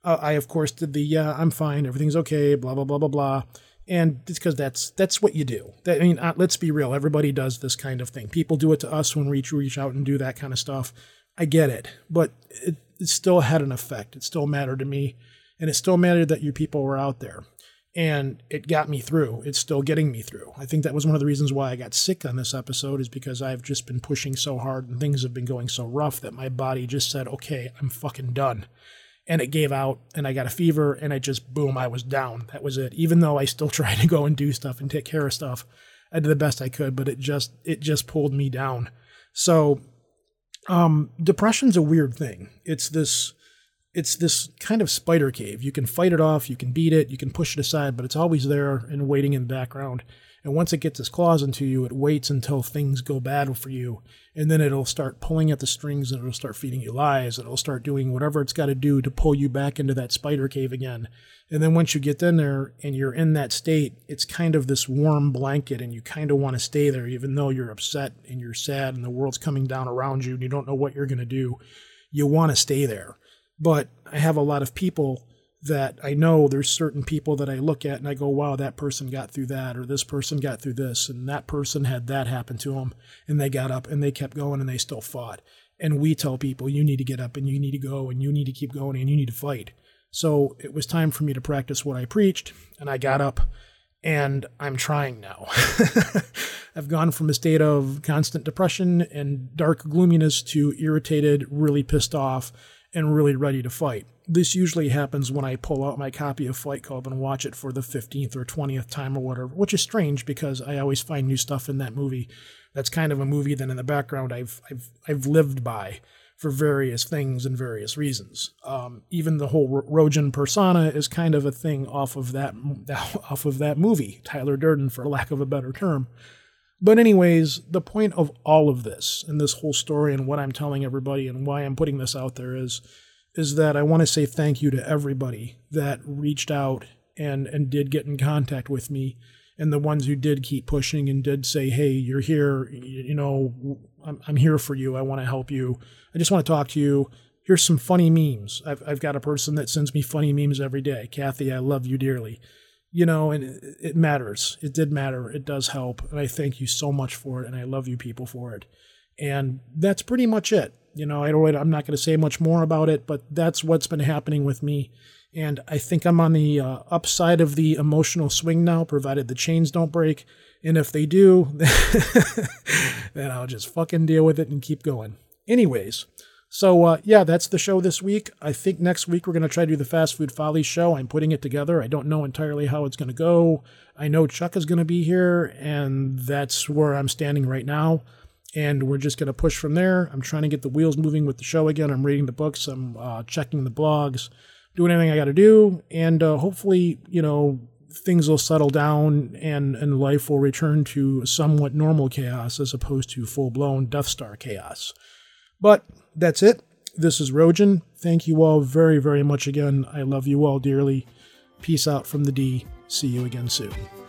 [SPEAKER 1] Uh, I, of course, did the, yeah, I'm fine, everything's okay, blah, blah, blah, blah, blah and it's because that's that's what you do. That, I mean, uh, let's be real. Everybody does this kind of thing. People do it to us when we reach out and do that kind of stuff. I get it, but it, it still had an effect. It still mattered to me, and it still mattered that you people were out there, and it got me through. It's still getting me through. I think that was one of the reasons why I got sick on this episode is because I've just been pushing so hard and things have been going so rough that my body just said, "Okay, I'm fucking done." And it gave out and I got a fever and I just boom, I was down. That was it. Even though I still (laughs) tried to go and do stuff and take care of stuff, I did the best I could, but it just it just pulled me down. So um depression's a weird thing. It's this it's this kind of spider cave. You can fight it off, you can beat it, you can push it aside, but it's always there and waiting in the background. And once it gets its claws into you, it waits until things go bad for you. And then it'll start pulling at the strings and it'll start feeding you lies. And it'll start doing whatever it's got to do to pull you back into that spider cave again. And then once you get in there and you're in that state, it's kind of this warm blanket and you kind of want to stay there, even though you're upset and you're sad and the world's coming down around you and you don't know what you're going to do. You want to stay there. But I have a lot of people that I know there's certain people that I look at and I go, wow, that person got through that, or this person got through this, and that person had that happen to them, and they got up and they kept going and they still fought. And we tell people, you need to get up and you need to go and you need to keep going and you need to fight. So it was time for me to practice what I preached, and I got up and I'm trying now. (laughs) I've gone from a state of constant depression and dark gloominess to irritated, really pissed off, and really ready to fight. This usually happens when I pull out my copy of Fight Club and watch it for the 15th or 20th time or whatever, which is strange because I always find new stuff in that movie. That's kind of a movie that in the background I've I've I've lived by for various things and various reasons. Um, even the whole Rojan persona is kind of a thing off of that (laughs) off of that movie, Tyler Durden, for lack of a better term. But, anyways, the point of all of this and this whole story and what I'm telling everybody and why I'm putting this out there is is that I want to say thank you to everybody that reached out and and did get in contact with me and the ones who did keep pushing and did say hey you're here you know I'm, I'm here for you i want to help you i just want to talk to you here's some funny memes I've, I've got a person that sends me funny memes every day kathy i love you dearly you know, and it, it, matters. It did matter. It does help. And I thank you so much for it. And I love you people for it. And that's pretty much it. You know, I don't, I'm not going to say much more about it, but that's what's been happening with me. And I think I'm on the uh, upside of the emotional swing now, provided the chains don't break. And if they do, (laughs) then I'll just fucking deal with it and keep going. Anyways, so uh, yeah, that's the show this week. I think next week we're going to try to do the Fast Food Follies show. I'm putting it together. I don't know entirely how it's going to go. I know Chuck is going to be here, and that's where I'm standing right now. And we're just going to push from there. I'm trying to get the wheels moving with the show again. I'm reading the books, I'm uh, checking the blogs, doing anything I got to do, and uh, hopefully, you know, things will settle down and and life will return to somewhat normal chaos as opposed to full blown Death Star chaos. But that's it. This is Rojan. Thank you all very, very much again. I love you all dearly. Peace out from the D. See you again soon.